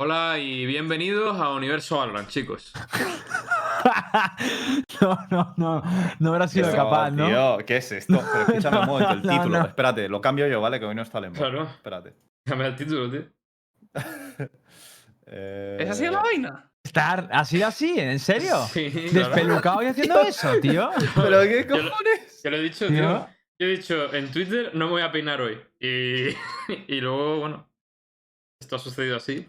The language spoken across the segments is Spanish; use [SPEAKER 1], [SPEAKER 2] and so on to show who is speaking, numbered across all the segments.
[SPEAKER 1] Hola y bienvenidos a Universo Valorant, chicos.
[SPEAKER 2] no, no, no. No habrá sido capaz, ¿no?
[SPEAKER 3] Tío, ¿qué es esto? Pero escúchame
[SPEAKER 2] No,
[SPEAKER 3] un momento, el
[SPEAKER 2] no,
[SPEAKER 3] título.
[SPEAKER 2] no.
[SPEAKER 3] Espérate, lo cambio yo, ¿vale? Que hoy no está Lembo.
[SPEAKER 1] Claro.
[SPEAKER 3] Espérate.
[SPEAKER 1] Dame el título, tío.
[SPEAKER 3] Eh,
[SPEAKER 4] ¿Es así la vaina?
[SPEAKER 2] Estar así, así, ¿en serio?
[SPEAKER 1] Sí, claro.
[SPEAKER 2] Despelucado y haciendo eso, tío.
[SPEAKER 3] ¿Pero qué
[SPEAKER 1] lo-
[SPEAKER 3] cojones?
[SPEAKER 1] Yo lo he dicho,
[SPEAKER 2] Tío.
[SPEAKER 1] tío. Yo he dicho en Twitter no me voy a peinar hoy. Y, y luego, bueno, esto ha sucedido así.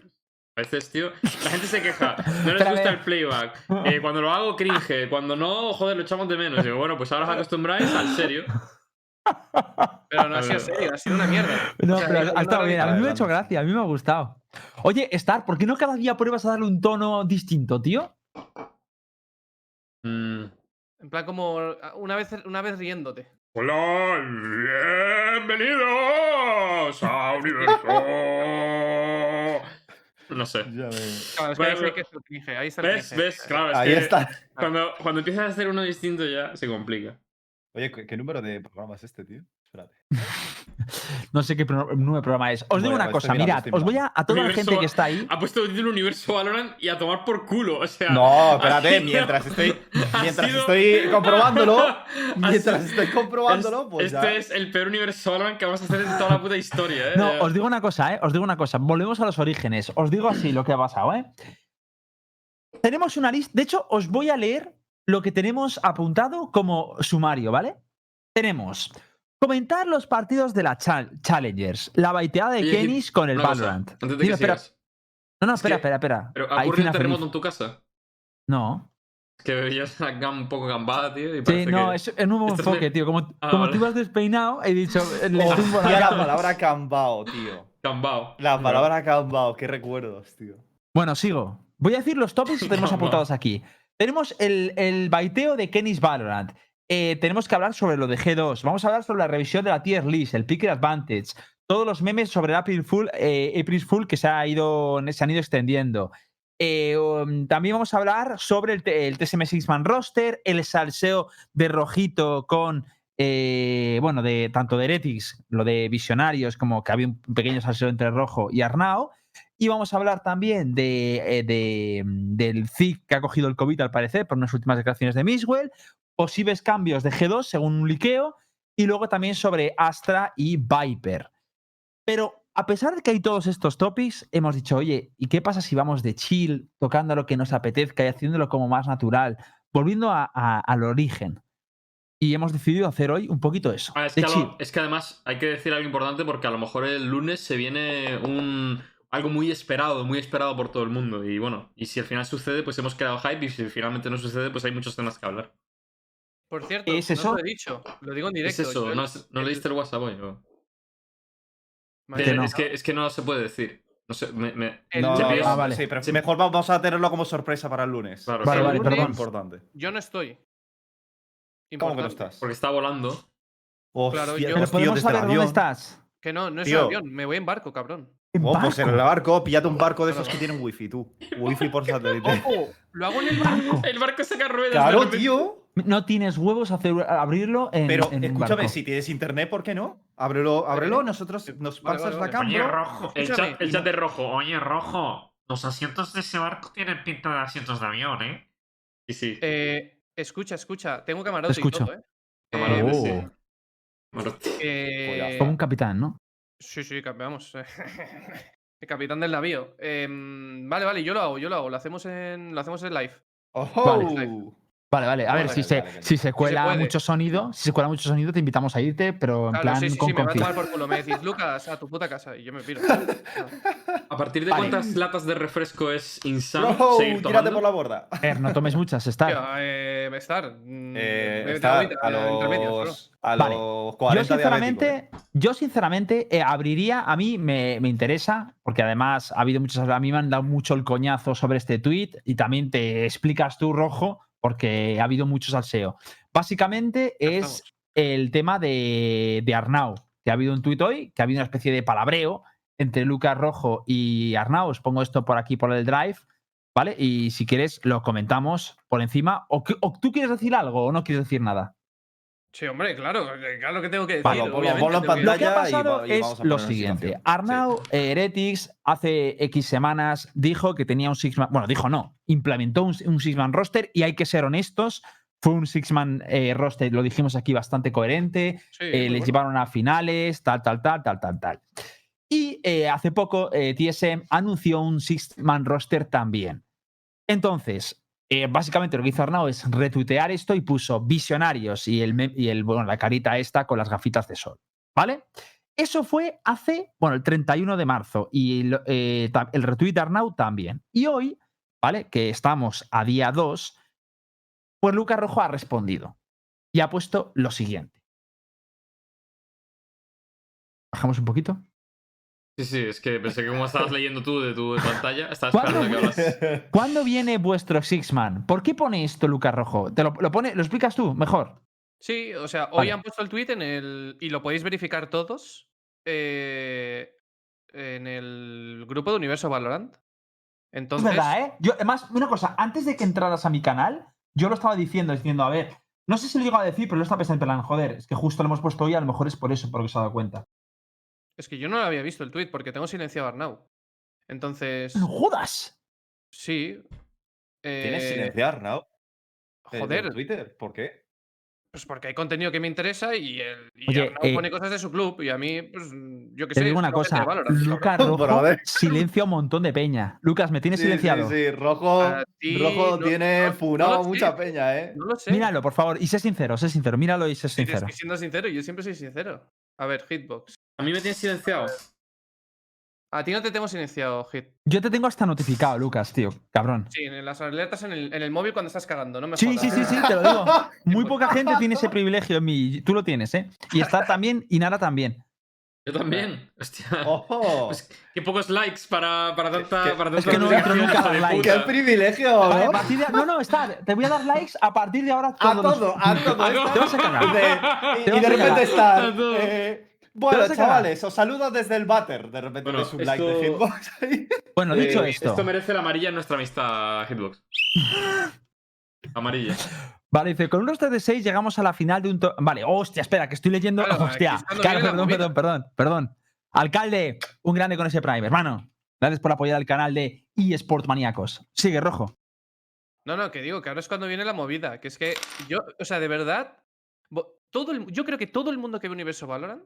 [SPEAKER 1] A veces, tío, la gente se queja. No les gusta el playback. Eh, cuando lo hago, cringe. Cuando no, joder, lo echamos de menos. Digo, bueno, pues ahora os acostumbráis al serio.
[SPEAKER 4] Pero no ha sido serio, ha sido una mierda.
[SPEAKER 2] No,
[SPEAKER 4] O sea,
[SPEAKER 2] pero ha estado bien. A mí me ha hecho gracia, a mí me ha gustado. Oye, Star, ¿por qué no cada día pruebas a darle un tono distinto, tío?
[SPEAKER 1] Mm.
[SPEAKER 4] En plan, como una vez, una vez riéndote.
[SPEAKER 1] Hola, bienvenidos a Universo. No sé.
[SPEAKER 3] Ya
[SPEAKER 4] Claro, es que
[SPEAKER 1] Bueno,
[SPEAKER 4] ahí que ahí
[SPEAKER 1] ¿Ves? ¿Ves? Claro, es
[SPEAKER 3] Ahí
[SPEAKER 1] que
[SPEAKER 3] está.
[SPEAKER 1] Cuando, cuando empiezas a hacer uno distinto ya se complica.
[SPEAKER 3] Oye, ¿qué, qué número de programa es este, tío? Espérate.
[SPEAKER 2] No sé qué pro- nuevo programa es. Os digo una cosa, mirad, os voy a, a toda la gente que está ahí.
[SPEAKER 1] Ha puesto el título Universo Valorant y a tomar por culo. O sea.
[SPEAKER 3] No, espérate, mientras estoy, mientras
[SPEAKER 1] sido-
[SPEAKER 3] estoy comprobándolo, mientras
[SPEAKER 1] sido-
[SPEAKER 3] estoy comprobándolo, pues
[SPEAKER 1] este
[SPEAKER 3] ya.
[SPEAKER 1] es el peor Universo Valorant que vamos a hacer en toda la puta historia, ¿eh?
[SPEAKER 2] No, os digo una cosa, ¿eh? Os digo una cosa. Volvemos a los orígenes. Os digo así lo que ha pasado, ¿eh? Tenemos una lista. De hecho, os voy a leer lo que tenemos apuntado como sumario, ¿vale? Tenemos comentar los partidos de la Chal- Challengers, la baiteada de
[SPEAKER 1] Oye,
[SPEAKER 2] Kenis con el
[SPEAKER 1] cosa,
[SPEAKER 2] Valorant.
[SPEAKER 1] antes de que
[SPEAKER 2] espera.
[SPEAKER 1] sigas.
[SPEAKER 2] No, no,
[SPEAKER 1] Es
[SPEAKER 2] espera,
[SPEAKER 1] que-
[SPEAKER 2] espera, espera.
[SPEAKER 1] Pero ¿ha ocurrido un
[SPEAKER 2] final
[SPEAKER 1] terremoto en tu casa?
[SPEAKER 2] No.
[SPEAKER 1] Es que veías un poco gambada, tío. Y
[SPEAKER 2] Sí, no,
[SPEAKER 1] que...
[SPEAKER 2] es un nuevo
[SPEAKER 1] Esto es
[SPEAKER 2] enfoque, tío. Como,
[SPEAKER 1] Ah,
[SPEAKER 2] como
[SPEAKER 1] vale.
[SPEAKER 2] tú ibas despeinado, he dicho. Le
[SPEAKER 3] Hostia, la palabra cambao, tío.
[SPEAKER 1] Gambao.
[SPEAKER 3] La palabra cambao, qué recuerdos, tío.
[SPEAKER 2] Bueno, sigo. Voy a decir los topics que tenemos apuntados aquí. Tenemos el, el baiteo de Kenis Valorant. Eh, tenemos que hablar sobre lo de G2. Vamos a hablar sobre la revisión de la tier list, el Picker Advantage. Todos los memes sobre el April Fool, eh, April Fool que se, ha ido, se han ido extendiendo. Eh, um, también vamos a hablar sobre el, TSM Six-Man roster, el salseo de Rojito con, eh, bueno, de tanto de Heretics, lo de Visionarios, como que había un pequeño salseo entre Rojo y Arnao. Y vamos a hablar también de, eh, de, mm, del ZIC que ha cogido el COVID, al parecer, por unas últimas declaraciones de Miswell, posibles cambios de G2 según un liqueo, y luego también sobre Astra y Viper. Pero a pesar de que hay todos estos topics, hemos dicho, oye, ¿y qué pasa si vamos de chill, tocando lo que nos apetezca y haciéndolo como más natural, volviendo a- a- al origen? Y hemos decidido hacer hoy un poquito eso.
[SPEAKER 1] Ah, es,
[SPEAKER 2] de
[SPEAKER 1] que a lo-
[SPEAKER 2] chill.
[SPEAKER 1] es que además hay que decir algo importante porque a lo mejor el lunes se viene un algo muy esperado, muy esperado por todo el mundo. Y bueno, y si al final sucede, pues hemos creado hype. Y si finalmente no sucede, pues hay muchos temas que hablar.
[SPEAKER 4] Por cierto,
[SPEAKER 2] ¿Es eso?
[SPEAKER 4] lo he dicho, lo digo en
[SPEAKER 1] ¿Qué
[SPEAKER 4] directo.
[SPEAKER 1] es eso? ¿No, has- no
[SPEAKER 4] el-
[SPEAKER 1] leíste el WhatsApp hoy?
[SPEAKER 2] Que no.
[SPEAKER 1] Es, que, es que no se puede decir. No sé, me, me-
[SPEAKER 3] No, no,
[SPEAKER 2] Ah, vale.
[SPEAKER 3] Sí, pero mejor vamos a tenerlo como sorpresa para el lunes.
[SPEAKER 1] Claro,
[SPEAKER 2] Vale,
[SPEAKER 1] claro,
[SPEAKER 2] vale, perdón.
[SPEAKER 3] Importante.
[SPEAKER 4] Yo no estoy.
[SPEAKER 3] ¿Cómo que no
[SPEAKER 4] Importante.
[SPEAKER 3] estás?
[SPEAKER 1] Porque está volando.
[SPEAKER 3] Hostia,
[SPEAKER 4] Claro, yo-
[SPEAKER 2] Pero podemos saber dónde estás.
[SPEAKER 4] Que no, no es
[SPEAKER 3] Tío.
[SPEAKER 4] un avión, me voy en barco, cabrón.
[SPEAKER 2] En
[SPEAKER 3] Oh, pues en el barco, píllate un barco de esos que tienen wifi, tú. Wifi por satélite.
[SPEAKER 4] ¡Ojo! Lo hago en el barco.
[SPEAKER 1] El barco saca ruedas.
[SPEAKER 3] claro, tío.
[SPEAKER 2] No tienes huevos a hacer- a abrirlo en,
[SPEAKER 3] Pero
[SPEAKER 2] en
[SPEAKER 3] escúchame,
[SPEAKER 2] barco.
[SPEAKER 3] si tienes internet, ¿por qué no? Ábrelo, ábrelo, nosotros nos
[SPEAKER 4] Vale,
[SPEAKER 3] pasas
[SPEAKER 4] vale,
[SPEAKER 3] la
[SPEAKER 4] vale.
[SPEAKER 3] Cámara.
[SPEAKER 1] rojo. El chat, el chat es rojo. Oye, rojo. Los asientos de ese barco tienen pinta de asientos de avión, ¿eh? Sí, sí.
[SPEAKER 4] Eh, escucha, escucha, tengo camarote
[SPEAKER 2] Te escucho.
[SPEAKER 4] y todo, ¿eh?
[SPEAKER 1] Camarote,
[SPEAKER 2] Oh.
[SPEAKER 1] sí. Camarote.
[SPEAKER 4] Eh.
[SPEAKER 2] Como un capitán, ¿no?
[SPEAKER 4] Sí, sí, vamos. El capitán del navío. Em, vale, vale, yo lo hago, yo lo hago. Lo hacemos en, lo hacemos en live.
[SPEAKER 3] ¡Ojo!
[SPEAKER 4] Vale.
[SPEAKER 2] Vale, vale. A ver,
[SPEAKER 4] Vale,
[SPEAKER 2] si,
[SPEAKER 3] vale,
[SPEAKER 2] se,
[SPEAKER 3] vale,
[SPEAKER 2] si se cuela mucho sonido, si se cuela mucho sonido, te invitamos a irte, pero en
[SPEAKER 4] Claro,
[SPEAKER 2] plan
[SPEAKER 4] sí, sí,
[SPEAKER 2] con
[SPEAKER 4] sí, me va a tomar por culo. Me decís, Lucas, a tu puta casa. Y yo me piro.
[SPEAKER 1] ¿A partir de
[SPEAKER 2] Vale.
[SPEAKER 1] cuántas latas de refresco es insano
[SPEAKER 3] ¡Ojo!
[SPEAKER 1] seguir
[SPEAKER 3] ¡Tírate
[SPEAKER 1] tomando?
[SPEAKER 3] por la borda!
[SPEAKER 2] A no tomes muchas,
[SPEAKER 4] eh, estar. mm,
[SPEAKER 3] Eh, a
[SPEAKER 4] eh, medias, bro.
[SPEAKER 3] los, a
[SPEAKER 2] Vale.
[SPEAKER 3] los
[SPEAKER 2] Yo
[SPEAKER 3] 40
[SPEAKER 2] sinceramente,
[SPEAKER 3] diabéticos, ¿eh?
[SPEAKER 2] yo sinceramente eh, abriría, a mí me, me interesa, porque además ha habido muchos, a mí me han dado mucho el coñazo sobre este tweet y también te explicas tú, Rojo, porque ha habido mucho salseo. Básicamente es el tema de, de Arnau, que ha habido un tuit hoy, que ha habido una especie de palabreo entre Lucas Rojo y Arnau. Os pongo esto por aquí, por el drive, ¿vale? Y si quieres, lo comentamos por encima. ¿O, o tú quieres decir algo o no quieres decir nada?
[SPEAKER 4] Sí, hombre, claro, que- claro que tengo que decir.
[SPEAKER 3] Vale, ponlo-
[SPEAKER 4] obviamente
[SPEAKER 3] ponlo en
[SPEAKER 4] que
[SPEAKER 2] Lo que ha
[SPEAKER 3] pantalla y
[SPEAKER 2] pasado
[SPEAKER 3] va- y
[SPEAKER 2] es
[SPEAKER 3] vamos a
[SPEAKER 2] lo siguiente. Arnau eh, Heretics hace X semanas dijo que tenía un Six-Man. Bueno, dijo no. Implementó un, un Six-Man roster y hay que ser honestos. Fue un Six-Man eh, roster, lo dijimos aquí, bastante coherente.
[SPEAKER 4] Sí,
[SPEAKER 2] eh, les
[SPEAKER 4] bueno.
[SPEAKER 2] llevaron a finales, tal, tal, tal, tal, tal, tal. Y eh, hace poco eh, TSM anunció un Six-Man roster también. Entonces, eh, básicamente lo que hizo Arnau es retuitear esto y puso visionarios y, el, y el, bueno, la carita esta con las gafitas de sol. ¿Vale? Eso fue hace, bueno, el 31 de marzo y eh, ta- el retweet de Arnau también. Y hoy, ¿vale? Que estamos a día 2, pues Lucas Rojo ha respondido y ha puesto lo siguiente. Bajamos un poquito.
[SPEAKER 1] Sí, sí, es que pensé que como estabas leyendo tú de tu pantalla, estabas
[SPEAKER 2] ¿Cuándo
[SPEAKER 1] esperando que hablas.
[SPEAKER 2] ¿Cuándo viene vuestro Six-Man? ¿Por qué pone esto Lucas Rojo? ¿Te lo, lo pone, lo explicas tú mejor?
[SPEAKER 4] Sí, o sea, hoy
[SPEAKER 2] Vale.
[SPEAKER 4] han puesto el tweet en el. Y lo podéis verificar todos. eh, en el grupo de Universo Valorant. Entonces.
[SPEAKER 2] es verdad, ¿eh? Yo, además, una cosa, antes de que entraras a mi canal, yo lo estaba diciendo, diciendo, a ver, no sé si lo llego a decir, pero lo estaba pensando en plan, joder, es que justo lo hemos puesto hoy, a lo mejor es por eso, porque se ha dado cuenta.
[SPEAKER 4] Es que yo no lo había visto el tweet porque tengo silenciado a Arnau. Entonces.
[SPEAKER 2] ¡No jodas!
[SPEAKER 4] Sí.
[SPEAKER 3] ¿Tienes
[SPEAKER 4] eh,
[SPEAKER 3] silenciar, ¿no? Eh,
[SPEAKER 4] Joder,
[SPEAKER 3] de Twitter, ¿por qué?
[SPEAKER 4] pues porque hay contenido que me interesa y, el, y
[SPEAKER 2] Oye,
[SPEAKER 4] Arnau
[SPEAKER 2] eh,
[SPEAKER 4] pone cosas de su club y a mí, pues yo qué
[SPEAKER 2] Te
[SPEAKER 4] sé.
[SPEAKER 2] digo una cosa, Lucas Rojo
[SPEAKER 3] joder.
[SPEAKER 2] silencia un montón de peña. Lucas, ¿me tienes
[SPEAKER 3] Sí, sí,
[SPEAKER 2] silenciado?
[SPEAKER 3] Sí, Rojo,
[SPEAKER 4] A ti
[SPEAKER 3] Rojo
[SPEAKER 4] no-
[SPEAKER 3] tiene
[SPEAKER 4] no- no
[SPEAKER 3] funado
[SPEAKER 4] sé.
[SPEAKER 3] mucha peña, ¿eh?
[SPEAKER 4] No lo sé.
[SPEAKER 2] Míralo, por favor, y sé sincero, sé sincero, míralo y sé
[SPEAKER 4] Sí, es
[SPEAKER 2] sincero.
[SPEAKER 4] que siendo sincero, yo siempre soy sincero. A ver, Hitbox.
[SPEAKER 1] A mí me tienes silenciado.
[SPEAKER 4] A ti no te tengo silenciado, Hit.
[SPEAKER 2] Yo te tengo hasta notificado, Lucas, tío, cabrón.
[SPEAKER 4] Sí, en las alertas en el, en el móvil cuando estás cagando, no me
[SPEAKER 2] Sí,
[SPEAKER 4] jodas.
[SPEAKER 2] sí, sí, sí, te lo digo. Muy poca gente tiene ese privilegio en mí. Tú lo tienes, ¿eh? Y está también, y Nara también.
[SPEAKER 1] Yo también. Hostia.
[SPEAKER 3] ¡Ojo!
[SPEAKER 1] Pues, qué pocos likes para, para tanta.
[SPEAKER 3] que-
[SPEAKER 1] para
[SPEAKER 2] es
[SPEAKER 1] tanta
[SPEAKER 2] que no entro
[SPEAKER 1] notificación,
[SPEAKER 2] nunca
[SPEAKER 1] hijo
[SPEAKER 2] a
[SPEAKER 1] de
[SPEAKER 2] like.
[SPEAKER 1] puta.
[SPEAKER 3] ¡Qué privilegio,
[SPEAKER 2] Vale, a
[SPEAKER 3] ¿no?
[SPEAKER 2] partir de- no, no, está. Te voy a dar likes a partir de ahora.
[SPEAKER 3] A
[SPEAKER 2] todos los-
[SPEAKER 3] todo, a todo.
[SPEAKER 1] A todo.
[SPEAKER 3] esto.
[SPEAKER 2] Te vas a cagar.
[SPEAKER 3] Y de, y-
[SPEAKER 2] Te
[SPEAKER 3] y
[SPEAKER 2] vas
[SPEAKER 3] de
[SPEAKER 2] a
[SPEAKER 3] repente
[SPEAKER 2] cagar.
[SPEAKER 3] estar.
[SPEAKER 1] A todo.
[SPEAKER 3] eh, bueno, chavales, os saludo desde el váter. De repente
[SPEAKER 1] Bueno,
[SPEAKER 3] un like de Hitbox ahí.
[SPEAKER 2] Bueno,
[SPEAKER 1] Eh,
[SPEAKER 2] dicho esto.
[SPEAKER 1] Esto merece la amarilla en nuestra amistad, Hitbox. Amarilla.
[SPEAKER 2] Vale, dice, con un roster de 6 llegamos a la final de un... Vale, hostia, espera, que estoy leyendo...
[SPEAKER 4] Claro,
[SPEAKER 2] hostia, claro, perdón, perdón, perdón, perdón. Alcalde, un grande con ese Prime, hermano. Gracias por apoyar el canal de eSport Maníacos. Sigue, rojo.
[SPEAKER 4] No, no, que digo que ahora es cuando viene la movida. Que es que yo, o sea, de verdad, todo el- yo creo que todo el mundo que ve Universo Valorant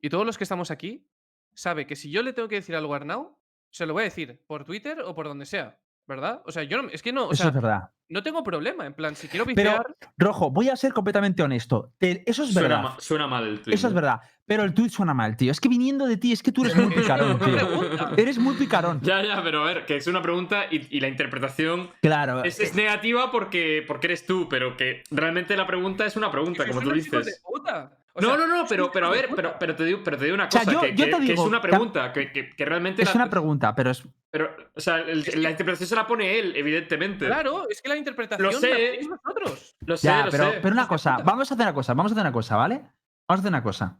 [SPEAKER 4] y todos los que estamos aquí sabe que si yo le tengo que decir algo a Arnau, se lo voy a decir por Twitter o por donde sea, ¿verdad? O sea, yo no, es que no, o
[SPEAKER 2] Eso
[SPEAKER 4] sea,
[SPEAKER 2] es verdad.
[SPEAKER 4] no tengo problema. En plan, si quiero
[SPEAKER 2] Pero, rojo, voy a ser completamente honesto. Te- eso es
[SPEAKER 1] Suena,
[SPEAKER 2] verdad.
[SPEAKER 1] ma- suena mal el tweet.
[SPEAKER 2] Eso es
[SPEAKER 1] ¿eh?
[SPEAKER 2] verdad. Pero el tweet suena mal, tío. Es que viniendo de ti, es que tú eres muy picarón, tío.
[SPEAKER 4] pregunta.
[SPEAKER 2] Eres muy picarón.
[SPEAKER 1] Ya, ya, pero a ver, que es una pregunta y, y la interpretación
[SPEAKER 2] Claro.
[SPEAKER 1] es, es negativa porque, porque eres tú, pero que realmente la pregunta es una pregunta,
[SPEAKER 4] que
[SPEAKER 1] como
[SPEAKER 4] sois
[SPEAKER 1] tú
[SPEAKER 4] unos hijos de
[SPEAKER 1] dices.
[SPEAKER 4] puta. O
[SPEAKER 1] No,
[SPEAKER 4] sea,
[SPEAKER 1] no, no, pero, pero a ver, pero, pero, te digo, pero te digo una
[SPEAKER 2] sea,
[SPEAKER 1] cosa,
[SPEAKER 2] yo-
[SPEAKER 1] que,
[SPEAKER 2] yo
[SPEAKER 1] que-
[SPEAKER 2] te
[SPEAKER 1] que es
[SPEAKER 2] digo,
[SPEAKER 1] una pregunta, que, que- que realmente
[SPEAKER 2] es
[SPEAKER 1] la,
[SPEAKER 2] una pregunta, pero es.
[SPEAKER 1] pero, o sea, el-
[SPEAKER 4] Es que-
[SPEAKER 1] la interpretación se la pone él, evidentemente.
[SPEAKER 4] Claro, es que la interpretación
[SPEAKER 1] sé.
[SPEAKER 4] la tenéis vosotros.
[SPEAKER 1] Lo sé,
[SPEAKER 2] Ya,
[SPEAKER 1] lo
[SPEAKER 2] pero,
[SPEAKER 1] sé.
[SPEAKER 2] pero una cosa, vamos a hacer una cosa, vamos a hacer una cosa, ¿vale? Vamos a hacer una cosa.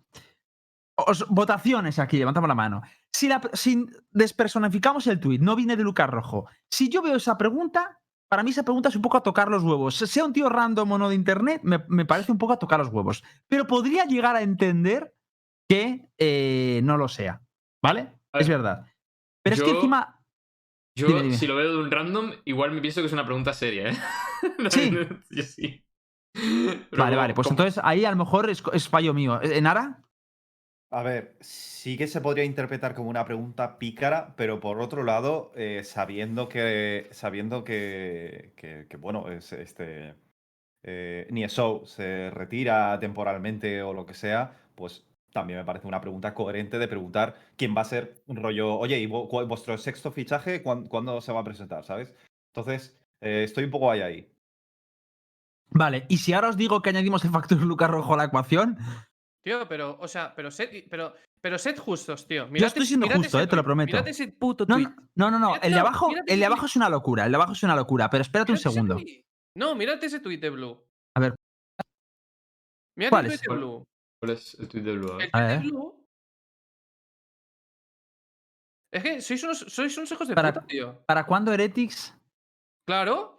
[SPEAKER 2] Os- votaciones aquí, levantamos la mano. Si, la, si despersonificamos el tuit, no viene de Lucas Rojo. Si yo veo esa pregunta, para mí esa pregunta es un poco a tocar los huevos. Sea un tío random o no de internet, me, me parece un poco a tocar los huevos. Pero podría llegar a entender que eh, no lo sea. ¿Vale? Es
[SPEAKER 1] ver,
[SPEAKER 2] verdad. Pero es que encima.
[SPEAKER 1] Yo,
[SPEAKER 2] Dime, dime.
[SPEAKER 1] si lo veo de un random, igual me pienso que es una pregunta seria, ¿eh?
[SPEAKER 2] Sí.
[SPEAKER 1] Yo sí. Pero
[SPEAKER 2] Vale, vale. Pues entonces ahí a lo mejor es, es fallo mío. ¿En Ara?
[SPEAKER 3] A ver, sí que se podría interpretar como una pregunta pícara, pero por otro lado, eh, sabiendo que. Sabiendo que. que, bueno, es este. Eh, se retira temporalmente o lo que sea, pues también me parece una pregunta coherente de preguntar quién va a ser un rollo. Oye, ¿y vuestro sexto fichaje cuán- cuándo se va a presentar? ¿Sabes? Entonces, eh, estoy un poco ahí ahí.
[SPEAKER 2] Vale, y si ahora os digo que añadimos el factor Lucas Rojo a la ecuación,
[SPEAKER 4] Tío, pero, o sea, pero sed, pero, pero sed justos, tío.
[SPEAKER 2] Yo estoy siendo justo,
[SPEAKER 4] ese
[SPEAKER 2] eh, te lo prometo.
[SPEAKER 4] Ese puto
[SPEAKER 2] No,
[SPEAKER 4] tweet.
[SPEAKER 2] no, no, no.
[SPEAKER 4] Mírate
[SPEAKER 2] El de abajo, el de abajo es una locura. El de abajo es una locura. Pero espérate un segundo.
[SPEAKER 4] No, mírate ese tweet de Blue.
[SPEAKER 2] A ver.
[SPEAKER 4] Mírate
[SPEAKER 2] ¿Cuál
[SPEAKER 4] el
[SPEAKER 2] es?
[SPEAKER 4] tweet de Blue.
[SPEAKER 1] ¿Cuál es el tweet de Blue?
[SPEAKER 4] El tweet de. Blue. Es que sois unos, sois unos hijos de
[SPEAKER 2] Para-
[SPEAKER 4] puta, tío.
[SPEAKER 2] ¿Para cuándo Heretics?
[SPEAKER 4] Claro.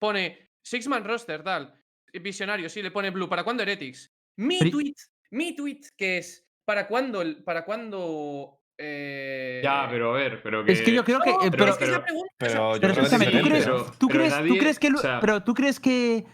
[SPEAKER 4] Pone Six Man Roster, tal. visionario, sí, le pone Blue. ¿Para cuándo Heretics? Mi
[SPEAKER 2] Pri-
[SPEAKER 4] tweet, mi tweet, que es ¿para cuándo, el- para cuándo eh,
[SPEAKER 1] Ya, pero a ver, pero que.
[SPEAKER 2] Es que yo creo que.
[SPEAKER 4] No,
[SPEAKER 2] eh,
[SPEAKER 4] pero,
[SPEAKER 2] pero,
[SPEAKER 4] es que es la
[SPEAKER 1] pero-
[SPEAKER 4] pregunta.
[SPEAKER 3] pero
[SPEAKER 2] pero
[SPEAKER 3] creo que es
[SPEAKER 2] escúchame, ¿tú
[SPEAKER 3] diferente,
[SPEAKER 2] crees,
[SPEAKER 1] pero-
[SPEAKER 2] tú crees, tú crees que. Lu-
[SPEAKER 1] o sea-
[SPEAKER 2] pero tú crees que.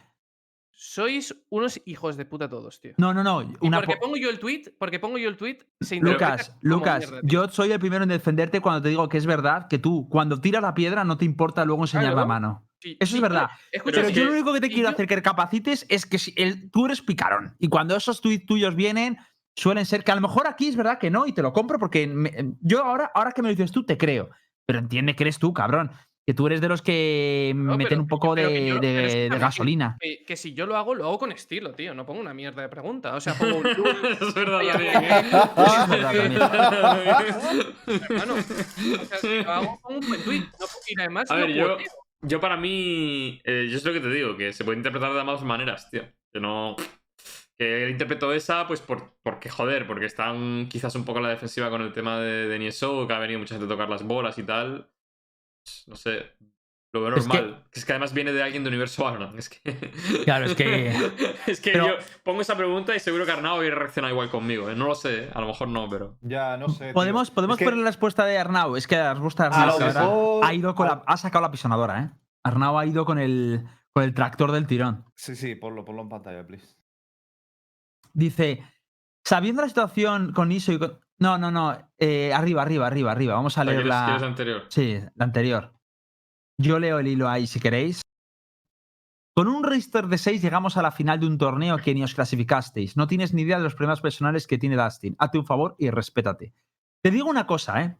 [SPEAKER 4] sois unos hijos de puta todos, tío.
[SPEAKER 2] No, no, no.
[SPEAKER 4] Y porque
[SPEAKER 2] po-
[SPEAKER 4] pongo yo el tweet, porque pongo yo el tweet, se
[SPEAKER 2] Lucas, Lucas,
[SPEAKER 4] mierda,
[SPEAKER 2] yo soy el primero en defenderte cuando te digo que es verdad que tú, cuando tiras la piedra, no te importa luego enseñar la mano.
[SPEAKER 4] Sí,
[SPEAKER 2] Eso
[SPEAKER 4] sí,
[SPEAKER 2] es verdad.
[SPEAKER 4] pero escucha,
[SPEAKER 2] Pero
[SPEAKER 1] es
[SPEAKER 2] yo
[SPEAKER 1] que-
[SPEAKER 2] lo único que te quiero
[SPEAKER 4] yo-
[SPEAKER 2] hacer que recapacites es que si el, tú eres picarón. Y cuando esos tweets tuyos vienen, suelen ser que a lo mejor aquí es verdad que no, y te lo compro porque me- yo ahora, ahora que me lo dices tú, te creo. Pero entiende que eres tú, cabrón. Que tú eres de los que
[SPEAKER 4] No,
[SPEAKER 2] meten
[SPEAKER 4] pero-
[SPEAKER 2] un poco de,
[SPEAKER 4] yo-
[SPEAKER 2] de- de gasolina.
[SPEAKER 4] que, que si yo lo hago, lo hago con estilo, tío. No pongo una mierda de pregunta. O sea, pongo un
[SPEAKER 1] es verdad ¿eh?
[SPEAKER 2] Es
[SPEAKER 4] Hermano, o sea, si lo hago con un buen tweet. No, y además,
[SPEAKER 1] A
[SPEAKER 4] no
[SPEAKER 1] ver,
[SPEAKER 4] puedo-
[SPEAKER 1] yo para mí, eh, yo es lo que te digo, que se puede interpretar de ambas maneras, tío. Que no... Que interpretó esa, pues por, porque, joder, porque están quizás un poco a la defensiva con el tema de, de Niesou, que ha venido mucha gente a tocar las bolas y tal. No sé, lo veo
[SPEAKER 2] Es que-
[SPEAKER 1] normal. Es que, además viene de alguien de Universo Valorant. Es que...
[SPEAKER 2] Claro, es que.
[SPEAKER 1] es que
[SPEAKER 2] Pero-
[SPEAKER 1] yo pongo esa pregunta y seguro que Arnau hubiera reaccionado igual conmigo. ¿eh? No lo sé, a lo mejor no, pero...
[SPEAKER 3] Ya, no sé. tío.
[SPEAKER 2] Podemos, podemos
[SPEAKER 3] que-
[SPEAKER 2] poner la respuesta de Arnau. Es que la respuesta de
[SPEAKER 3] A
[SPEAKER 2] Arnau
[SPEAKER 3] mejor-
[SPEAKER 2] ha ido con la, ha sacado la pisonadora, ¿eh? Arnau ha ido con el, con el tractor del tirón.
[SPEAKER 3] Sí, sí, ponlo, ponlo en pantalla, please.
[SPEAKER 2] Dice, sabiendo la situación con ISO y con... No, no, no. eh, arriba, arriba, arriba, arriba. Vamos a leer
[SPEAKER 1] ¿quieres-
[SPEAKER 2] la...
[SPEAKER 1] quieres anterior?
[SPEAKER 2] Sí, la anterior. Yo leo el hilo ahí si queréis. Con un register de 6 llegamos a la final de un torneo que ni os clasificasteis. No tienes ni idea de los problemas personales que tiene Dustin. Hazte un favor y respétate. Te digo una cosa, ¿eh?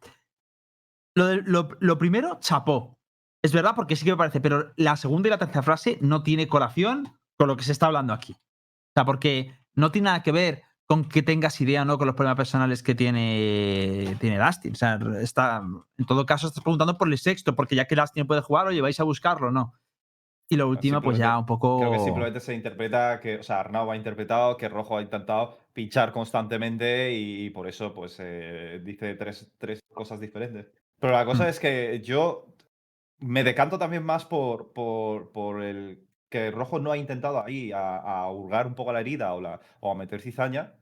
[SPEAKER 2] Lo, lo primero, chapó. Es verdad porque sí que me parece, pero la segunda y la tercera frase no tiene colación con lo que se está hablando aquí. O sea, porque no tiene nada que ver con que tengas idea o no con los problemas personales que tiene, tiene Dustin. O sea, está, en todo caso estás preguntando por el sexto, porque ya que Dustin puede jugar, oye, vais a buscarlo, ¿no? Y lo último, pues ya un poco...
[SPEAKER 3] Creo que simplemente se interpreta que, o sea, Arnau ha interpretado que Rojo ha intentado pinchar constantemente y, por eso, pues, eh, dice tres, tres cosas diferentes. Pero la cosa
[SPEAKER 2] Mm.
[SPEAKER 3] es que yo me decanto también más por, por, por el que Rojo no ha intentado ahí a, a hurgar un poco la herida o, la, o a meter cizaña,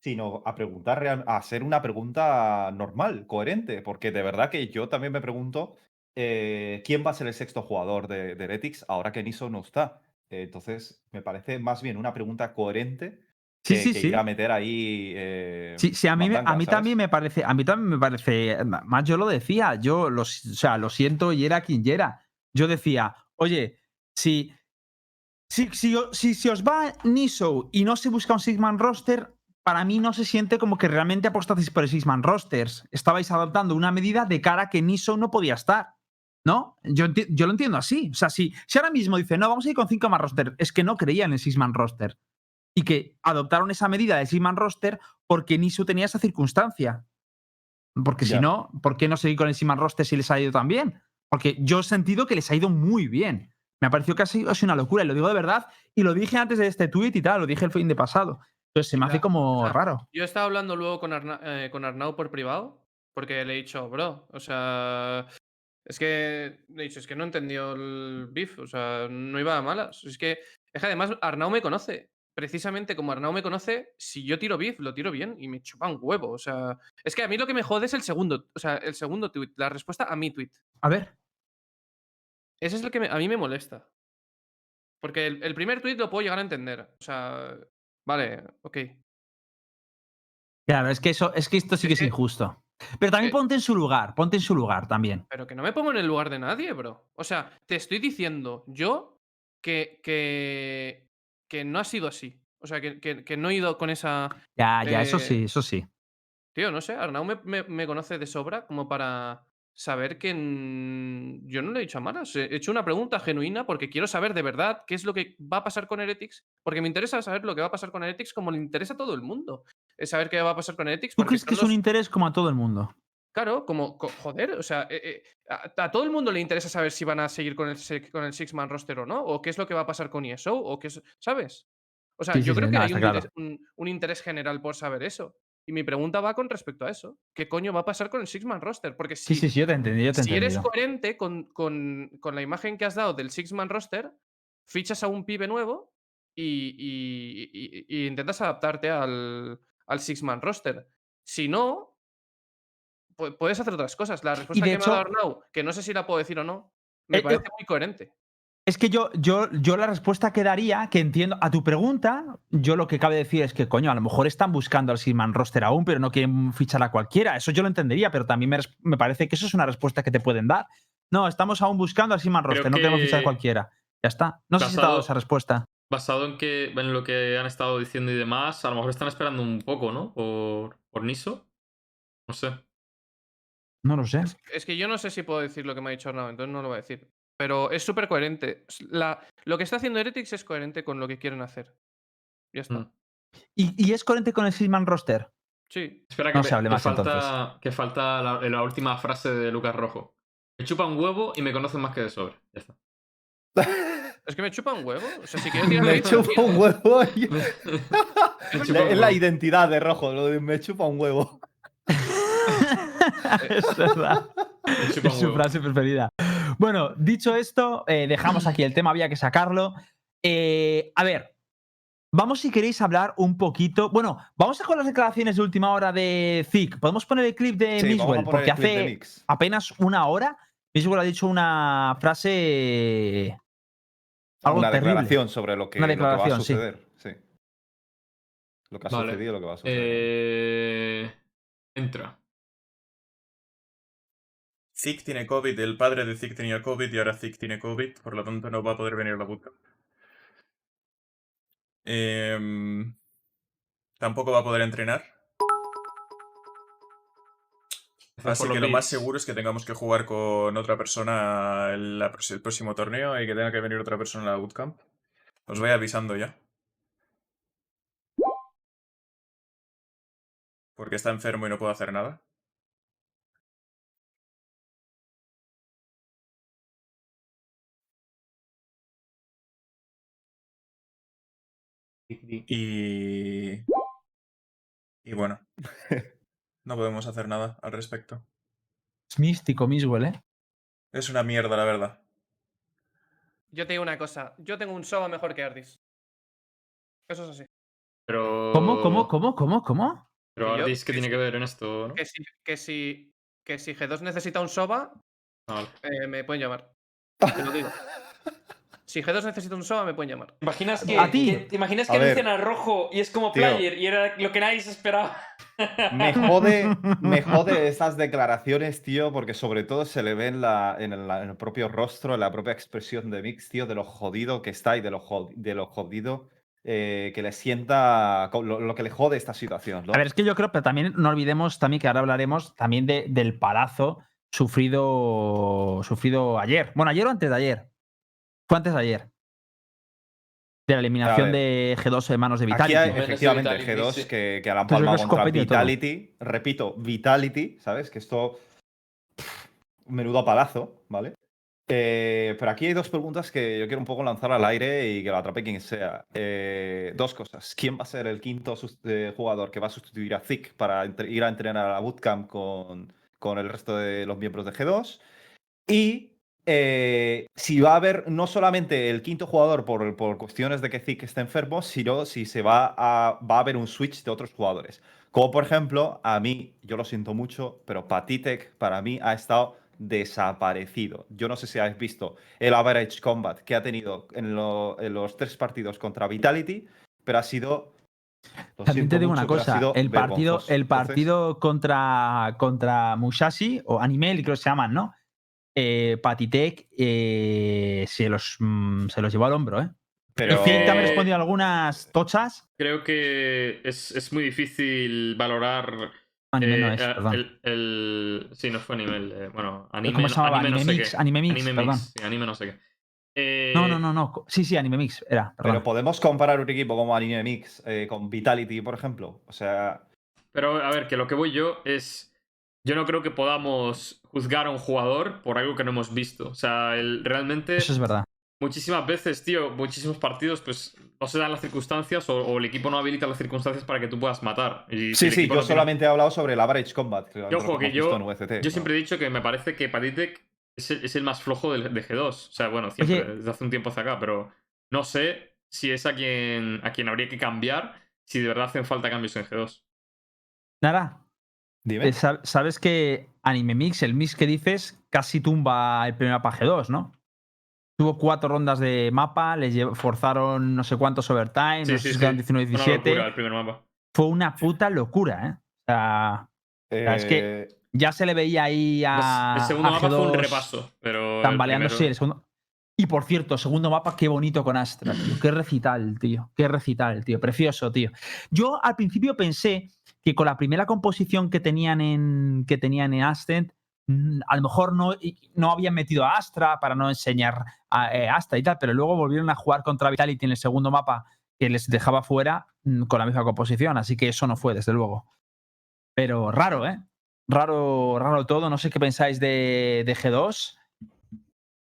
[SPEAKER 3] sino a preguntar, real- a hacer una pregunta normal, coherente, porque de verdad que yo también me pregunto eh, quién va a ser el sexto jugador de, de Heretics ahora que Niso no está. Eh, entonces, me parece más bien una pregunta coherente que,
[SPEAKER 2] sí,
[SPEAKER 3] que
[SPEAKER 2] sí.
[SPEAKER 3] ir a meter ahí. eh,
[SPEAKER 2] Sí, sí, a mí, a mí
[SPEAKER 3] ¿sabes?
[SPEAKER 2] también me parece, a mí también me parece, más yo lo decía, yo lo, o sea, lo siento y era quien era. Yo decía, oye, si, si, si, si, si os va Niso y no se busca un Six-Man roster, para mí no se siente como que realmente apostasteis por el Six-Man rosters. Estabais adoptando una medida de cara a que Niso no podía estar. ¿No? Yo, lo entiendo así. O sea, si, si ahora mismo dice, no, vamos a ir con cinco man roster, es que no creía en el Six-Man roster. Y que adoptaron esa medida del Six-Man roster porque Nisu tenía esa circunstancia. Porque si no, ¿por qué no seguir con el Six-Man roster si les ha ido tan bien? Porque yo he sentido que les ha ido muy bien. Me ha parecido que ha sido, ha sido una locura, y lo digo de verdad, y lo dije antes de este tweet y tal, lo dije el fin de pasado. Entonces se me hace como raro.
[SPEAKER 4] Yo estaba hablando luego con, Arna- eh, con Arnau por privado, porque le he dicho, bro, o sea, es que, le he dicho, es que no entendió el beef, o sea, no iba a malas. Es que, es que además Arnau me conoce. Precisamente como Arnau me conoce, si yo tiro beef, lo tiro bien y me chupa un huevo. O sea, es que a mí lo que me jode es el segundo, o sea, el segundo tweet, la respuesta a mi tweet.
[SPEAKER 2] A ver.
[SPEAKER 4] Ese es el que me- a mí me molesta. Porque el, el primer tweet lo puedo llegar a entender. O sea, vale, ok.
[SPEAKER 2] Claro, es que eso, es que esto sí que es injusto. Pero también
[SPEAKER 4] que-
[SPEAKER 2] ponte en su lugar, ponte en su lugar también.
[SPEAKER 4] Pero que no me pongo en el lugar de nadie, bro. O sea, te estoy diciendo yo que, que, que no ha sido así. O sea, que, que- que no he ido con esa...
[SPEAKER 2] Ya, ya, eso
[SPEAKER 4] Eh,
[SPEAKER 2] sí, eso sí.
[SPEAKER 4] Tío, no sé, Arnau me, me- me conoce de sobra como para saber que yo no le he dicho a malas. He hecho una pregunta genuina porque quiero saber de verdad qué es lo que va a pasar con Heretics. Porque me interesa saber lo que va a pasar con Heretics como le interesa a todo el mundo. Es saber qué va a pasar con Heretics.
[SPEAKER 2] ¿Tú
[SPEAKER 4] porque
[SPEAKER 2] crees que es un interés como a todo el mundo?
[SPEAKER 4] Claro, como, co- joder, o sea, eh, eh, a, a todo el mundo le interesa saber si van a seguir con el, con el Six-Man roster o no, o qué es lo que va a pasar con ESO, o qué es, ¿sabes? O sea,
[SPEAKER 2] Sí,
[SPEAKER 4] yo
[SPEAKER 2] sí,
[SPEAKER 4] creo que hay
[SPEAKER 2] está
[SPEAKER 4] un,
[SPEAKER 2] claro.
[SPEAKER 4] interés, un- un interés general por saber eso. Y mi pregunta va con respecto a eso. ¿Qué coño va a pasar con el Six-Man roster? Porque si,
[SPEAKER 2] sí, sí, yo te entendí, yo te
[SPEAKER 4] si eres coherente con, con- con la imagen que has dado del Six-Man roster, fichas a un pibe nuevo y, y- y- y intentas adaptarte al, al Six-Man roster. Si no, pu- puedes hacer otras cosas. La respuesta que me ha dado Arnau, que no sé si la puedo decir o no, me
[SPEAKER 2] Eh, eh,
[SPEAKER 4] parece muy coherente.
[SPEAKER 2] Es que yo, yo, yo la respuesta que daría, que entiendo a tu pregunta, yo lo que cabe decir es que, coño, a lo mejor están buscando al Seaman roster aún, pero no quieren fichar a cualquiera. Eso yo lo entendería, pero también me, parece que eso es una respuesta que te pueden dar. No, estamos aún buscando al
[SPEAKER 1] Creo
[SPEAKER 2] roster, no queremos fichar a cualquiera. Ya está. No sé si te ha dado
[SPEAKER 1] Basado-
[SPEAKER 2] esa respuesta.
[SPEAKER 1] Basado en, que, en lo que han estado diciendo y demás, a lo mejor están esperando un poco, ¿no? Por, por Niso. No sé.
[SPEAKER 2] No lo sé.
[SPEAKER 4] Es que yo no sé si puedo decir lo que me ha dicho Arnau, entonces no lo voy a decir. Pero es súper coherente. La, lo que está haciendo Heretics es coherente con lo que quieren hacer. Ya está.
[SPEAKER 1] Mm.
[SPEAKER 2] ¿Y, y es coherente con el Seaman roster?
[SPEAKER 4] Sí.
[SPEAKER 1] Espera, que,
[SPEAKER 2] No se hable
[SPEAKER 1] que
[SPEAKER 2] más,
[SPEAKER 1] falta, que falta la, la última frase de Lucas Rojo. Me chupa un huevo y me conocen más que de sobre. Ya está.
[SPEAKER 4] Es que me chupa un huevo. O sea, si quieres tirar
[SPEAKER 3] Me chupa un huevo.
[SPEAKER 1] Me chupa un
[SPEAKER 3] es la
[SPEAKER 1] huevo.
[SPEAKER 3] identidad de rojo, lo de me chupa un huevo.
[SPEAKER 2] es verdad.
[SPEAKER 1] Me chupa
[SPEAKER 2] Es su
[SPEAKER 1] huevo.
[SPEAKER 2] frase preferida. Bueno, dicho esto, eh, dejamos aquí el tema, había que sacarlo. Eh, a ver, vamos si queréis hablar un poquito. Bueno, vamos a con las declaraciones de última hora de Zick. ¿Podemos poner el clip de
[SPEAKER 3] Sí, vamos a
[SPEAKER 2] Miswell?
[SPEAKER 3] poner
[SPEAKER 2] Porque
[SPEAKER 3] el clip de
[SPEAKER 2] hace apenas una hora Miswell ha dicho una frase. Algo
[SPEAKER 3] Una
[SPEAKER 2] terrible.
[SPEAKER 3] declaración sobre lo que,
[SPEAKER 2] Una
[SPEAKER 3] lo que va a
[SPEAKER 2] declaración, sí.
[SPEAKER 3] suceder. Sí. Lo que ha
[SPEAKER 1] Vale.
[SPEAKER 3] sucedido, lo que va a suceder.
[SPEAKER 1] Eh, entra.
[SPEAKER 5] Zik tiene COVID, el padre de Zik tenía COVID y ahora Zik tiene COVID, por lo tanto no va a poder venir a la bootcamp. Em, tampoco va a poder entrenar. Así que lo más seguro es que tengamos que jugar con otra persona el, el próximo torneo y que tenga que venir otra persona a la bootcamp. Os voy avisando ya. Porque está enfermo y no puedo hacer nada. Y... Y bueno. No podemos hacer nada al respecto.
[SPEAKER 2] Es místico, Miswell, ¿eh?
[SPEAKER 5] Es una mierda, la verdad.
[SPEAKER 4] Yo te digo una cosa. Yo tengo un Soba mejor que Ardis. Eso es así.
[SPEAKER 1] Pero.
[SPEAKER 2] ¿Cómo, cómo, cómo, cómo, cómo?
[SPEAKER 1] Pero
[SPEAKER 4] yo-
[SPEAKER 1] Ardis, ¿qué
[SPEAKER 4] que
[SPEAKER 1] tiene
[SPEAKER 4] sí.
[SPEAKER 1] que ver en esto? ¿no?
[SPEAKER 4] Que si, que si, que si G2 necesita un Soba,
[SPEAKER 1] Ah, vale.
[SPEAKER 4] eh, me pueden llamar. Te lo digo. Si G2 necesita un Soba, me pueden llamar.
[SPEAKER 6] ¿Te imaginas que,
[SPEAKER 2] A ti.
[SPEAKER 6] que- ¿te imaginas
[SPEAKER 3] A
[SPEAKER 6] que
[SPEAKER 3] ver.
[SPEAKER 6] anuncian a rojo y es como
[SPEAKER 3] Tío.
[SPEAKER 6] player y era lo que nadie se esperaba?
[SPEAKER 3] Me jode, me jode estas declaraciones, tío, porque sobre todo se le ve en, la, en, el, en el propio rostro, en la propia expresión de Mix, tío, de lo jodido que está y de lo, jo- de lo jodido eh, que le sienta, lo, lo que le jode esta situación, ¿no?
[SPEAKER 2] A ver, es que yo creo, pero también no olvidemos también que ahora hablaremos también de- del palazo sufrido, sufrido ayer. Bueno, ayer o antes de ayer. Fue antes de ayer. De la eliminación de G2 en manos de
[SPEAKER 3] Aquí
[SPEAKER 2] Vitality.
[SPEAKER 3] hay,
[SPEAKER 6] Bueno,
[SPEAKER 3] efectivamente,
[SPEAKER 6] Vitality,
[SPEAKER 3] G2
[SPEAKER 6] sí.
[SPEAKER 3] que, que
[SPEAKER 2] es
[SPEAKER 3] contra. Vitality. Repito, Vitality, ¿sabes? Que esto. Menudo palazo, ¿vale? Eh, pero aquí hay dos preguntas que yo quiero un poco lanzar al aire y que lo atrape quien sea. Eh, dos cosas. ¿Quién va a ser el quinto eh, jugador que va a sustituir a Zik para ir a entrenar a la bootcamp con, con el resto de los miembros de G2? Y eh, si va a haber no solamente el quinto jugador por, por cuestiones de que Zik está enfermo, sino si se va a, va a haber un switch de otros jugadores. Como por ejemplo, a mí, yo lo siento mucho, pero Patitek para mí ha estado desaparecido. Yo no sé si habéis visto el average combat que ha tenido en, lo- en los tres partidos contra Vitality, pero ha sido...
[SPEAKER 2] También te digo
[SPEAKER 3] mucho,
[SPEAKER 2] una cosa, el partido, el
[SPEAKER 3] Entonces,
[SPEAKER 2] partido contra, contra Musashi, o Animel, creo que se llaman, ¿no? Eh, Patitek eh, se, los, mm, se los llevó al hombro, ¿eh?
[SPEAKER 3] pero-
[SPEAKER 2] Y Zik también respondió algunas tochas.
[SPEAKER 1] Creo que es, es muy difícil valorar.
[SPEAKER 2] Animel no
[SPEAKER 1] eh,
[SPEAKER 2] es,
[SPEAKER 1] eh,
[SPEAKER 2] perdón.
[SPEAKER 1] el, el- Sí, no fue nivel. eh, bueno, anime,
[SPEAKER 2] ¿Cómo se llamaba?
[SPEAKER 1] anime
[SPEAKER 2] Anime,
[SPEAKER 1] no
[SPEAKER 2] Mix. Anime Mix,
[SPEAKER 1] Anime
[SPEAKER 2] perdón.
[SPEAKER 1] Mix, sí, anime no sé qué. Eh,
[SPEAKER 2] No, no, no, no. Sí, sí, Anime Mix era.
[SPEAKER 3] Pero podemos comparar un equipo como Anime Mix eh, con Vitality, por ejemplo. O sea,
[SPEAKER 1] Pero a ver, que lo que voy yo es. Yo no creo que podamos juzgar a un jugador por algo que no hemos visto. O sea, el, realmente.
[SPEAKER 2] Eso es verdad.
[SPEAKER 1] muchísimas veces, tío, muchísimos partidos, pues no se dan las circunstancias o, o el equipo no habilita las circunstancias para que tú puedas matar. Y
[SPEAKER 3] sí, sí, yo
[SPEAKER 1] no tiene-
[SPEAKER 3] solamente he hablado sobre el average combat.
[SPEAKER 1] Yo, ojo, que yo- Yo
[SPEAKER 3] ¿no?
[SPEAKER 1] siempre he dicho que me parece que Patitek es el, es el más flojo de, de G2. O sea, bueno, siempre,
[SPEAKER 2] Oye.
[SPEAKER 1] desde hace un tiempo hacia acá, pero no sé si es a quien, a quien habría que cambiar si de verdad hacen falta cambios en G2.
[SPEAKER 2] Nada,
[SPEAKER 3] Dime.
[SPEAKER 2] eh, sab- sabes que Anime Mix, el mix que dices, casi tumba el primer mapa G2, ¿no? Tuvo cuatro rondas de mapa, les forzaron no sé cuántos overtime,
[SPEAKER 1] Sí,
[SPEAKER 2] no
[SPEAKER 1] sí,
[SPEAKER 2] sé si
[SPEAKER 1] sí.
[SPEAKER 2] quedaron
[SPEAKER 1] Una
[SPEAKER 2] 19-17.
[SPEAKER 1] locura el primer mapa.
[SPEAKER 2] Fue una puta locura, ¿eh? O sea, es que
[SPEAKER 3] Eh,
[SPEAKER 2] ya se le veía ahí a.
[SPEAKER 1] el segundo
[SPEAKER 2] a
[SPEAKER 1] mapa fue un
[SPEAKER 2] G2
[SPEAKER 1] repaso, pero. el
[SPEAKER 2] Tambaleando, sí,
[SPEAKER 1] primero-
[SPEAKER 2] el segundo. Y por cierto, segundo mapa, qué bonito con Astra, tío. Qué recital, tío. Qué recital, tío. Precioso, tío. Yo al principio pensé que con la primera composición que tenían en, que tenían en Ascent, mm, a lo mejor no, no habían metido a Astra para no enseñar a eh, Astra y tal, pero luego volvieron a jugar contra Vitality en el segundo mapa que les dejaba fuera mm, con la misma composición. Así que eso no fue, desde luego. Pero raro, ¿eh? Raro, raro todo. No sé qué pensáis de, de G2.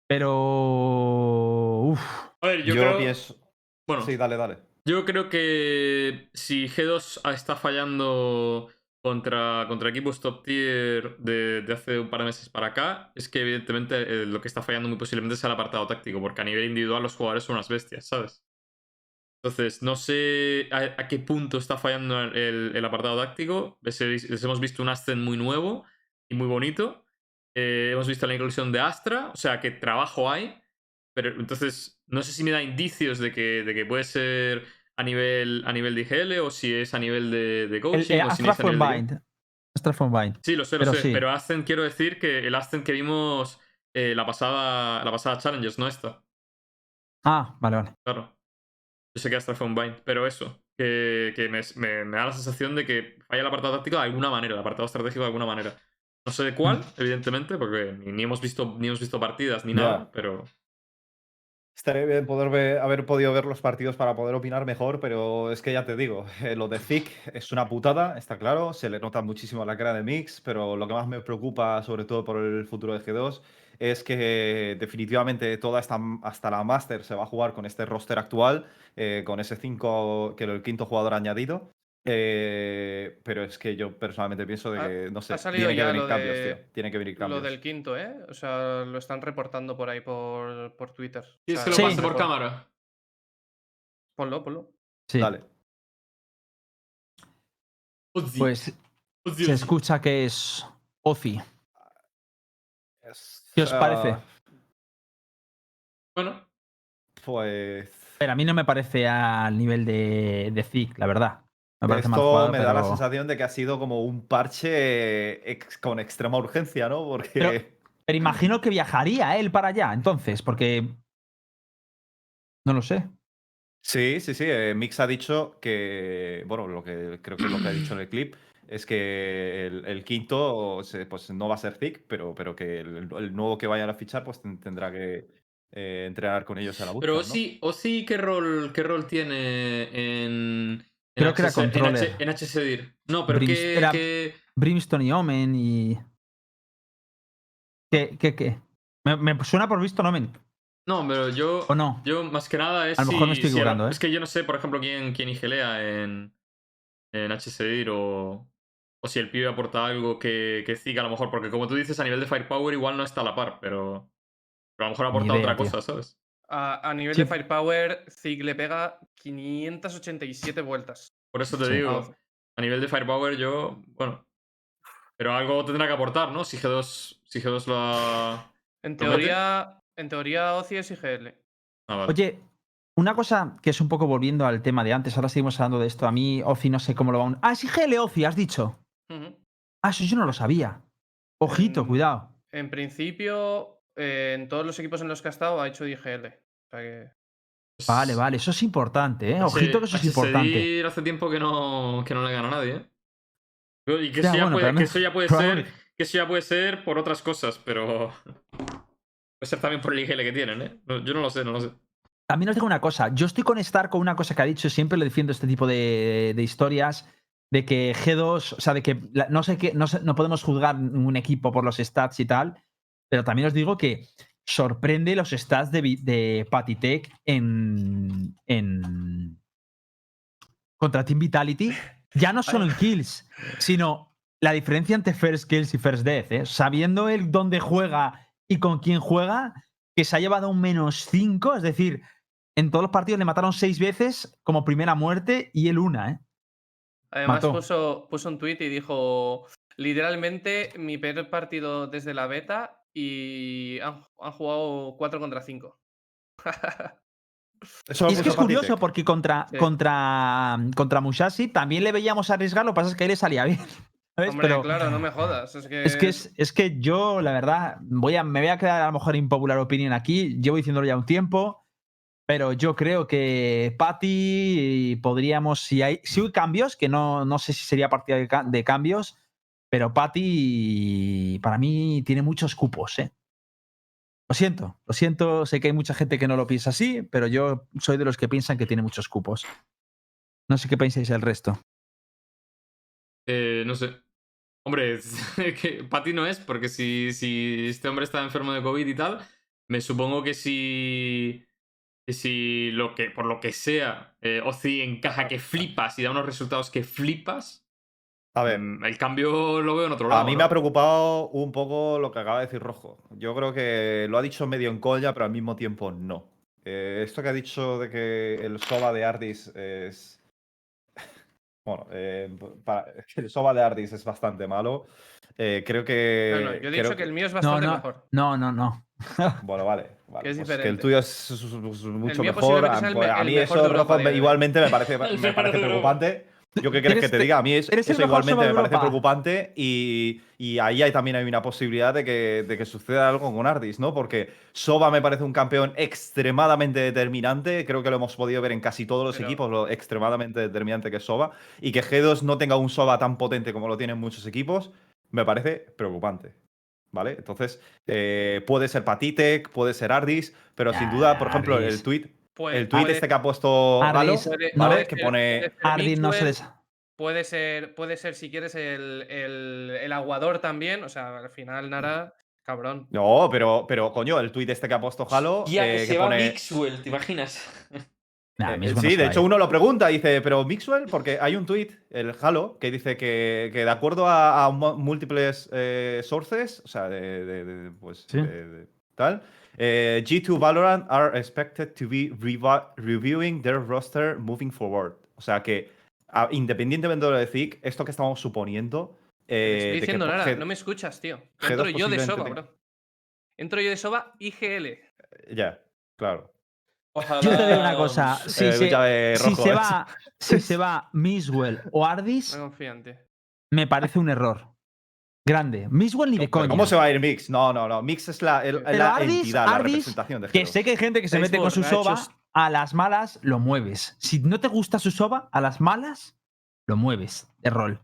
[SPEAKER 2] Pero. Uf.
[SPEAKER 1] A ver, yo,
[SPEAKER 3] yo
[SPEAKER 1] creo.
[SPEAKER 3] pienso.
[SPEAKER 1] Bueno,
[SPEAKER 3] Sí, dale, dale.
[SPEAKER 1] Yo creo que si G2 está fallando contra, contra equipos top tier de, hace un par de meses para acá, es que evidentemente eh, lo que está fallando muy posiblemente es el apartado táctico, porque a nivel individual los jugadores son unas bestias, ¿sabes? Entonces, no sé a, qué punto está fallando el, el apartado táctico. Les hemos visto un Ascent muy nuevo y muy bonito. Eh, hemos visto la inclusión de Astra, o sea que trabajo hay. Pero entonces, no sé si me da indicios de que, de que puede ser a nivel, a nivel de IGL o si es a nivel de, de
[SPEAKER 2] El,
[SPEAKER 1] coaching
[SPEAKER 2] eh,
[SPEAKER 1] o si
[SPEAKER 2] Astra
[SPEAKER 1] es a nivel de-
[SPEAKER 2] Bind.
[SPEAKER 1] Sí, lo sé, lo
[SPEAKER 2] Pero
[SPEAKER 1] sé.
[SPEAKER 2] sí.
[SPEAKER 1] Pero Ascent quiero decir que el Ascent que vimos eh, la, pasada, la pasada Challengers, no esta.
[SPEAKER 2] Ah, vale, vale.
[SPEAKER 1] Claro. Yo sé que Astra fue un bind, pero eso. Que, que me, me- me da la sensación de que falla el apartado táctico de alguna manera, el apartado estratégico de alguna manera. No sé de cuál,
[SPEAKER 2] Mm.
[SPEAKER 1] evidentemente, porque ni, ni hemos visto, ni hemos visto partidas ni nada, pero.
[SPEAKER 3] Estaría bien poder ver- haber podido ver los partidos para poder opinar mejor, pero es que ya te digo, eh, lo de Zic es una putada, está claro, se le nota muchísimo la cara de Mix, pero lo que más me preocupa, sobre todo por el futuro de G2, es que definitivamente toda esta, hasta la Master se va a jugar con este roster actual, eh, con ese 5, que el quinto jugador añadido. Eh, pero es que yo personalmente pienso de
[SPEAKER 4] Ha-
[SPEAKER 3] que, no sé, tiene que venir
[SPEAKER 4] lo
[SPEAKER 3] cambios,
[SPEAKER 4] de-
[SPEAKER 3] tío. Tiene que venir
[SPEAKER 4] Lo
[SPEAKER 3] cambios.
[SPEAKER 4] del quinto, ¿eh? O sea, lo están reportando por ahí por, por Twitter. O
[SPEAKER 1] ¿Quieres
[SPEAKER 4] sea,
[SPEAKER 1] que lo
[SPEAKER 2] Sí.
[SPEAKER 1] pase por cámara?
[SPEAKER 4] Ponlo, ponlo.
[SPEAKER 2] Sí.
[SPEAKER 3] Dale.
[SPEAKER 2] Pues
[SPEAKER 1] Ozzy,
[SPEAKER 2] se escucha que es Ozzy.
[SPEAKER 3] Es-
[SPEAKER 2] ¿Qué os parece?
[SPEAKER 1] Bueno,
[SPEAKER 3] pues.
[SPEAKER 2] Pero a mí no me parece al nivel de, de Zik, la verdad. Me mal
[SPEAKER 3] Esto me da la sensación de que ha sido como un parche ex- con extrema urgencia, ¿no? Porque.
[SPEAKER 2] Pero- Pero imagino que viajaría él para allá, entonces, porque. No lo sé.
[SPEAKER 3] Sí, sí, sí. eh, Mix ha dicho que. Bueno, lo que creo que es lo que ha dicho en el clip es que el, el quinto pues no va a ser Thick, pero, pero que el, el nuevo que vayan a fichar pues ten- tendrá que eh, entrenar con ellos en la
[SPEAKER 1] pero
[SPEAKER 3] bootcamp, ¿no?
[SPEAKER 1] Ozzy, ¿qué rol, ¿qué rol tiene en. En
[SPEAKER 2] Creo que era
[SPEAKER 1] HC en
[SPEAKER 2] controller.
[SPEAKER 1] H- En HCDIR. No, pero
[SPEAKER 2] Brims-
[SPEAKER 1] ¿qué,
[SPEAKER 2] era-
[SPEAKER 1] qué-
[SPEAKER 2] Brimstone y Omen y. ¿Qué, qué, qué? Me, me suena por visto Omen,
[SPEAKER 1] No, pero yo.
[SPEAKER 2] ¿o no?
[SPEAKER 1] Yo, más que nada, es.
[SPEAKER 2] A lo mejor me
[SPEAKER 1] si-
[SPEAKER 2] estoy
[SPEAKER 1] si era-
[SPEAKER 2] equivocando, ¿eh?
[SPEAKER 1] Es que yo no sé, por ejemplo, quién, quién igelea en. En HCDIR o. O si el pibe aporta algo que, que Zig a lo mejor. Porque como tú dices, a nivel de Firepower igual no está a la par, pero. Pero a lo mejor aporta
[SPEAKER 2] idea,
[SPEAKER 1] otra
[SPEAKER 2] tío.
[SPEAKER 1] cosa, ¿sabes?
[SPEAKER 4] A, a nivel
[SPEAKER 2] Sí.
[SPEAKER 4] de Firepower, Zig le pega 587 vueltas.
[SPEAKER 1] Por eso te
[SPEAKER 2] Sí.
[SPEAKER 1] digo. A nivel de Firepower, yo. Bueno. Pero algo tendrá que aportar, ¿no? Si G2, si G2 lo ha.
[SPEAKER 4] En teoría, en teoría Ozzy es IGL.
[SPEAKER 1] Ah, vale.
[SPEAKER 2] Oye, una cosa que es un poco volviendo al tema de antes, ahora seguimos hablando de esto. A mí, Ozzy, no sé cómo lo va a. Ah, sí, GL Ozzy, has dicho. Ah, eso yo no lo sabía. Ojito, cuidado.
[SPEAKER 4] En principio, eh, en todos los equipos en los que ha estado ha hecho IGL. Que.
[SPEAKER 2] Vale, vale, eso es importante, ¿eh? Ojito que eso es importante.
[SPEAKER 1] Hace tiempo que no, que no le gana a nadie, ¿eh? Y que,
[SPEAKER 2] Ya,
[SPEAKER 1] eso, ya
[SPEAKER 2] bueno,
[SPEAKER 1] puede,
[SPEAKER 2] pero
[SPEAKER 1] que
[SPEAKER 2] no-
[SPEAKER 1] eso ya puede
[SPEAKER 2] pero
[SPEAKER 1] ser. Que eso ya puede ser por otras cosas, pero. Puede ser también por el IGL que tienen, ¿eh? No, Yo no lo sé, no lo sé.
[SPEAKER 2] También os digo una cosa. Yo estoy con Star con una cosa que ha dicho, siempre le defiendo este tipo de, de historias, de que G2, o sea, de que la- no sé qué, no, sé- no podemos juzgar un equipo por los stats y tal, pero también os digo que sorprende los stats de, de Patitech en, en contra Team Vitality, ya no solo en kills, sino la diferencia entre first kills y first death, ¿eh? sabiendo él dónde juega y con quién juega, que se ha llevado un menos 5, es decir, en todos los partidos le mataron seis veces como primera muerte y él una, ¿eh?
[SPEAKER 4] Además
[SPEAKER 2] Mató.
[SPEAKER 4] puso, puso un tweet y dijo, literalmente mi peor partido desde la beta y han, han jugado 4 contra 5.
[SPEAKER 3] Eso lo
[SPEAKER 2] Y es que es curioso porque contra,
[SPEAKER 4] Sí.
[SPEAKER 2] contra, contra Musashi también le veíamos arriesgar, lo que pasa es que ahí le salía bien. ¿sabes?
[SPEAKER 4] Hombre,
[SPEAKER 2] Pero
[SPEAKER 4] claro, no me jodas. Es que,
[SPEAKER 2] es que, es, es que yo, la verdad, voy a, me voy a quedar a lo mejor impopular opinión aquí. Llevo diciéndolo ya un tiempo, pero yo creo que Patty podríamos, si hay, si hay cambios, que no, no sé si sería partida de cambios, pero Patty para mí tiene muchos cupos, ¿eh? Lo siento, lo siento, sé que hay mucha gente que no lo piensa así, pero yo soy de los que piensan que tiene muchos cupos. No sé qué pensáis el resto.
[SPEAKER 1] Eh, no sé. Hombre, que Patty no es, porque si, si este hombre está enfermo de COVID y tal, me supongo que si. que si lo que, por lo que sea, eh, Ozzy encaja que flipas y da unos resultados que flipas,
[SPEAKER 3] A ver,
[SPEAKER 1] mm, el cambio lo veo en otro lado.
[SPEAKER 3] a mí
[SPEAKER 1] ¿no?
[SPEAKER 3] me ha preocupado un poco lo que acaba de decir Rojo. Yo creo que lo ha dicho medio en colla, pero al mismo tiempo no. Eh, esto que ha dicho de que el Soba de Ardis es. Bueno, eh, para- el Soba de Ardis es bastante malo. Eh, creo que.
[SPEAKER 4] No, no, yo he
[SPEAKER 3] creo
[SPEAKER 4] dicho que el mío es bastante mejor.
[SPEAKER 2] no, no, no.
[SPEAKER 3] Bueno, vale. vale,
[SPEAKER 4] Que es
[SPEAKER 3] pues que el tuyo es, es- es mucho
[SPEAKER 4] mío
[SPEAKER 3] mejor. A,
[SPEAKER 4] el el
[SPEAKER 3] mí
[SPEAKER 4] mejor
[SPEAKER 3] eso Rojo, igualmente me parece, me parece preocupante. ¿Yo qué quieres que te diga? A mí es, eso igualmente me parece preocupante y, y ahí hay, también hay una posibilidad de que, de que suceda algo con Ardis, ¿no? Porque Soba me parece un campeón extremadamente determinante. Creo que lo hemos podido ver en casi todos los
[SPEAKER 4] Pero-
[SPEAKER 3] equipos, lo extremadamente determinante que es Soba. Y que G2 no tenga un Soba tan potente como lo tienen muchos equipos, me parece preocupante. ¿Vale? Entonces, eh, puede ser Patitec, puede ser Ardis, pero sin duda, por ejemplo, el tweet,
[SPEAKER 4] Puede-
[SPEAKER 3] el tweet
[SPEAKER 4] puede-
[SPEAKER 3] este que ha puesto Galo,
[SPEAKER 2] Ardis,
[SPEAKER 4] puede-
[SPEAKER 3] ¿vale?
[SPEAKER 4] puede
[SPEAKER 3] que
[SPEAKER 4] ser-
[SPEAKER 3] pone
[SPEAKER 2] Ardis no se les.
[SPEAKER 4] Puede ser, puede ser si quieres el, el, el aguador también. O sea, al final, Nara, cabrón.
[SPEAKER 3] No, pero, pero coño, el tweet este que ha puesto Halo.
[SPEAKER 6] Tía, que
[SPEAKER 3] eh,
[SPEAKER 6] se
[SPEAKER 3] que
[SPEAKER 6] va
[SPEAKER 3] pone-
[SPEAKER 6] Mixwell, ¿te imaginas?
[SPEAKER 2] Nah,
[SPEAKER 3] eh,
[SPEAKER 2] no
[SPEAKER 3] sí, de hecho uno lo pregunta, dice, pero Mixwell, porque hay un tweet, el Halo, que dice que, que de acuerdo a, múltiples eh, sources, o sea, de, de- de- pues,
[SPEAKER 2] Sí.
[SPEAKER 3] de- de- tal, eh, G2 Valorant are expected to be revi- reviewing their roster moving forward. O sea que, a- independientemente de lo de Zik, esto que estamos suponiendo. Eh,
[SPEAKER 4] estoy
[SPEAKER 3] que
[SPEAKER 4] diciendo nada,
[SPEAKER 3] G-
[SPEAKER 4] no me escuchas, tío.
[SPEAKER 3] G2
[SPEAKER 4] Entro yo de Soba, bro. Entro yo de Soba IGL.
[SPEAKER 3] Ya, claro.
[SPEAKER 6] Ojalá.
[SPEAKER 2] Yo te digo una cosa. Si,
[SPEAKER 3] Eh,
[SPEAKER 2] se, si va, si se va Miswell o Ardis, me parece un error. Grande. Miswell ni de coña.
[SPEAKER 3] ¿Cómo se va a ir Mix? No, no, no. Mix es la, el-
[SPEAKER 2] Pero
[SPEAKER 3] la
[SPEAKER 2] Ardis-
[SPEAKER 3] entidad, la representación de
[SPEAKER 2] Que
[SPEAKER 3] G2.
[SPEAKER 2] sé que hay gente que se mete con su soba, a las malas lo mueves. Si no te gusta su soba, a las malas lo mueves de rol.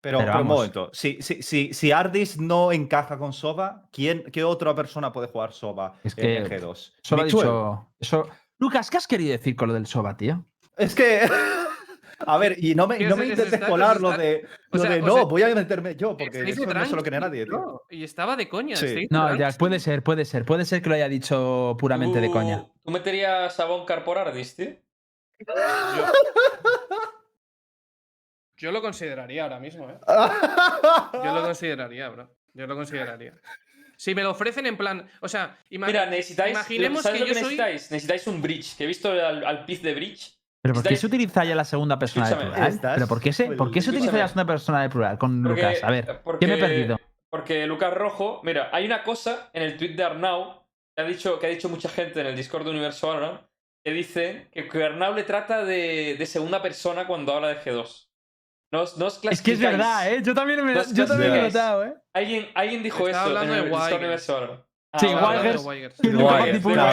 [SPEAKER 3] Pero,
[SPEAKER 2] pero
[SPEAKER 3] pero un
[SPEAKER 2] vamos.
[SPEAKER 3] momento. Si, si, si, si Ardis no encaja con Soba, ¿quién, ¿qué otra persona puede jugar Soba
[SPEAKER 2] Es
[SPEAKER 3] en
[SPEAKER 2] que
[SPEAKER 3] G2?
[SPEAKER 2] Solo ha
[SPEAKER 3] Mixwell.
[SPEAKER 2] dicho. Eso... Lucas, ¿qué has querido decir con lo del soba, tío?
[SPEAKER 3] Es que. A ver, y no me,
[SPEAKER 4] ¿Qué
[SPEAKER 3] no me
[SPEAKER 4] es-
[SPEAKER 3] intentes colar lo de.
[SPEAKER 4] o
[SPEAKER 3] Lo
[SPEAKER 4] sea,
[SPEAKER 3] de
[SPEAKER 4] os
[SPEAKER 3] no, voy a meterme yo, porque eso no se lo
[SPEAKER 4] Drunks,
[SPEAKER 3] nadie, tío.
[SPEAKER 4] Y estaba de coña.
[SPEAKER 3] Sí.
[SPEAKER 2] No, ya, puede ser, puede ser. Puede ser que lo haya dicho puramente de
[SPEAKER 6] ¿Tú-
[SPEAKER 2] coña.
[SPEAKER 6] ¿Tú meterías a Bonkar por Ardis, tío?
[SPEAKER 4] Yo lo consideraría ahora mismo, ¿eh? Yo lo consideraría, bro. Yo lo consideraría. Si me lo ofrecen en plan. O sea, ima-
[SPEAKER 6] Mira, necesitáis.
[SPEAKER 4] imaginemos
[SPEAKER 6] ¿Sabes
[SPEAKER 4] que
[SPEAKER 6] lo
[SPEAKER 4] yo
[SPEAKER 6] que
[SPEAKER 4] soy.
[SPEAKER 6] necesitáis? Necesitáis un bridge. Que he visto al, al piz de bridge.
[SPEAKER 2] ¿Pero por qué se utiliza ya la segunda persona de
[SPEAKER 6] Escúchame,
[SPEAKER 2] plural? ¿Pero por qué se, por qué se utiliza ya la segunda persona de plural con
[SPEAKER 6] Porque-
[SPEAKER 2] Lucas? A ver,
[SPEAKER 6] porque-
[SPEAKER 2] ¿qué me he perdido?
[SPEAKER 6] Porque Lucas Rojo, mira, hay una cosa en el tweet de Arnau que ha dicho, que ha dicho mucha gente en el Discord de Universo Valorant que dice que, Arnau le trata de, de segunda persona cuando habla de G2. No no os
[SPEAKER 2] Es que es verdad, ¿eh? Yo también me, yo también me he notado, ¿eh?
[SPEAKER 6] Alguien, alguien dijo
[SPEAKER 4] Estaba
[SPEAKER 6] eso en el
[SPEAKER 4] de
[SPEAKER 6] Discord. Universo Valorant. Ah,
[SPEAKER 2] Sí, Wigers.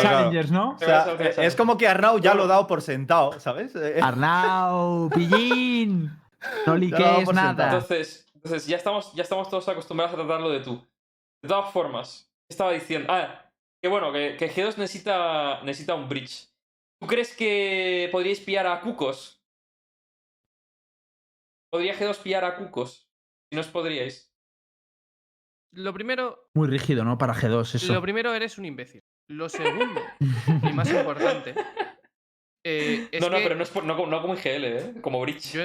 [SPEAKER 2] Challengers, ¿no?
[SPEAKER 3] O sea, eh, es como que Arnau ya lo ha dado por sentado, ¿sabes? Eh,
[SPEAKER 2] Arnau, pillín. No
[SPEAKER 3] por
[SPEAKER 2] nada.
[SPEAKER 6] Entonces, entonces ya, estamos, ya estamos todos acostumbrados a tratarlo de tú. De todas formas, ¿qué estaba diciendo? Ah, que bueno, que, que G2 necesita, necesita un bridge. ¿Tú crees que podríais pillar a Cucos? ¿Podría G2 pillar a Cucos? Si no os podríais.
[SPEAKER 4] Lo primero,
[SPEAKER 2] Muy rígido, ¿no? Para G2, eso.
[SPEAKER 4] lo primero eres un imbécil. Lo segundo, y más importante, eh, es
[SPEAKER 6] no, no,
[SPEAKER 4] que
[SPEAKER 6] pero no, es por- no, como- no como IGL, ¿eh? Como bridge.
[SPEAKER 4] yo,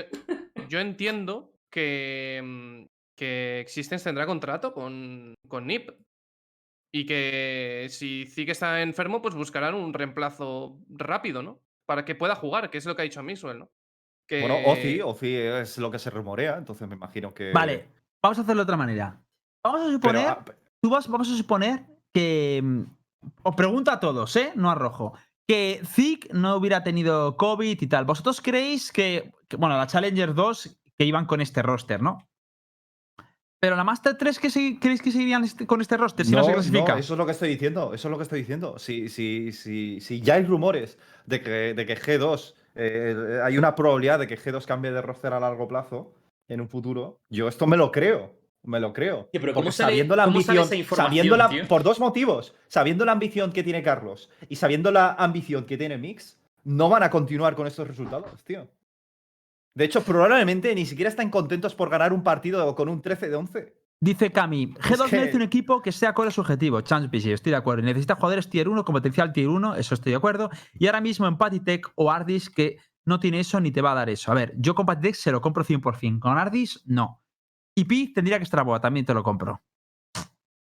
[SPEAKER 4] yo entiendo que, mm, que Existence tendrá contrato con, con NIP. Y que si Zeke está enfermo, pues buscarán un reemplazo rápido, ¿no? Para que pueda jugar, que es lo que ha dicho Mixwell, ¿no? Que...
[SPEAKER 3] Bueno, Ozzy, Ozzy es lo que se rumorea, entonces me imagino que.
[SPEAKER 2] Vale, vamos a hacerlo de otra manera. Vamos a suponer,
[SPEAKER 3] ah,
[SPEAKER 2] tú vas, vamos a suponer que. mm, Os pregunto a todos, ¿eh? No a Rojo. Que Zeke no hubiera tenido COVID y tal. ¿Vosotros creéis que, que, bueno, la Challenger 2 que iban con este roster, ¿no? Pero la Master 3, ¿qué se- ¿creéis que seguirían este- con este roster si no, se clasifica?
[SPEAKER 3] eso es lo que estoy diciendo. Eso es lo que estoy diciendo. Si, si, si, si ya hay rumores de que, de que G2, eh, hay una probabilidad de que G2 cambie de roster a largo plazo en un futuro, yo esto me lo creo. Me lo creo.
[SPEAKER 6] Pero ¿cómo sale-
[SPEAKER 3] sabiendo la
[SPEAKER 6] cómo sale
[SPEAKER 3] ambición,
[SPEAKER 6] esa
[SPEAKER 3] sabiendo la,
[SPEAKER 6] tío?
[SPEAKER 3] por dos motivos, sabiendo la ambición que tiene Carlos y sabiendo la ambición que tiene Mix, no van a continuar con estos resultados, tío. De hecho, probablemente ni siquiera están contentos por ganar un partido con un 13 de 11.
[SPEAKER 2] Dice Cami, G2
[SPEAKER 3] que-
[SPEAKER 2] merece un equipo que sea acorde a su objetivo. Chance PC, estoy de acuerdo. Necesita jugadores tier 1 con potencial tier 1, eso estoy de acuerdo. Y ahora mismo en Patitech o Ardis que no tiene eso ni te va a dar eso. A ver, yo con Patitech se lo compro 100%. Con Ardis, no. Y Pi tendría que estar boa, también te lo compro.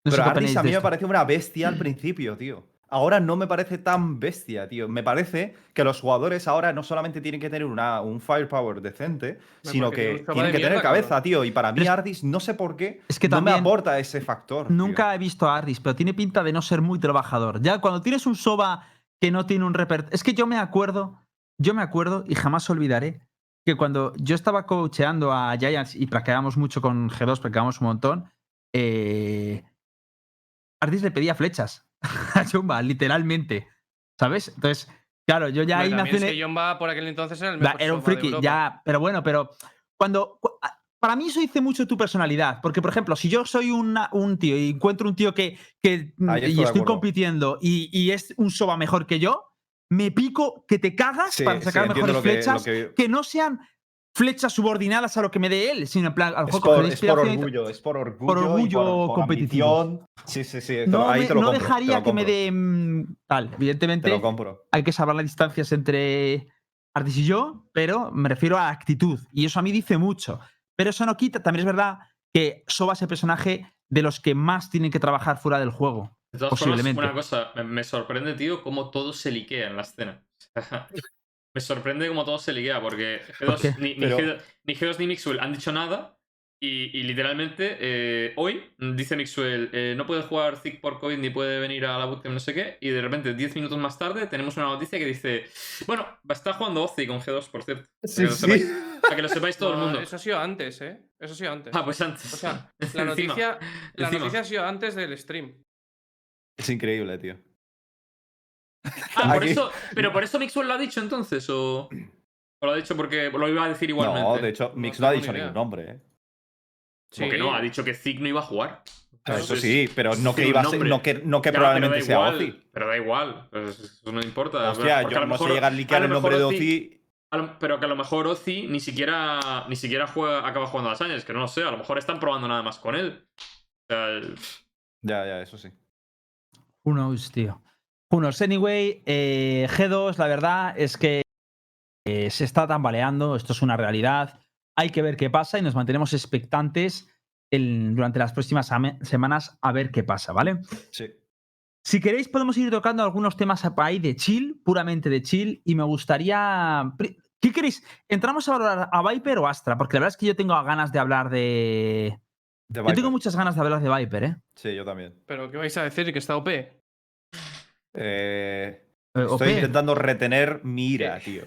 [SPEAKER 2] No
[SPEAKER 3] Pero Ardis a mí me parecía una bestia al principio, tío. Ahora no me parece tan bestia, tío. Me parece que los jugadores ahora no solamente tienen que tener una, un firepower decente, sino que tienen que tener
[SPEAKER 4] mierda,
[SPEAKER 3] cabeza,
[SPEAKER 4] cabrón.
[SPEAKER 3] tío. Y para mí
[SPEAKER 2] Es-
[SPEAKER 3] Ardis, no sé por qué,
[SPEAKER 2] Es que
[SPEAKER 3] no me
[SPEAKER 2] también
[SPEAKER 3] aporta ese factor. tío.
[SPEAKER 2] Nunca he visto a Ardis, pero tiene pinta de no ser muy trabajador. Ya cuando tienes un Soba que no tiene un repertorio. Es que yo me acuerdo, yo me acuerdo y jamás olvidaré que cuando yo estaba coacheando a Giants y practicábamos mucho con G2, practicábamos un montón, eh, Ardis le pedía flechas a Jumba, literalmente. ¿Sabes? Entonces, claro, yo ya ahí nací
[SPEAKER 4] es que por aquel entonces era el
[SPEAKER 2] Va,
[SPEAKER 4] mejor
[SPEAKER 2] Era un friki, ya, pero bueno, pero cuando. Para mí eso dice mucho tu personalidad. Porque, por ejemplo, si yo soy una- un tío y encuentro un tío que, que mm, y estoy compitiendo y, y es un soba mejor que yo, me pico que te cagas
[SPEAKER 3] Sí,
[SPEAKER 2] para sacar mejores
[SPEAKER 3] que-
[SPEAKER 2] flechas que,
[SPEAKER 3] que-
[SPEAKER 2] no sean flechas subordinadas a lo que me dé él, sino en plan, a lo
[SPEAKER 3] Es
[SPEAKER 2] mejor
[SPEAKER 3] por, es por orgullo, es por orgullo.
[SPEAKER 2] Por orgullo
[SPEAKER 3] por
[SPEAKER 2] competitivo.
[SPEAKER 3] ambición. Sí, sí, sí.
[SPEAKER 2] No,
[SPEAKER 3] ahí
[SPEAKER 2] me-
[SPEAKER 3] te lo
[SPEAKER 2] no
[SPEAKER 3] compro, te
[SPEAKER 2] dejaría
[SPEAKER 3] lo
[SPEAKER 2] que me dé tal.
[SPEAKER 3] Te
[SPEAKER 2] Evidentemente,
[SPEAKER 3] lo compro.
[SPEAKER 2] hay que salvar las distancias entre Ardis y yo, pero me refiero a actitud. Y eso a mí dice mucho. Pero eso no quita, también es verdad que Soba es el personaje de los que más tienen que trabajar fuera del juego.
[SPEAKER 1] De todas
[SPEAKER 2] Posiblemente.
[SPEAKER 1] formas, una cosa, me, me sorprende, tío, cómo todo se liquea en la escena. Me sorprende cómo todo se liquea, porque G2,
[SPEAKER 2] ¿Por qué?
[SPEAKER 1] Ni, ni
[SPEAKER 3] Pero-
[SPEAKER 1] G2, ni G2 ni Mixwell han dicho nada. Y, y literalmente, eh, hoy dice Mixwell, eh, no puede jugar Zig por COVID ni puede venir a la bootcamp, no sé qué. Y de repente, 10 minutos más tarde, tenemos una noticia que dice: Bueno, está jugando Ozzy con G2, por cierto. Para que lo sepáis, para que lo sepáis todo el mundo.
[SPEAKER 4] Eso ha sido antes, ¿eh? Eso ha sido antes.
[SPEAKER 1] Ah, pues antes.
[SPEAKER 4] O sea, la
[SPEAKER 1] Encima.
[SPEAKER 4] noticia, la
[SPEAKER 1] Encima.
[SPEAKER 4] noticia ha sido antes del stream.
[SPEAKER 3] Es increíble, tío.
[SPEAKER 1] Ah, por eso, pero por eso Mixwell lo ha dicho entonces, o. ¿O lo ha dicho porque lo iba a decir igualmente?
[SPEAKER 3] No, de hecho, Mix no ha dicho ningún nombre, ¿eh?
[SPEAKER 1] Porque no, ha dicho que Zig no iba a jugar.
[SPEAKER 4] Claro,
[SPEAKER 3] Eso
[SPEAKER 1] es-
[SPEAKER 3] sí, pero no que iba a ser, no que, no que
[SPEAKER 1] Ya,
[SPEAKER 3] probablemente sea
[SPEAKER 1] igual,
[SPEAKER 3] Ozzy.
[SPEAKER 1] Pero da igual, pues eso no importa.
[SPEAKER 3] Hostia, yo
[SPEAKER 1] a lo
[SPEAKER 3] no sé
[SPEAKER 1] mejor-
[SPEAKER 3] llegar a liquear
[SPEAKER 1] a
[SPEAKER 3] el
[SPEAKER 1] lo
[SPEAKER 3] nombre de
[SPEAKER 1] mejor
[SPEAKER 3] Ozzy.
[SPEAKER 1] lo- pero que a lo mejor Ozzy ni siquiera, ni siquiera juega, acaba jugando a las años, que no lo sé. A lo mejor están probando nada más con él. O sea, el-
[SPEAKER 3] Ya, ya, eso sí.
[SPEAKER 2] Who knows, tío. Who knows. Anyway, eh, G2, la verdad es que eh, se está tambaleando. Esto es una realidad. Hay que ver qué pasa y nos mantenemos expectantes el- durante las próximas semanas a ver qué pasa, ¿vale?
[SPEAKER 3] Sí.
[SPEAKER 2] Si queréis, podemos ir tocando algunos temas ahí de chill, puramente de chill, y me gustaría. ¿Qué queréis? ¿Entramos a valorar a Viper o Astra? Porque la verdad es que yo tengo ganas de hablar de. Yo tengo muchas ganas de hablar de Viper, ¿eh?
[SPEAKER 3] Sí, yo también.
[SPEAKER 4] Pero ¿qué vais a decir? ¿Que está OP?
[SPEAKER 3] Eh,
[SPEAKER 2] Eh,
[SPEAKER 3] estoy
[SPEAKER 2] OP.
[SPEAKER 3] intentando retener mi ira, tío.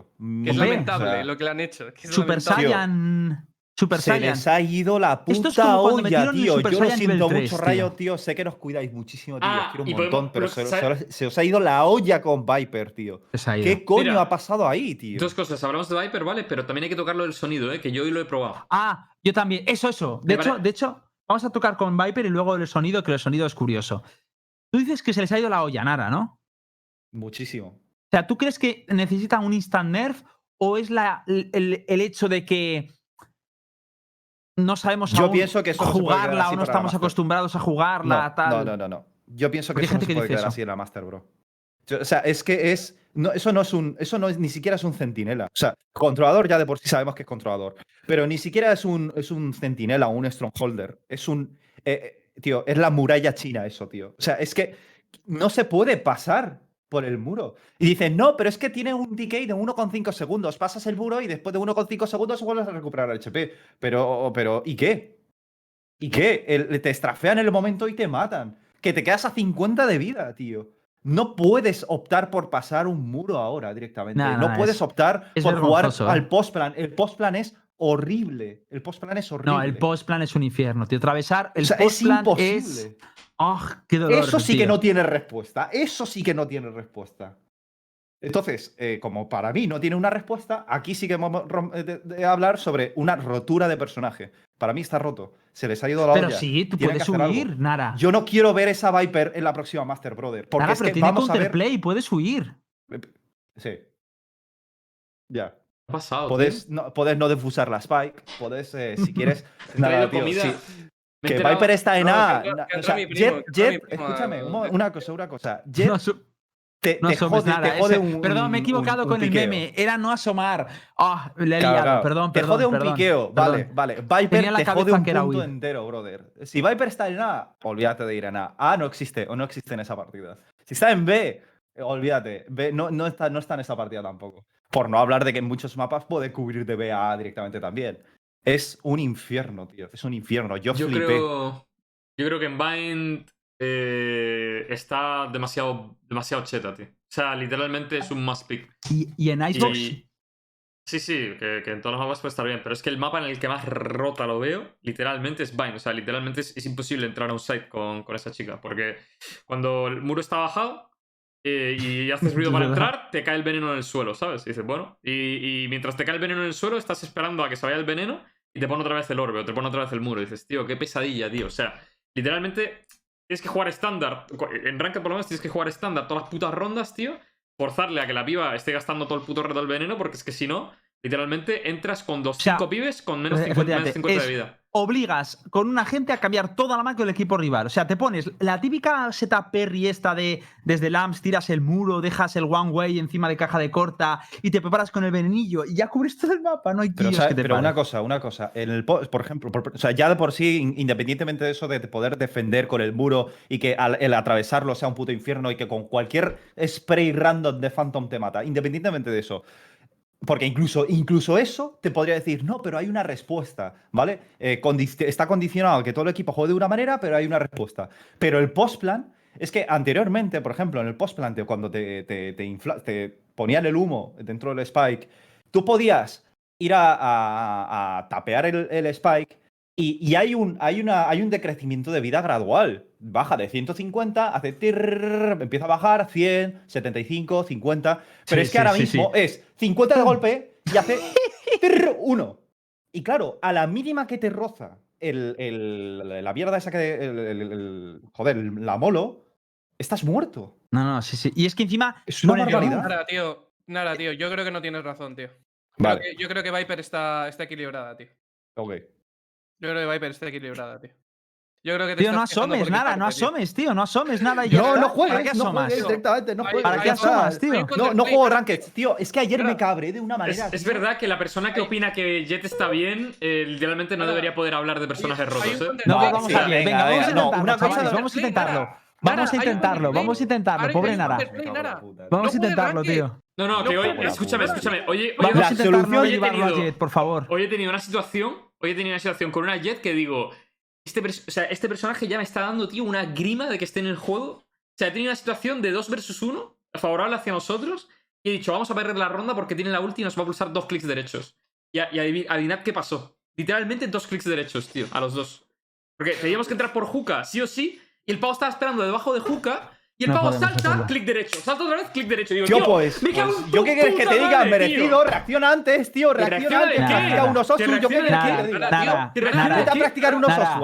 [SPEAKER 4] Es lamentable
[SPEAKER 3] o sea,
[SPEAKER 4] lo que le han hecho. que es
[SPEAKER 2] Super
[SPEAKER 4] lamentable.
[SPEAKER 2] Saiyan. Super
[SPEAKER 3] Se
[SPEAKER 2] Saiyan.
[SPEAKER 3] les ha ido la
[SPEAKER 2] Esto
[SPEAKER 3] puta
[SPEAKER 2] es como cuando
[SPEAKER 3] olla, tío.
[SPEAKER 2] Super
[SPEAKER 3] Yo lo siento mucho,
[SPEAKER 2] 3,
[SPEAKER 3] Rayo,
[SPEAKER 2] tío.
[SPEAKER 3] tío. Sé que nos cuidáis muchísimo, tío.
[SPEAKER 1] Ah,
[SPEAKER 3] os quiero un
[SPEAKER 1] podemos-
[SPEAKER 3] montón, pero
[SPEAKER 1] pero
[SPEAKER 3] se,
[SPEAKER 1] ¿sabe-
[SPEAKER 3] se- se os ha ido la olla con Viper, tío.
[SPEAKER 2] Se.
[SPEAKER 3] ¿Qué coño
[SPEAKER 1] Mira,
[SPEAKER 3] ha pasado ahí, tío?
[SPEAKER 1] dos cosas. Hablamos de Viper, ¿vale? Pero también hay que tocarlo del sonido, ¿eh? Que yo hoy lo he probado.
[SPEAKER 2] Ah, yo también. Eso, eso. De hecho, de hecho, vamos a tocar con Viper y luego el sonido, que el sonido es curioso. Tú dices que se les ha ido la olla, Nara, ¿no?
[SPEAKER 3] Muchísimo.
[SPEAKER 2] O sea, ¿tú crees que necesitan un instant nerf o es la, el, el hecho de que no sabemos
[SPEAKER 3] Yo
[SPEAKER 2] aún
[SPEAKER 3] pienso que eso no
[SPEAKER 2] jugarla
[SPEAKER 3] así
[SPEAKER 2] o no estamos acostumbrados a jugarla,
[SPEAKER 3] No,
[SPEAKER 2] tal?
[SPEAKER 3] no, no, no, no. Yo pienso que eso no se puede quedar
[SPEAKER 2] eso.
[SPEAKER 3] así en la Master, bro. Yo- O sea, es que es. No, eso no es un. Eso no es, ni siquiera es un centinela. O sea, controlador ya de por sí sabemos que es controlador. Pero ni siquiera es un, es un centinela o un strongholder. Es un. eh, tío, es la muralla china eso, tío. O sea, es que no se puede pasar por el muro. Y dicen, no, pero es que tiene un decay de 1,5 segundos. Pasas el muro y después de 1,5 segundos vuelves a recuperar el HP. Pero, pero, ¿y qué? ¿Y qué? Te estrafean en el momento y te matan. Que te quedas a 50 de vida, tío. No puedes optar por pasar un muro ahora directamente.
[SPEAKER 2] Nah,
[SPEAKER 3] no
[SPEAKER 2] nah,
[SPEAKER 3] puedes
[SPEAKER 2] es-
[SPEAKER 3] optar
[SPEAKER 2] es
[SPEAKER 3] por jugar
[SPEAKER 2] ¿eh?
[SPEAKER 3] al postplan. El postplan es horrible. El postplan es horrible.
[SPEAKER 2] No, el postplan es un infierno, tío. Atravesar el
[SPEAKER 3] O sea, es
[SPEAKER 2] postplan
[SPEAKER 3] imposible.
[SPEAKER 2] es. ¡Ah, qué dolor!
[SPEAKER 3] Eso sí que no tiene respuesta. Eso sí que no tiene respuesta. Entonces, eh, como para mí no tiene una respuesta, aquí sí que vamos rom- eh, de, de hablar sobre una rotura de personaje. Para mí está roto. Se les ha ido la
[SPEAKER 2] Pero
[SPEAKER 3] olla.
[SPEAKER 2] sí, tú
[SPEAKER 3] Tienen
[SPEAKER 2] puedes huir, Nara.
[SPEAKER 3] Yo no quiero ver esa Viper en la próxima Master Brother. Porque
[SPEAKER 2] Nara,
[SPEAKER 3] es
[SPEAKER 2] pero
[SPEAKER 3] que
[SPEAKER 2] tiene
[SPEAKER 3] vamos a ver.
[SPEAKER 2] counterplay, puedes huir.
[SPEAKER 3] Sí. Ya.
[SPEAKER 1] ¿Qué ha pasado?
[SPEAKER 3] Podés no, podés no defusar la Spike. Podés, eh, si quieres. Nada, tío,
[SPEAKER 1] comida.
[SPEAKER 3] sí. Que Viper está en
[SPEAKER 4] No,
[SPEAKER 3] A.
[SPEAKER 4] que que
[SPEAKER 3] o
[SPEAKER 4] entra
[SPEAKER 3] sea,
[SPEAKER 4] mi primo,
[SPEAKER 3] Jet,
[SPEAKER 4] que entra mi
[SPEAKER 3] Jet,
[SPEAKER 4] primo
[SPEAKER 3] escúchame, una cosa, una cosa. Jet
[SPEAKER 2] No, su-
[SPEAKER 3] te,
[SPEAKER 2] no
[SPEAKER 3] te
[SPEAKER 2] asomes,
[SPEAKER 3] jode,
[SPEAKER 2] Nara.
[SPEAKER 3] te jode
[SPEAKER 2] ese-
[SPEAKER 3] un.
[SPEAKER 2] perdón, me he
[SPEAKER 3] un-
[SPEAKER 2] equivocado
[SPEAKER 3] un
[SPEAKER 2] con el
[SPEAKER 3] piqueo.
[SPEAKER 2] meme. Era no asomar. Ah, le he
[SPEAKER 3] Claro,
[SPEAKER 2] liado.
[SPEAKER 3] claro.
[SPEAKER 2] Perdón,
[SPEAKER 3] te
[SPEAKER 2] perdón.
[SPEAKER 3] jode un
[SPEAKER 2] perdón,
[SPEAKER 3] piqueo.
[SPEAKER 2] perdón.
[SPEAKER 3] Vale, vale. Viper
[SPEAKER 2] Tenía en la
[SPEAKER 3] te jode un
[SPEAKER 2] que era
[SPEAKER 3] punto
[SPEAKER 2] huir.
[SPEAKER 3] entero, brother. Si Viper está en A, olvídate de ir en A. A no existe o no existe en esa partida. Si está en B, olvídate. B no, no, está, no está en esa partida tampoco. Por no hablar de que en muchos mapas puede cubrir de B a A directamente también. Es un infierno, tío. Es un infierno. Yo,
[SPEAKER 1] Yo
[SPEAKER 3] flipé.
[SPEAKER 1] creo, yo creo que en Bind eh, está demasiado, demasiado cheta, tío. O sea, literalmente es un must pick.
[SPEAKER 2] Y, y en Icebox.
[SPEAKER 1] Y- Sí, sí, que, que en todos los mapas puede estar bien, pero es que el mapa en el que más rota lo veo, literalmente es Vine. O sea, literalmente es, es imposible entrar a un site con, con esa chica, porque cuando el muro está bajado eh, y haces ruido para entrar, te cae el veneno en el suelo, ¿sabes? Y dices, bueno, y, y mientras te cae el veneno en el suelo, estás esperando a que se vaya el veneno y te pone otra vez el orbe o te pone otra vez el muro. Y dices, tío, qué pesadilla, tío. O sea, literalmente tienes que jugar estándar. En Ranked por lo menos tienes que jugar estándar todas las putas rondas, tío. Forzarle a que la piba esté gastando todo el puto reto del veneno, porque es que si no, literalmente entras con dos
[SPEAKER 2] O sea,
[SPEAKER 1] cinco pibes con menos
[SPEAKER 2] eh,
[SPEAKER 1] 50, menos
[SPEAKER 2] efectivamente,
[SPEAKER 1] 50 de vida.
[SPEAKER 2] obligas con una gente a cambiar toda la macro del equipo rival. O sea, te pones la típica setup Perry esta de desde Lamps, tiras el muro, dejas el one way encima de caja de corta y te preparas con el venenillo y ya cubres todo el mapa. No hay
[SPEAKER 3] Pero,
[SPEAKER 2] tíos
[SPEAKER 3] ¿sabes?
[SPEAKER 2] que te
[SPEAKER 3] Pero una cosa, una cosa. En el po- por ejemplo, por- o sea, ya de por sí, in- independientemente de eso de poder defender con el muro y que al- el atravesarlo sea un puto infierno y que con cualquier spray random de Phantom te mata, independientemente de eso. Porque incluso, incluso eso te podría decir, no, pero hay una respuesta, ¿vale? Eh, está condicionado que todo el equipo juegue de una manera, pero hay una respuesta. Pero el postplan es que anteriormente, por ejemplo, en el postplan, cuando te, te, ponían el humo dentro del spike, tú podías ir a, tapear el spike y, hay, un, hay, una, hay un decrecimiento de vida gradual. Baja de 150, hace tirrrr, empieza a bajar 100, 75, 50. Pero es que ahora mismo es 50 de golpe y hace 1. Y claro, a la mínima que te roza el, el- la mierda esa que. el- joder, la molo, estás muerto.
[SPEAKER 2] No, no, sí, sí. Y es que encima.
[SPEAKER 3] Es una barbaridad.
[SPEAKER 4] Nada, tío. Nada, tío. Yo creo que no tienes razón, tío.
[SPEAKER 3] Vale,
[SPEAKER 4] yo creo que Viper está, está equilibrada, tío.
[SPEAKER 3] ok.
[SPEAKER 4] Yo creo que Viper está equilibrada, tío. Yo creo que te
[SPEAKER 2] Tío, no asomes nada, no asomes, tío, no asomes nada. y ya
[SPEAKER 3] No, no
[SPEAKER 2] ¿Para
[SPEAKER 3] juegues,
[SPEAKER 2] qué
[SPEAKER 3] no
[SPEAKER 2] asomas?
[SPEAKER 3] juegues directamente, no juegues.
[SPEAKER 2] ¿Para qué asomas, tío?
[SPEAKER 3] No, no juego. Ranked. Tío, es que ayer me cabré de una manera.
[SPEAKER 1] es verdad que la persona que opina que Jet está bien, eh, literalmente no debería poder hablar de personajes rotos, ¿eh?
[SPEAKER 2] No,
[SPEAKER 4] Venga,
[SPEAKER 2] vamos
[SPEAKER 3] sí,
[SPEAKER 2] a ver,
[SPEAKER 3] venga,
[SPEAKER 2] venga, vamos a
[SPEAKER 3] no,
[SPEAKER 2] intentarlo,
[SPEAKER 3] una cosa
[SPEAKER 2] chavales,
[SPEAKER 3] de-
[SPEAKER 2] vamos a intentarlo.
[SPEAKER 4] Nara,
[SPEAKER 2] Vamos a intentarlo,
[SPEAKER 4] counterplay.
[SPEAKER 2] vamos a intentarlo,
[SPEAKER 4] Ahora
[SPEAKER 2] pobre Nara. Vamos a
[SPEAKER 4] No
[SPEAKER 2] intentarlo, tío.
[SPEAKER 1] No, no,
[SPEAKER 4] No
[SPEAKER 1] que hoy, escúchame, escúchame. Oye,
[SPEAKER 2] Vamos a intentarlo llevarlo a
[SPEAKER 1] tenido-
[SPEAKER 2] Jet, por favor.
[SPEAKER 1] hoy he tenido una situación, hoy he tenido una situación con una Jet que digo, este, o sea, este personaje ya me está dando, tío, una grima de que esté en el juego. O sea, he tenido una situación de 2 versus 1, favorable hacia nosotros, y he dicho, vamos a perder la ronda porque tiene la ulti y nos va a pulsar dos clics derechos. Y, y adivi- adivinad qué pasó. Literalmente dos clics derechos, tío, a los dos. Porque teníamos que entrar por Juca, sí o sí, y el pavo estaba esperando debajo de Juca, y el
[SPEAKER 2] No
[SPEAKER 1] pavo salta,
[SPEAKER 2] hacerlo.
[SPEAKER 1] clic derecho. Salta otra vez, clic derecho. Digo,
[SPEAKER 3] Yo
[SPEAKER 1] tío,
[SPEAKER 3] pues,
[SPEAKER 1] me cago
[SPEAKER 3] pues,
[SPEAKER 1] en
[SPEAKER 3] yo qué quieres que te diga,
[SPEAKER 1] madre,
[SPEAKER 3] merecido,
[SPEAKER 1] tío.
[SPEAKER 3] reacciona antes, tío,
[SPEAKER 1] ¿Que
[SPEAKER 3] reacciona antes, practica unos
[SPEAKER 1] ¿Que
[SPEAKER 3] osus, yo qué quieres que te diga. Practicar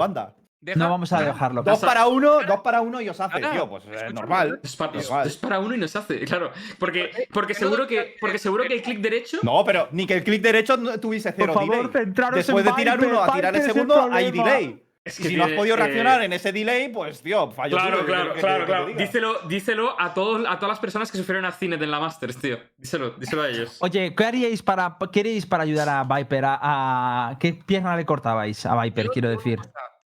[SPEAKER 3] anda.
[SPEAKER 4] Deja-
[SPEAKER 2] No vamos a dejarlo.
[SPEAKER 3] Dos
[SPEAKER 1] Pasa-
[SPEAKER 3] para uno, dos para uno y os hace,
[SPEAKER 4] Nada,
[SPEAKER 3] tío, pues eh, normal.
[SPEAKER 1] Es para,
[SPEAKER 3] Normal.
[SPEAKER 1] es para uno y nos hace, claro. Porque, porque
[SPEAKER 4] no
[SPEAKER 1] seguro que, porque
[SPEAKER 4] que-
[SPEAKER 1] seguro que el clic derecho.
[SPEAKER 3] No, pero ni que el clic derecho tuviese
[SPEAKER 2] Por
[SPEAKER 3] cero
[SPEAKER 2] favor,
[SPEAKER 3] delay. Después
[SPEAKER 2] en
[SPEAKER 3] de tirar uno a tirar el segundo, hay delay.
[SPEAKER 1] Es que
[SPEAKER 3] si no has podido
[SPEAKER 1] eh,
[SPEAKER 3] reaccionar en ese delay, pues, tío, fallo
[SPEAKER 1] Claro,
[SPEAKER 3] ¿qué
[SPEAKER 1] claro,
[SPEAKER 3] que
[SPEAKER 1] claro,
[SPEAKER 3] que
[SPEAKER 1] claro. Díselo, díselo a, todos, a todas las personas que sufrieron accident en la Masters, tío. Díselo, díselo a ellos.
[SPEAKER 2] Oye, ¿qué haríais para, qué haríais para ayudar a Viper? A, a- ¿Qué pierna le cortabais a Viper,
[SPEAKER 4] Yo
[SPEAKER 2] quiero decir?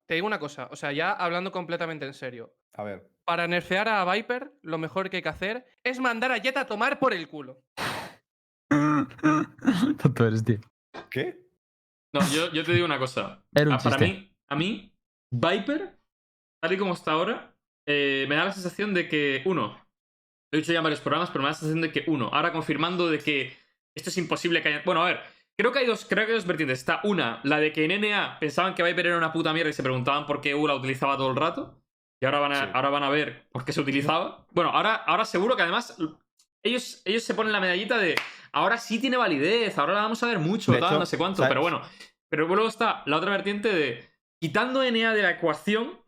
[SPEAKER 4] te digo una cosa, o sea, ya hablando completamente en serio.
[SPEAKER 3] A ver.
[SPEAKER 4] Para nerfear a Viper, lo mejor que hay que hacer es mandar a Jet a tomar por el culo.
[SPEAKER 2] Tonto eres, tío.
[SPEAKER 3] ¿Qué?
[SPEAKER 1] No, yo, yo te digo una cosa.
[SPEAKER 2] Era un
[SPEAKER 1] Ah, para
[SPEAKER 2] chiste.
[SPEAKER 1] mí, a mí, Viper, tal y como está ahora, eh, me da la sensación de que, uno, lo he dicho ya en varios programas, pero me da la sensación de que, uno, ahora confirmando de que esto es imposible que haya. Bueno, a ver, creo que hay dos, creo que hay dos vertientes. Está una, la de que en NA pensaban que Viper era una puta mierda y se preguntaban por qué EU la utilizaba todo el rato. Y ahora van a,
[SPEAKER 3] Sí.
[SPEAKER 1] ahora van a ver por qué se utilizaba. Bueno, ahora, ahora seguro que además ellos, ellos se ponen la medallita de ahora sí tiene validez, ahora la vamos a ver mucho,
[SPEAKER 3] De
[SPEAKER 1] tal,
[SPEAKER 3] hecho,
[SPEAKER 1] no sé cuánto.
[SPEAKER 3] ¿sabes?
[SPEAKER 1] Pero bueno, pero luego está la otra vertiente de quitando NA de la ecuación,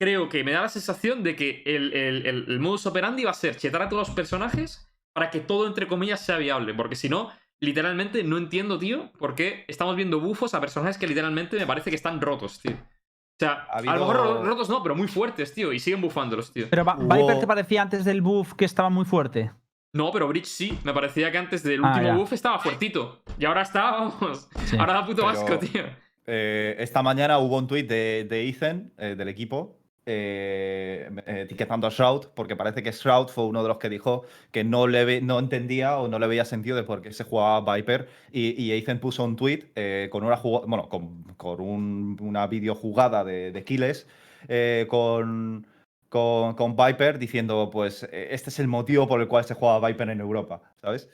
[SPEAKER 1] creo que me da la sensación de que el, el, el- el modus operandi va a ser chetar a todos los personajes para que todo, entre comillas, sea viable. Porque si no, literalmente no entiendo, tío, por qué estamos viendo bufos a personajes que literalmente me parece que están rotos, tío. O sea,
[SPEAKER 3] Ha
[SPEAKER 1] a lo mejor rotos no, pero muy fuertes, tío, y siguen bufándolos, tío.
[SPEAKER 2] Pero
[SPEAKER 3] Hubo-
[SPEAKER 2] Viper te parecía antes del buff que estaba muy fuerte.
[SPEAKER 1] No, pero Bridge sí. Me parecía que antes del
[SPEAKER 2] Ah,
[SPEAKER 1] último
[SPEAKER 2] ya.
[SPEAKER 1] buff estaba fuertito. Y ahora está, vamos.
[SPEAKER 2] Sí.
[SPEAKER 1] Ahora da puto
[SPEAKER 3] Pero-
[SPEAKER 1] asco, tío.
[SPEAKER 3] Eh, esta mañana hubo un tuit de, de Ethan, eh, del equipo, eh, etiquetando a Shroud, porque parece que Shroud fue uno de los que dijo que no, le no entendía o no le veía sentido de por qué se jugaba Viper. Y, y Ethan puso un tuit con una bueno, con, con un- una videojugada de, de con, con, con Viper diciendo, pues, eh, este es el motivo por el cual se juega Viper en Europa, ¿sabes?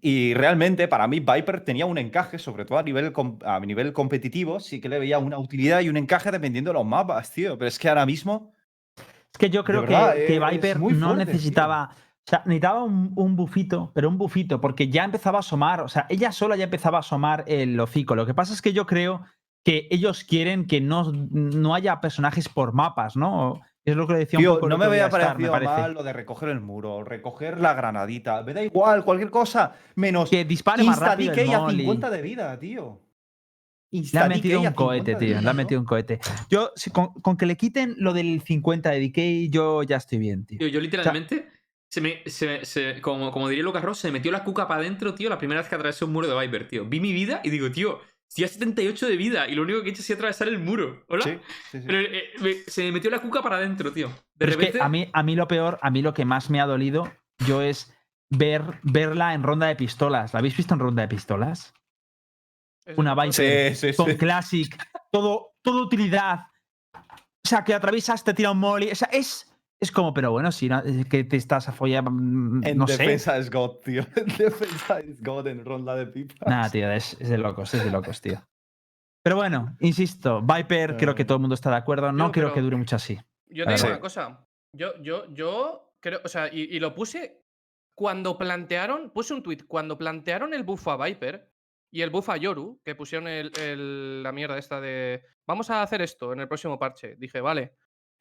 [SPEAKER 3] Y realmente para mí Viper tenía un encaje, sobre todo a nivel, a nivel competitivo, sí que le veía una utilidad y un encaje dependiendo de los mapas, tío. Pero es que ahora mismo...
[SPEAKER 2] Es que yo creo
[SPEAKER 3] verdad,
[SPEAKER 2] que,
[SPEAKER 3] es
[SPEAKER 2] Viper
[SPEAKER 3] muy
[SPEAKER 2] no
[SPEAKER 3] fuerte,
[SPEAKER 2] necesitaba. O sea, necesitaba un, un bufito, pero un bufito, porque ya empezaba a asomar. O sea, ella sola ya empezaba a asomar el hocico. Lo que pasa es que yo creo que ellos quieren que no, no haya personajes por mapas, ¿no? Es lo que le decía un
[SPEAKER 3] Tío,
[SPEAKER 2] poco el
[SPEAKER 3] no me había
[SPEAKER 2] me
[SPEAKER 3] parecido
[SPEAKER 2] parece.
[SPEAKER 3] mal lo de recoger el muro, recoger la granadita. Me da igual, cualquier cosa, menos
[SPEAKER 2] Que dispare más rápido el
[SPEAKER 3] a
[SPEAKER 2] molly.
[SPEAKER 3] 50 de vida, tío.
[SPEAKER 2] Le ha metido
[SPEAKER 3] a
[SPEAKER 2] un
[SPEAKER 3] 50
[SPEAKER 2] cohete, tío.
[SPEAKER 3] vida,
[SPEAKER 2] Le ha metido un cohete. Yo, si- con, con que le quiten lo del 50 de DK, yo ya estoy bien, tío.
[SPEAKER 1] Tío, yo literalmente, se me, se me- se- como, como diría Lucas Ross, se me metió la cuca para adentro, tío, la primera vez que atravesé un muro de Viper, tío. Vi mi vida y digo, tío, estoy a 78 de vida y lo único que he hecho es atravesar el muro. ¿Hola?
[SPEAKER 3] Sí, sí, sí.
[SPEAKER 1] Pero eh, me- se me metió la cuca para adentro, tío. De
[SPEAKER 2] Pero es
[SPEAKER 1] repente.
[SPEAKER 2] que a mí, a mí lo peor, a mí lo que más me ha dolido, yo es ver, verla en ronda de pistolas. ¿La habéis visto en ronda de pistolas?
[SPEAKER 4] Es
[SPEAKER 2] Una
[SPEAKER 3] sí,
[SPEAKER 2] con
[SPEAKER 3] sí.
[SPEAKER 2] Classic, todo, todo utilidad. O sea, que atraviesas, te tira un molly. O sea, es, es como, pero bueno, si no, es que te estás a follar, mm,
[SPEAKER 3] En
[SPEAKER 2] no sé.
[SPEAKER 3] defensa es God, tío. En defensa es God en ronda de pipas.
[SPEAKER 2] Nada, tío, es, es de locos, es de locos, tío. Pero bueno, insisto, Viper, creo que
[SPEAKER 3] Eh.
[SPEAKER 2] todo el mundo está de acuerdo. No creo que dure mucho así.
[SPEAKER 4] Yo te digo una cosa. Yo, yo, yo creo, o sea, y, y lo puse cuando plantearon, puse un tweet, cuando plantearon el buff a Viper y el buff a Yoru, que pusieron el- el- la mierda esta de vamos a hacer esto en el próximo parche. Dije, vale,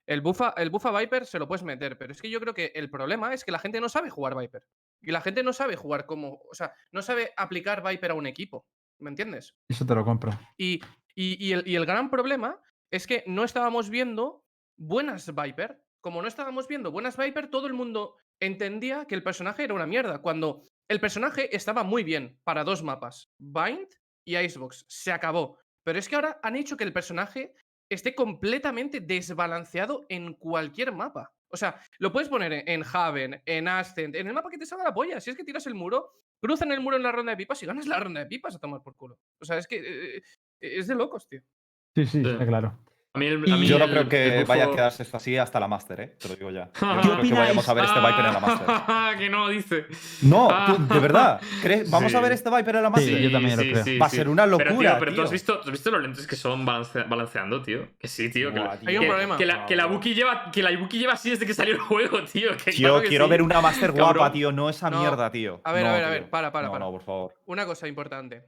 [SPEAKER 4] el buff, a, el buff a Viper se lo puedes meter, pero es que yo creo que el problema es que la gente no sabe jugar Viper. Y la gente no sabe jugar como, o sea, no sabe aplicar Viper a un equipo. ¿Me entiendes?
[SPEAKER 2] Eso te lo compro.
[SPEAKER 4] Y, y- y el, y el gran problema es que no estábamos viendo buenas Viper. Como no estábamos viendo buenas Viper, todo el mundo entendía que el personaje era una mierda. Cuando el personaje estaba muy bien para dos mapas: Bind y Icebox. Se acabó. Pero es que ahora han hecho que el personaje esté completamente desbalanceado en cualquier mapa. O sea, lo puedes poner en, en Haven, en Ascent, en el mapa que te salga la polla. Si es que tiras el muro, cruzan el muro en la ronda de pipas y ganas la ronda de pipas a tomar por culo. O sea, es que eh, es de locos, tío.
[SPEAKER 2] Sí, sí,
[SPEAKER 1] Sí.
[SPEAKER 2] está claro.
[SPEAKER 1] A mí el-
[SPEAKER 2] Y-
[SPEAKER 1] a mí
[SPEAKER 3] Yo no creo que
[SPEAKER 1] el
[SPEAKER 3] vaya a quedarse esto así hasta la Master, ¿eh? Te lo digo ya. Yo no
[SPEAKER 1] ¿Qué
[SPEAKER 3] creo que vayamos a ver este Viper en la Master.
[SPEAKER 1] Que no, dice.
[SPEAKER 3] No, tú, de verdad. ¿crees- ¿Vamos a
[SPEAKER 1] Sí.
[SPEAKER 3] ver este Viper en la
[SPEAKER 2] Sí,
[SPEAKER 3] Master?
[SPEAKER 2] yo también lo creo.
[SPEAKER 3] Va a ser una
[SPEAKER 1] Pero,
[SPEAKER 3] locura,
[SPEAKER 1] tío, pero tú has visto, ¿tú has visto los lentes que son balance- balanceando, tío. Que sí, tío. Que,
[SPEAKER 3] Buah,
[SPEAKER 1] la-
[SPEAKER 3] tío.
[SPEAKER 4] Hay un
[SPEAKER 1] que-
[SPEAKER 4] problema.
[SPEAKER 1] que la, que la Buki lleva, que la Buki lleva así desde que salió el juego, tío. Que
[SPEAKER 3] Tío,
[SPEAKER 1] claro que
[SPEAKER 3] quiero
[SPEAKER 1] sí.
[SPEAKER 3] ver una Master
[SPEAKER 1] Cabrón.
[SPEAKER 3] guapa, tío. No esa
[SPEAKER 4] No.
[SPEAKER 3] mierda, tío.
[SPEAKER 4] A ver, a ver, a ver, para, para, para.
[SPEAKER 3] no, por favor.
[SPEAKER 4] Una cosa importante.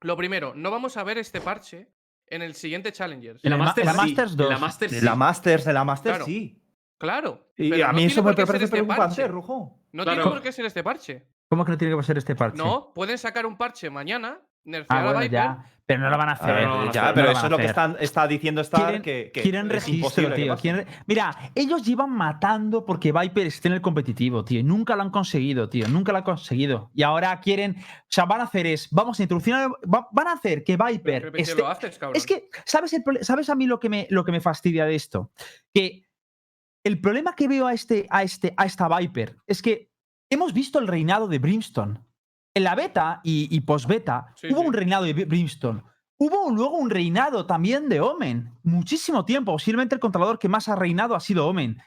[SPEAKER 4] Lo primero, no vamos a ver este parche en el siguiente Challengers.
[SPEAKER 2] En la,
[SPEAKER 1] la
[SPEAKER 2] ma-
[SPEAKER 1] Master
[SPEAKER 2] la
[SPEAKER 1] sí,
[SPEAKER 2] Masters
[SPEAKER 1] en
[SPEAKER 2] 2.
[SPEAKER 1] la Master
[SPEAKER 3] De
[SPEAKER 1] sí.
[SPEAKER 3] la Masters, de la Master,
[SPEAKER 4] Claro.
[SPEAKER 3] sí.
[SPEAKER 4] Claro.
[SPEAKER 3] Y
[SPEAKER 4] pero
[SPEAKER 3] a
[SPEAKER 4] no
[SPEAKER 3] mí
[SPEAKER 4] tiene
[SPEAKER 3] eso me parece
[SPEAKER 4] este
[SPEAKER 3] preocupante,
[SPEAKER 4] parche.
[SPEAKER 3] Rujo.
[SPEAKER 4] No
[SPEAKER 1] Claro.
[SPEAKER 4] tiene por qué ser este parche.
[SPEAKER 2] ¿Cómo que no tiene que ser este parche?
[SPEAKER 4] No, pueden sacar un parche mañana,
[SPEAKER 2] Ah,
[SPEAKER 4] nerfear a
[SPEAKER 2] bueno,
[SPEAKER 4] Viper.
[SPEAKER 2] ya. Pero no lo van a hacer.
[SPEAKER 3] A ver,
[SPEAKER 1] no lo van a
[SPEAKER 3] ya, pero eso es lo que están, está diciendo Star
[SPEAKER 2] Quieren-
[SPEAKER 3] que, que
[SPEAKER 2] quieren registro,
[SPEAKER 3] que
[SPEAKER 2] tío. quieren- Mira, ellos llevan matando porque Viper esté en el competitivo, tío. Nunca lo han conseguido, tío. Nunca lo han conseguido. Y ahora quieren. O sea, van a hacer es. Vamos a introducir. va- van a hacer que Viper.
[SPEAKER 4] ¿qué precio
[SPEAKER 2] esté-
[SPEAKER 4] lo haces, cabrón?
[SPEAKER 2] es que, ¿sabes, el ¿sabes a mí lo que, me, lo que me fastidia de esto? Que el problema que veo a, este, a, este, a esta Viper es que hemos visto el reinado de Brimstone. En la beta y, y post-beta
[SPEAKER 4] Sí,
[SPEAKER 2] hubo
[SPEAKER 4] sí.
[SPEAKER 2] un reinado de Brimstone. Hubo luego un reinado también de Omen. Muchísimo tiempo. Posiblemente el controlador que más ha reinado ha sido Omen.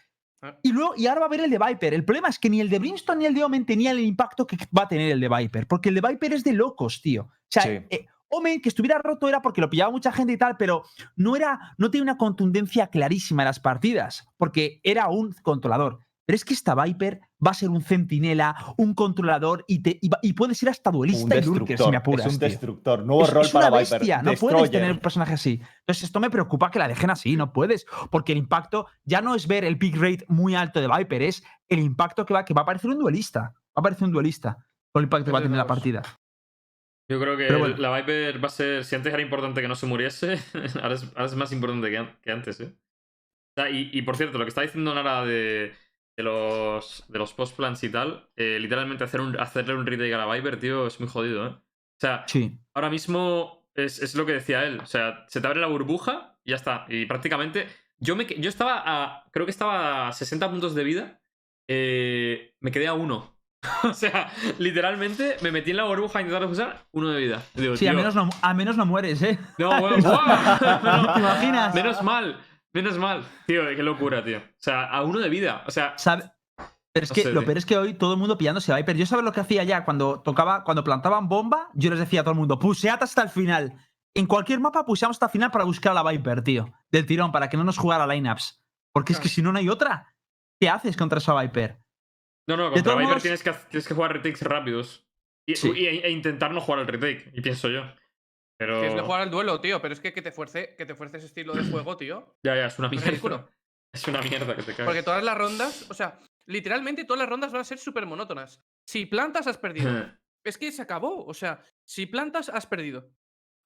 [SPEAKER 4] Ah.
[SPEAKER 2] Y, luego, y ahora va a haber el de Viper. El problema es que ni el de Brimstone ni el de Omen tenía el impacto que va a tener el de Viper. Porque el de Viper es de locos, tío. O sea,
[SPEAKER 3] Sí.
[SPEAKER 2] eh, Omen, que estuviera roto era porque lo pillaba mucha gente y tal, pero no era, no tenía una contundencia clarísima en las partidas, porque era un controlador. Pero es que esta Viper va a ser un centinela, un controlador y, te, y, y puede ser hasta
[SPEAKER 3] Un
[SPEAKER 2] duelista y lurker, si me apuras.
[SPEAKER 3] es un
[SPEAKER 2] tío.
[SPEAKER 3] destructor. Nuevo
[SPEAKER 2] Es,
[SPEAKER 3] rol
[SPEAKER 2] es una
[SPEAKER 3] para Viper.
[SPEAKER 2] bestia, no puedes tener un personaje así. Entonces, esto me preocupa que la dejen así, no puedes. Porque el impacto ya no es ver el pick rate muy alto de Viper, es el impacto que va, que va a parecer un duelista. Va a parecer un duelista con el impacto que va a tener la partida.
[SPEAKER 1] Yo creo que
[SPEAKER 2] bueno.
[SPEAKER 1] la Viper va a ser. Si antes era importante que no se muriese, ahora es, ahora es más importante que, an- que antes, ¿eh? O sea, y, y por cierto, lo que está diciendo Nara de, de los, de los post-plans y tal, eh, literalmente hacer un, hacerle un retake a la Viper, tío, es muy jodido, ¿eh? O sea,
[SPEAKER 2] Sí.
[SPEAKER 1] ahora mismo es, es lo que decía él. O sea, se te abre la burbuja y ya está. Y prácticamente. Yo, me, yo estaba a. Creo que estaba a 60 puntos de vida. eh, me quedé a uno. o sea, literalmente me metí en la burbuja a intentar usar uno de vida. Digo,
[SPEAKER 2] Sí, a menos, no, a menos no mueres, ¿eh?
[SPEAKER 1] No, bueno,
[SPEAKER 2] ¿Te imaginas?
[SPEAKER 1] Menos mal. Menos mal. Tío, qué locura, tío. O sea, a uno de vida. O sea,
[SPEAKER 2] ¿Sabe? Pero es
[SPEAKER 1] No
[SPEAKER 2] que
[SPEAKER 1] sé,
[SPEAKER 2] lo peor es que hoy todo el mundo pillándose a Viper. Yo sabes lo que hacía ya cuando tocaba, cuando plantaban bomba, yo les decía a todo el mundo, pusead hasta el final. En cualquier mapa puseamos hasta el final para buscar a la Viper, tío. Del tirón, para que no nos jugara lineups. Porque es que si no, no hay otra. ¿Qué haces contra esa Viper?
[SPEAKER 1] no, no, contra Viper
[SPEAKER 2] modos-
[SPEAKER 1] tienes, que, tienes que jugar retakes rápidos. Y,
[SPEAKER 2] Sí.
[SPEAKER 1] y- e intentar no jugar al retake. Y pienso yo. Pero.
[SPEAKER 4] Tienes que jugar al duelo, tío, pero es que que te fuerce, que te fuerce ese estilo de juego, tío.
[SPEAKER 1] Ya, ya, es una
[SPEAKER 4] Es
[SPEAKER 1] mierda.
[SPEAKER 4] ridículo.
[SPEAKER 1] Es una mierda que te cagas.
[SPEAKER 4] Porque todas las rondas, o sea, literalmente todas las rondas van a ser súper monótonas. Si plantas, has perdido. Es que se acabó. O sea, si plantas, has perdido.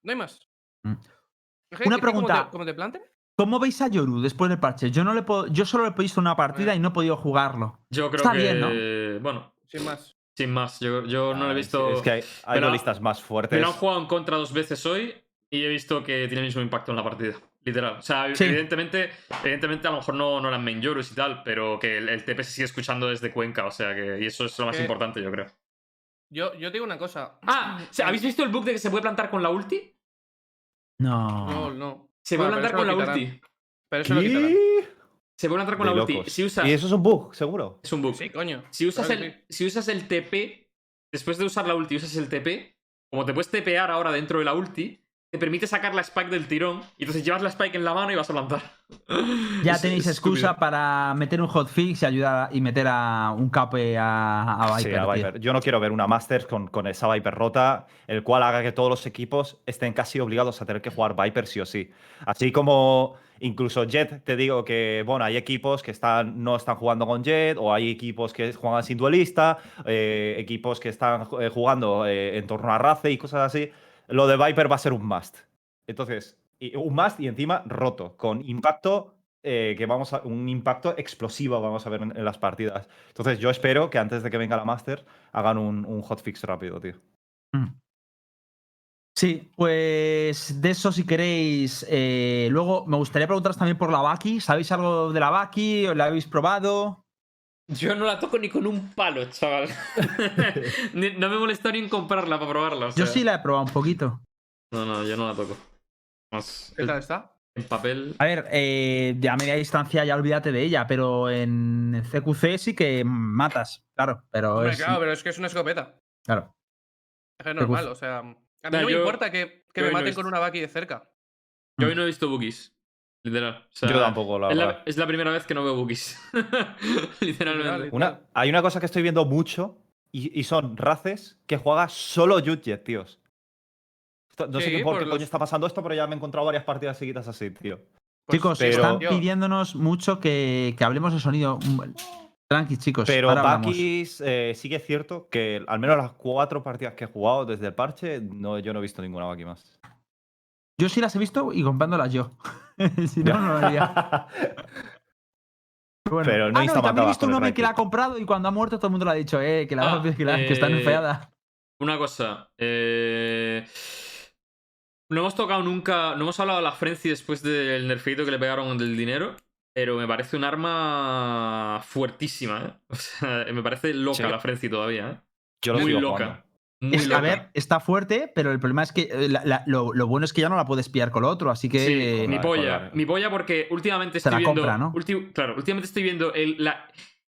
[SPEAKER 4] No hay más.
[SPEAKER 2] Mm. Una pregunta.
[SPEAKER 4] te- Como te planten,
[SPEAKER 2] ¿Cómo veis a Yoru después del parche? Yo no le puedo, yo solo le he visto una partida
[SPEAKER 4] Eh.
[SPEAKER 2] y no he podido jugarlo.
[SPEAKER 1] Yo creo
[SPEAKER 2] Está
[SPEAKER 1] que.
[SPEAKER 2] bien, ¿no?
[SPEAKER 1] Bueno,
[SPEAKER 4] sin más.
[SPEAKER 1] Sin más. Yo, yo no lo he visto.
[SPEAKER 3] Es, que hay, hay
[SPEAKER 1] Pero-
[SPEAKER 3] duelistas más fuertes.
[SPEAKER 1] lo han jugado en contra dos veces hoy y he visto que tiene el mismo impacto en la partida. Literal. O sea,
[SPEAKER 2] Sí.
[SPEAKER 1] evidentemente, evidentemente a lo mejor no, no eran main Yorus y tal, pero que el, el TP se sigue escuchando desde Cuenca. O sea que. Y eso es lo más
[SPEAKER 4] Que-
[SPEAKER 1] importante, yo creo.
[SPEAKER 4] Yo, yo te digo una cosa.
[SPEAKER 1] Ah, o sea, ¿habéis visto el bug de que se puede plantar con la ulti?
[SPEAKER 2] No.
[SPEAKER 4] No, no.
[SPEAKER 1] Se puede
[SPEAKER 4] pero
[SPEAKER 1] plantar con la
[SPEAKER 4] quitarán.
[SPEAKER 1] ulti.
[SPEAKER 4] Pero eso lo quitarán.
[SPEAKER 1] Se puede plantar con
[SPEAKER 3] De
[SPEAKER 1] la ulti.
[SPEAKER 3] locos.
[SPEAKER 1] Si usas.
[SPEAKER 3] Y eso es un bug, seguro.
[SPEAKER 1] Es un bug.
[SPEAKER 4] Sí, coño.
[SPEAKER 1] Si usas,
[SPEAKER 4] Claro
[SPEAKER 1] el, si usas el TP, después de usar la ulti, usas el TP, como te puedes TPear ahora dentro de la ulti, te permite sacar la spike del tirón y entonces llevas la spike en la mano y vas a lanzar.
[SPEAKER 2] Ya
[SPEAKER 1] Es-
[SPEAKER 2] tenéis
[SPEAKER 1] es
[SPEAKER 2] excusa
[SPEAKER 1] estúpido.
[SPEAKER 2] para meter un hotfix y ayudar a- y meter a un cape a, a Viper.
[SPEAKER 3] Sí, a
[SPEAKER 2] tío.
[SPEAKER 3] Viper. Yo no quiero ver una Masters con, con esa Viper rota, el cual haga que todos los equipos estén casi obligados a tener que jugar Viper sí o sí. Así como incluso Jet, te digo que, bueno, hay equipos que están, no están jugando con Jet, o hay equipos que juegan sin duelista, eh, equipos que están eh, jugando eh, en torno a Race y cosas así. Lo de Viper va a ser un must. Entonces, un must y encima roto, con impacto. eh, que vamos a un impacto explosivo vamos a ver en, las partidas. Entonces yo espero que antes de que venga la Master hagan un, un hotfix rápido, tío.
[SPEAKER 2] Mm. Sí, pues de eso si queréis. eh, luego me gustaría preguntaros también por la Baki. ¿Sabéis algo de la Baki? ¿La habéis probado?
[SPEAKER 6] Yo no la toco ni con un palo, chaval.
[SPEAKER 1] No me molesta ni en comprarla para probarla. o
[SPEAKER 2] Yo sí la he probado un poquito.
[SPEAKER 1] No, no, yo no la toco. Más
[SPEAKER 4] ¿Qué tal está?
[SPEAKER 1] en papel.
[SPEAKER 2] A ver, eh, a media distancia ya olvídate de ella, pero en CQC sí que matas, claro. Pero
[SPEAKER 4] Hombre,
[SPEAKER 2] es,
[SPEAKER 4] claro, pero es que es una escopeta.
[SPEAKER 2] claro.
[SPEAKER 4] Es que es normal, o sea. A mí no me
[SPEAKER 1] yo-
[SPEAKER 4] importa que, me
[SPEAKER 1] no
[SPEAKER 4] maten con una Baki de cerca.
[SPEAKER 1] Yo hoy no he visto bookies. Literal. O sea,
[SPEAKER 3] Yo tampoco, la
[SPEAKER 1] es,
[SPEAKER 3] verdad.
[SPEAKER 1] la, es la primera vez que no veo bookies. Literalmente.
[SPEAKER 4] Literal.
[SPEAKER 3] Una, hay una cosa que estoy viendo mucho y, y son races que juega solo Jutjet, tíos. Esto- no sé qué por
[SPEAKER 4] por
[SPEAKER 3] qué coño está pasando esto, pero ya me he encontrado varias partidas seguidas así, tío.
[SPEAKER 4] Pues
[SPEAKER 2] chicos,
[SPEAKER 3] pero-
[SPEAKER 2] están pidiéndonos mucho que, que hablemos de sonido. Tranqui, chicos.
[SPEAKER 3] Pero. Bakis eh, sí que es cierto que al menos las cuatro partidas que he jugado desde el parche, no, yo no he visto ninguna Baki más.
[SPEAKER 2] Yo sí las he visto y comprándolas yo. si no, no lo haría. Bueno.
[SPEAKER 3] Pero no
[SPEAKER 2] ah, no, también he visto un hombre que la ha comprado y cuando ha muerto todo el mundo le ha dicho, eh, que la
[SPEAKER 1] Ah,
[SPEAKER 2] vas a vigilar, que está
[SPEAKER 1] eh,
[SPEAKER 2] nerfeada.
[SPEAKER 1] Una cosa. eh, No hemos tocado nunca. No hemos hablado de la Frenzy después del nerfeito que le pegaron del dinero. Pero me parece un arma fuertísima, ¿eh? O sea, me parece loca
[SPEAKER 3] Sí.
[SPEAKER 1] la Frenzy todavía, ¿eh?
[SPEAKER 3] Yo lo
[SPEAKER 1] Muy
[SPEAKER 3] sigo
[SPEAKER 1] loca.
[SPEAKER 3] jugando.
[SPEAKER 1] Muy
[SPEAKER 2] Es-
[SPEAKER 1] loca.
[SPEAKER 2] a ver, está fuerte, pero el problema es que eh, la- la- lo, lo bueno es que ya no la puedes pillar con lo otro, así que.
[SPEAKER 1] Sí,
[SPEAKER 2] eh,
[SPEAKER 1] mi
[SPEAKER 3] Joder,
[SPEAKER 1] polla.
[SPEAKER 3] joder.
[SPEAKER 1] Mi polla porque últimamente
[SPEAKER 2] Se
[SPEAKER 1] estoy
[SPEAKER 2] la
[SPEAKER 1] viendo.
[SPEAKER 2] compra, ¿no?
[SPEAKER 1] ulti- claro, últimamente estoy viendo el, la.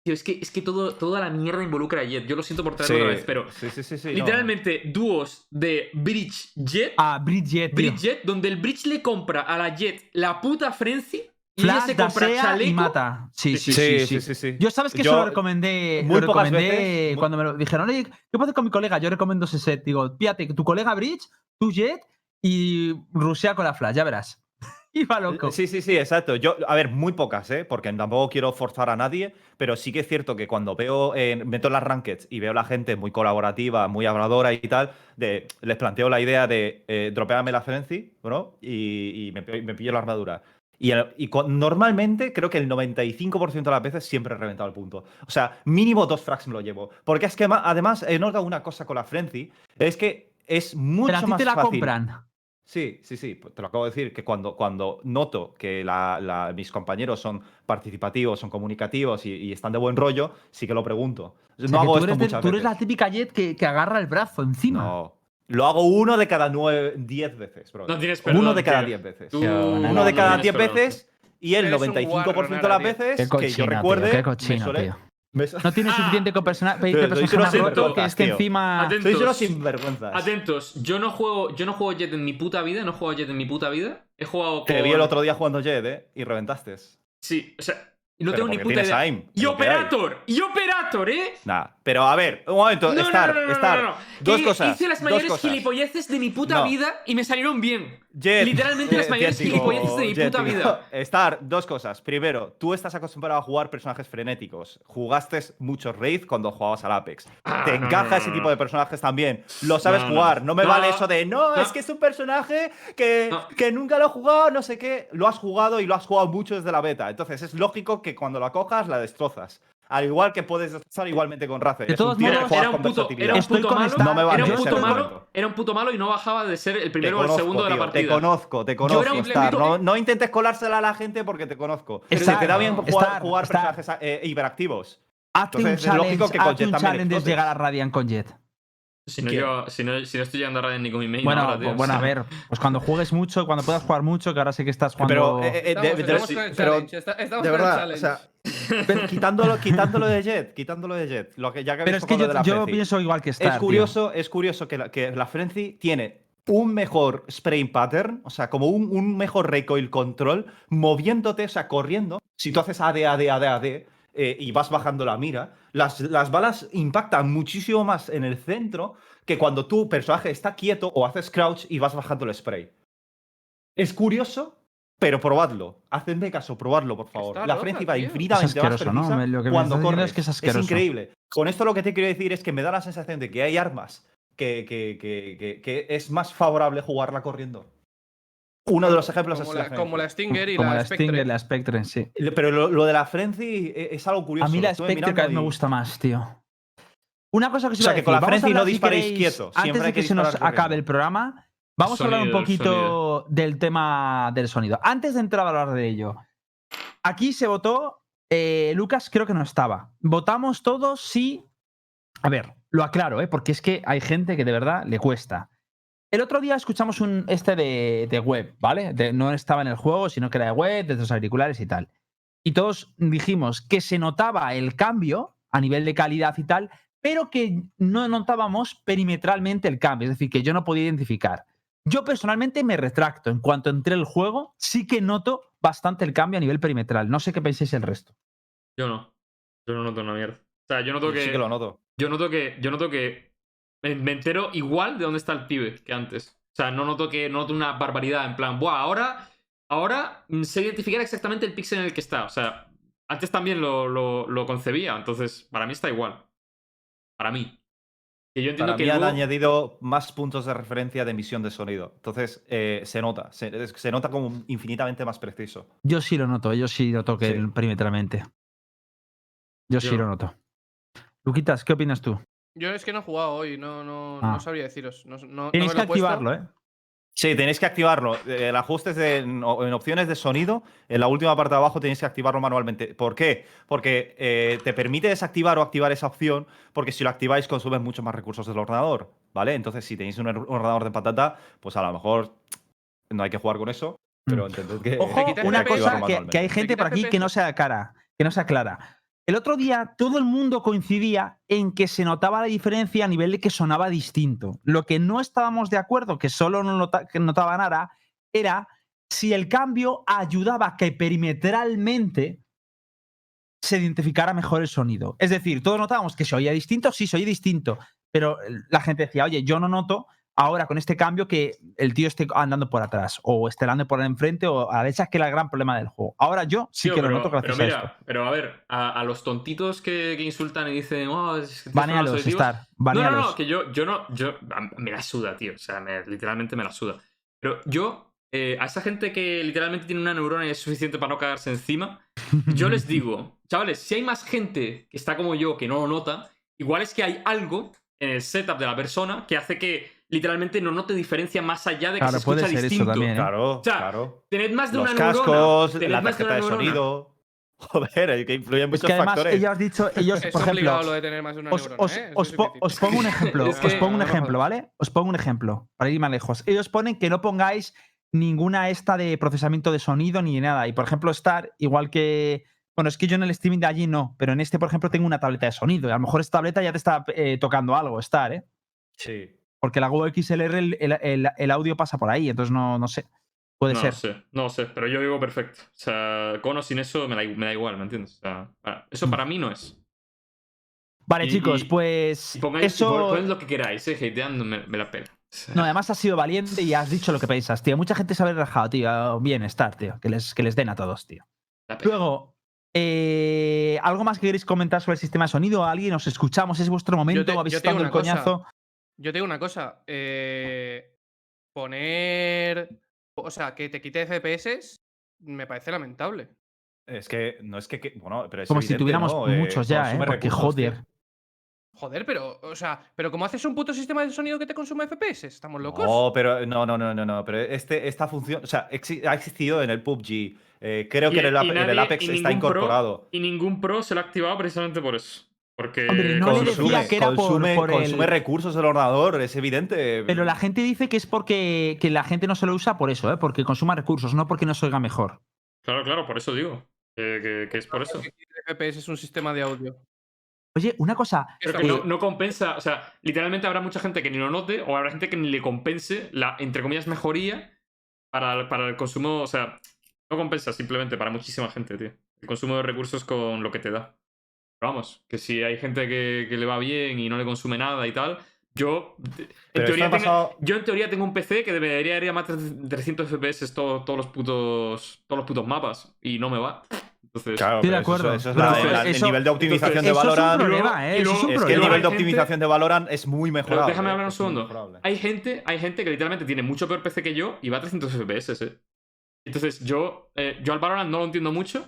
[SPEAKER 1] Tío, es que, es que todo, toda la mierda involucra a Jet. Yo lo siento por traerlo
[SPEAKER 3] Sí,
[SPEAKER 1] otra vez, pero.
[SPEAKER 3] sí, sí, sí, sí, no.
[SPEAKER 1] literalmente, dúos de Bridge Jet.
[SPEAKER 2] Ah, Bridget, tío.
[SPEAKER 1] Bridge Jet, donde el Bridge le compra a la Jet la puta Frenzy.
[SPEAKER 2] Flash, dasea y mata. Sí, sí, sí.
[SPEAKER 3] Sí,
[SPEAKER 2] sí,
[SPEAKER 3] sí, sí, sí.
[SPEAKER 2] Yo sabes que
[SPEAKER 3] Yo-
[SPEAKER 2] eso lo recomendé,
[SPEAKER 3] muy
[SPEAKER 2] lo
[SPEAKER 3] pocas
[SPEAKER 2] recomendé
[SPEAKER 3] veces-
[SPEAKER 2] cuando me lo dijeron, oye, ¿qué hacer con mi colega? Yo recomiendo ese set. Digo, fíjate, tu colega Bridge, tu Jet y rusea con la flash, ya verás. Iba loco.
[SPEAKER 3] Sí, sí, sí, exacto. Yo, a ver, muy pocas, ¿eh? Porque tampoco quiero forzar a nadie, pero sí que es cierto que cuando veo, eh, meto en las rankeds y veo a la gente muy colaborativa, muy habladora y tal, de, les planteo la idea de eh, dropeame la Frenzy, ¿no? Y, y me, me pillo la armadura. Y, el- y cu- normalmente creo que el 95% de las veces siempre he reventado el punto. O sea, mínimo dos frags me lo llevo. Porque es que además he notado una cosa con la Frenzy, es que es mucho
[SPEAKER 2] pero a ti
[SPEAKER 3] más
[SPEAKER 2] te la
[SPEAKER 3] fácil.
[SPEAKER 2] compran.
[SPEAKER 3] Sí, sí, sí, pues te lo acabo de decir, que cuando, cuando noto que la- la- mis compañeros son participativos, son comunicativos y, y están de buen rollo, sí que lo pregunto.
[SPEAKER 2] O sea,
[SPEAKER 3] no hago
[SPEAKER 2] tú
[SPEAKER 3] esto
[SPEAKER 2] eres, de- tú eres la típica Jet que, que agarra el brazo encima.
[SPEAKER 3] No. Lo hago uno de cada nueve, diez veces, bro.
[SPEAKER 1] No tienes
[SPEAKER 3] Uno
[SPEAKER 1] perdón,
[SPEAKER 3] de cada
[SPEAKER 1] tío.
[SPEAKER 3] diez veces.
[SPEAKER 1] Tú-
[SPEAKER 2] Uno
[SPEAKER 3] Uno de cada diez
[SPEAKER 1] perdón.
[SPEAKER 3] veces y el
[SPEAKER 4] Eres un
[SPEAKER 3] 95% de las veces
[SPEAKER 2] Qué
[SPEAKER 3] que yo
[SPEAKER 2] tío,
[SPEAKER 3] recuerde
[SPEAKER 2] qué
[SPEAKER 3] me
[SPEAKER 2] cochina,
[SPEAKER 3] suele-
[SPEAKER 2] tío.
[SPEAKER 3] me
[SPEAKER 2] No tienes suficiente con persona,
[SPEAKER 3] Pero sois unos
[SPEAKER 2] personaje roto, que
[SPEAKER 3] sinvergüenzas,
[SPEAKER 2] es que
[SPEAKER 3] tío.
[SPEAKER 2] encima.
[SPEAKER 1] Atentos.
[SPEAKER 3] Sois unos sinvergüenzas.
[SPEAKER 1] Atentos, yo no juego, yo no juego Jet en mi puta vida, no juego Jet en mi puta vida. He jugado con.
[SPEAKER 3] Te vi el otro día jugando Jet, ¿eh? Y reventaste.
[SPEAKER 1] Sí, o sea, no
[SPEAKER 3] Pero
[SPEAKER 1] tengo ni puta
[SPEAKER 3] tienes
[SPEAKER 1] idea.
[SPEAKER 3] aim,
[SPEAKER 1] Y. Operator, y Operator, ¿eh?
[SPEAKER 3] Nah, pero a ver, un momento,
[SPEAKER 1] No,
[SPEAKER 3] estar,
[SPEAKER 1] no, no, no, no, no, no.
[SPEAKER 3] Dos cosas.
[SPEAKER 1] Hice las mayores gilipolleces de mi puta
[SPEAKER 3] No.
[SPEAKER 1] vida y me salieron bien.
[SPEAKER 3] Jet,
[SPEAKER 1] Literalmente las
[SPEAKER 3] eh,
[SPEAKER 1] mayores gilipolleces de mi puta vida.
[SPEAKER 3] Star, dos cosas. Primero, tú estás acostumbrado a jugar personajes frenéticos. Jugaste muchos Raid cuando jugabas al Apex.
[SPEAKER 1] Ah,
[SPEAKER 3] Te
[SPEAKER 1] no,
[SPEAKER 3] encaja
[SPEAKER 1] no,
[SPEAKER 3] ese tipo de personajes también. Lo sabes jugar. No me vale eso de no, es que es un personaje que, que nunca lo he jugado, no sé qué. Lo has jugado y lo has jugado mucho desde la beta. Entonces es lógico que cuando la cojas la destrozas. Al igual que puedes destrozar igualmente con Razer.
[SPEAKER 2] De
[SPEAKER 3] Es
[SPEAKER 2] todos modos,
[SPEAKER 1] Era un puto, era un puto malo.
[SPEAKER 2] Star.
[SPEAKER 3] No me vale
[SPEAKER 1] era un puto malo. Era un puto malo y no bajaba de ser el primero o el segundo de la partida.
[SPEAKER 3] Te conozco, te conozco,
[SPEAKER 1] era un
[SPEAKER 3] Star.
[SPEAKER 1] puto-
[SPEAKER 3] No, no intentes colársela a la gente porque te conozco.
[SPEAKER 2] Star,
[SPEAKER 3] Se te da bien jugar,
[SPEAKER 2] Star,
[SPEAKER 3] jugar
[SPEAKER 2] Star.
[SPEAKER 3] personajes eh, hiperactivos.
[SPEAKER 2] Hazte un
[SPEAKER 3] Entonces, es lógico
[SPEAKER 2] challenge,
[SPEAKER 3] que con
[SPEAKER 2] hazte
[SPEAKER 3] Jet
[SPEAKER 2] un
[SPEAKER 3] también
[SPEAKER 2] challenge de
[SPEAKER 3] explotes.
[SPEAKER 2] llegar a Radiant con Jet.
[SPEAKER 1] Si no, si, no, si no estoy llegando a Raiden ni con mi main
[SPEAKER 2] Bueno,
[SPEAKER 1] ahora, tío.
[SPEAKER 2] pues, bueno,
[SPEAKER 1] o
[SPEAKER 2] a ver, pues cuando juegues mucho, cuando puedas jugar mucho, que ahora sé que estás jugando.
[SPEAKER 3] Pero, eh, eh, de,
[SPEAKER 4] Estamos,
[SPEAKER 3] de- de- pero
[SPEAKER 4] challenge. está- estamos
[SPEAKER 3] de
[SPEAKER 4] con el
[SPEAKER 3] verdad, o
[SPEAKER 4] challenge.
[SPEAKER 3] sea, pero quitándolo, quitándolo de Jet, quitándolo de Jet. Lo que ya que
[SPEAKER 2] Pero es que yo,
[SPEAKER 3] de la
[SPEAKER 2] yo
[SPEAKER 3] Frenzy.
[SPEAKER 2] pienso igual que Star.
[SPEAKER 3] Es
[SPEAKER 2] tío.
[SPEAKER 3] curioso, es curioso que la, que la Frenzy tiene un mejor spray pattern, o sea, como un, un mejor recoil control, moviéndote, o sea, corriendo. Si tú haces AD, AD, AD, AD eh, y vas bajando la mira, las, las balas impactan muchísimo más en el centro que cuando tu personaje está quieto o haces crouch y vas bajando el spray. Es curioso, pero probadlo. Hacedme caso, probadlo, por favor.
[SPEAKER 4] Está
[SPEAKER 3] la
[SPEAKER 4] loca,
[SPEAKER 3] Frenzy va infinitamente
[SPEAKER 2] Es asqueroso,
[SPEAKER 3] más
[SPEAKER 2] ¿no?
[SPEAKER 3] precisa
[SPEAKER 2] Me- lo que me
[SPEAKER 3] cuando corres.
[SPEAKER 2] es que es asqueroso.
[SPEAKER 3] increíble. Con esto lo que te quiero decir es que me da la sensación de que hay armas que, que- que- que- que es más favorable jugarla corriendo. Uno de los ejemplos
[SPEAKER 4] como,
[SPEAKER 3] es
[SPEAKER 4] la,
[SPEAKER 3] la
[SPEAKER 4] como la. Stinger y
[SPEAKER 2] Como
[SPEAKER 4] la,
[SPEAKER 2] la
[SPEAKER 4] Spectre.
[SPEAKER 2] Stinger, la Spectre, sí.
[SPEAKER 3] Pero lo, lo de la Frenzy e- es algo curioso.
[SPEAKER 2] A mí la Spectre cada vez me
[SPEAKER 3] y-
[SPEAKER 2] gusta más, tío. Una cosa que os
[SPEAKER 3] O sea, que con la Frenzy no disparéis
[SPEAKER 2] queréis,
[SPEAKER 3] quieto,
[SPEAKER 2] Antes
[SPEAKER 3] siempre
[SPEAKER 2] de
[SPEAKER 3] hay
[SPEAKER 2] que
[SPEAKER 3] que
[SPEAKER 2] se nos acabe el programa, vamos a hablar un poquito del tema del sonido. Antes de entrar a hablar de ello, aquí se votó, eh, Lucas creo que no estaba. Votamos todos sí. A ver, lo aclaro, ¿eh? porque es que hay gente que de verdad le cuesta. El otro día escuchamos un este de, de web, ¿vale? De- no estaba en el juego, sino que era de web, de los auriculares y tal. Y todos dijimos que se notaba el cambio a nivel de calidad y tal, pero que no notábamos perimetralmente el cambio, es decir, que yo no podía identificar. Yo personalmente me retracto. En cuanto entré al juego, sí que noto bastante el cambio a nivel perimetral. No sé qué penséis el resto.
[SPEAKER 1] Yo no. Yo no noto una mierda. O sea, yo noto
[SPEAKER 3] Yo
[SPEAKER 1] que.
[SPEAKER 3] sí que lo noto.
[SPEAKER 1] Yo noto que. Yo noto que. Me, me entero igual de dónde está el pibe que antes. O sea, no noto que. No noto una barbaridad. En plan, buah, ahora. Ahora sé identificar exactamente el píxel en el que está. O sea, antes también lo, lo, lo concebía. Entonces, para mí está igual. Para mí. Que yo entiendo
[SPEAKER 3] Para
[SPEAKER 1] que
[SPEAKER 3] mí han añadido más puntos de referencia de emisión de sonido. Entonces, eh, se nota. Se, nota como infinitamente más preciso.
[SPEAKER 2] Yo sí lo noto, yo sí lo toqué
[SPEAKER 3] Sí.
[SPEAKER 2] perimetralmente. Yo, sí lo noto. Luquitas, ¿qué opinas tú?
[SPEAKER 4] Yo es que no he jugado hoy, no, no,
[SPEAKER 2] Ah.
[SPEAKER 4] no sabría deciros. No, no- no
[SPEAKER 2] Tienes
[SPEAKER 4] me
[SPEAKER 2] que
[SPEAKER 4] he
[SPEAKER 2] activarlo, ¿eh?
[SPEAKER 3] Sí, tenéis que activarlo. El ajuste de, en, opciones de sonido, en la última parte de abajo tenéis que activarlo manualmente. ¿Por qué? Porque eh, te permite desactivar o activar esa opción, porque si lo activáis consumes mucho más recursos del ordenador, ¿vale? Entonces, si tenéis un or- ordenador de patata, pues a lo mejor no hay que jugar con eso, pero entended que...
[SPEAKER 2] Ojo, una cosa que, que hay gente por aquí que no sea cara, que no sea clara. El otro día todo el mundo coincidía en que se notaba la diferencia a nivel de que sonaba distinto. Lo que no estábamos de acuerdo, que solo no notaba nada, era si el cambio ayudaba a que perimetralmente se identificara mejor el sonido. Es decir, todos notábamos que se oía distinto, sí, se oye distinto, pero la gente decía, oye, yo no noto ahora con este cambio que el tío esté andando por atrás o esté andando por enfrente o a la derecha, que era el gran problema del juego. Ahora yo sí
[SPEAKER 1] Tío,
[SPEAKER 2] que
[SPEAKER 1] pero,
[SPEAKER 2] lo noto gracias
[SPEAKER 1] pero
[SPEAKER 2] a
[SPEAKER 1] mira,
[SPEAKER 2] esto.
[SPEAKER 1] pero a ver, a, a los tontitos que, que insultan y dicen, oh, es que
[SPEAKER 2] Banealos,
[SPEAKER 1] auditivos".
[SPEAKER 2] Star.
[SPEAKER 1] No, no,
[SPEAKER 2] Banealos.
[SPEAKER 1] no, que yo, yo no, yo, a- me la suda, tío. O sea, me- literalmente me la suda. Pero yo, eh, a esa gente que literalmente tiene una neurona y es suficiente para no cagarse encima, yo les digo, chavales, si hay más gente que está como yo que no lo nota, igual es que hay algo en el setup de la persona que hace que literalmente no note diferencia más allá de que
[SPEAKER 2] Claro,
[SPEAKER 1] se
[SPEAKER 2] puede
[SPEAKER 1] escucha
[SPEAKER 2] ser eso
[SPEAKER 1] distinto.
[SPEAKER 2] también, ¿eh?
[SPEAKER 3] Claro,
[SPEAKER 1] O sea,
[SPEAKER 3] claro.
[SPEAKER 1] Tened más de
[SPEAKER 3] Los
[SPEAKER 1] una neurona.
[SPEAKER 3] cascos,
[SPEAKER 1] tened
[SPEAKER 3] la
[SPEAKER 1] más
[SPEAKER 3] tarjeta de
[SPEAKER 1] una neurona.
[SPEAKER 3] sonido. Joder, hay que influyen
[SPEAKER 2] Es
[SPEAKER 3] muchos
[SPEAKER 2] que además
[SPEAKER 3] factores.
[SPEAKER 2] ellos has dicho, ellos,
[SPEAKER 4] Es
[SPEAKER 2] por ejemplo,
[SPEAKER 4] lo de tener más de una
[SPEAKER 2] os,
[SPEAKER 4] neurona,
[SPEAKER 2] os-
[SPEAKER 4] ¿eh? Eso
[SPEAKER 2] os po- pongo un ejemplo,
[SPEAKER 1] Es
[SPEAKER 2] os pongo un
[SPEAKER 4] no, no,
[SPEAKER 2] ejemplo,
[SPEAKER 4] no.
[SPEAKER 2] ¿vale? Os pongo un ejemplo, para ir más lejos. Ellos ponen que no pongáis ninguna esta de procesamiento de sonido ni nada. Y por ejemplo, Star, igual que. Bueno, es que yo en el streaming de allí no, pero en este, por ejemplo, tengo una tableta de sonido. Y a lo mejor esta tableta ya te está eh, tocando algo, Star, ¿eh?
[SPEAKER 3] Sí.
[SPEAKER 2] Porque la Go XLR, el, el- el- audio pasa por ahí, entonces no, no sé. Puede
[SPEAKER 1] no
[SPEAKER 2] ser.
[SPEAKER 1] sé, no lo sé, pero yo digo perfecto. O sea, con o sin eso me da, me da igual, ¿me entiendes? O sea, para- eso
[SPEAKER 2] Mm.
[SPEAKER 1] para mí no es.
[SPEAKER 2] Vale,
[SPEAKER 1] Y-
[SPEAKER 2] chicos, pues.
[SPEAKER 1] Y pongáis, y
[SPEAKER 2] eso.
[SPEAKER 1] lo que queráis, eh, hateando me, me la pela. O sea,
[SPEAKER 2] No, además has sido valiente y has dicho lo que pensas, tío. Mucha gente se haber rajado, tío. Bien, Star, tío. Que les, que les den a todos, tío. Luego, eh, ¿algo más que queréis comentar sobre el sistema de sonido? ¿Alguien os escuchamos? ¿Es vuestro momento? ¿Habéis
[SPEAKER 4] yo te digo
[SPEAKER 2] estado el
[SPEAKER 4] cosa.
[SPEAKER 2] coñazo?
[SPEAKER 4] Yo te digo una cosa. eh, poner. O sea, que te quite FPS me parece lamentable.
[SPEAKER 3] Es que no es que. que- bueno, pero es
[SPEAKER 2] Como si tuviéramos
[SPEAKER 3] ¿no? Eh,
[SPEAKER 2] muchos ya, ¿eh? Porque
[SPEAKER 3] recursos, tío.
[SPEAKER 2] joder.
[SPEAKER 4] Joder, pero, o sea, pero ¿cómo haces un puto sistema de sonido que te consuma FPS? ¿Estamos locos?
[SPEAKER 3] No, pero no, no, no, no, no. Pero este, esta función, o sea, exi- ha existido en el PUBG. eh, creo
[SPEAKER 1] Y-
[SPEAKER 3] que en el, en
[SPEAKER 1] nadie-
[SPEAKER 3] Apex está
[SPEAKER 1] pro-
[SPEAKER 3] incorporado.
[SPEAKER 1] Y ningún pro se lo ha activado precisamente por eso. Porque.
[SPEAKER 2] Hombre, no le
[SPEAKER 3] consume,
[SPEAKER 2] decía que era por-
[SPEAKER 3] consume,
[SPEAKER 2] por el-
[SPEAKER 3] consume recursos del ordenador, es evidente.
[SPEAKER 2] Pero la gente dice que es porque que la gente no se lo usa por eso, ¿eh? Porque consuma recursos, no porque no se oiga mejor.
[SPEAKER 1] Claro, claro, por eso digo. que- que- que es por eso.
[SPEAKER 4] Que quite FPS es un sistema de audio.
[SPEAKER 2] Oye, una cosa.
[SPEAKER 1] Creo que no, no compensa, o sea, literalmente habrá mucha gente que ni lo note o habrá gente que ni le compense la, entre comillas, mejoría para, para el consumo, o sea, no compensa simplemente para muchísima gente, tío. El consumo de recursos con lo que te da. Pero vamos, que si hay gente que, que le va bien y no le consume nada y tal, yo, en teoría,
[SPEAKER 3] ha
[SPEAKER 1] tengo-
[SPEAKER 3] pasado-
[SPEAKER 1] yo en teoría tengo un PC que debería ir a más de 300 FPS todo- todos los putos todos los putos mapas y no me va. Entonces,
[SPEAKER 3] Claro,
[SPEAKER 2] Estoy de
[SPEAKER 3] eso-
[SPEAKER 2] acuerdo,
[SPEAKER 3] Eso, es la- el
[SPEAKER 2] eso-
[SPEAKER 3] nivel de optimización de
[SPEAKER 2] Eso es un
[SPEAKER 3] Valorant.
[SPEAKER 2] problema, ¿eh? Eso es un
[SPEAKER 3] Es que el nivel de
[SPEAKER 1] gente-
[SPEAKER 3] optimización de Valorant es muy mejorable.
[SPEAKER 1] déjame hablar un segundo. Hay gente, hay gente que literalmente tiene mucho peor PC que yo y va a 300 FPS, ¿eh? Entonces, yo, eh, yo al Valorant no lo entiendo mucho.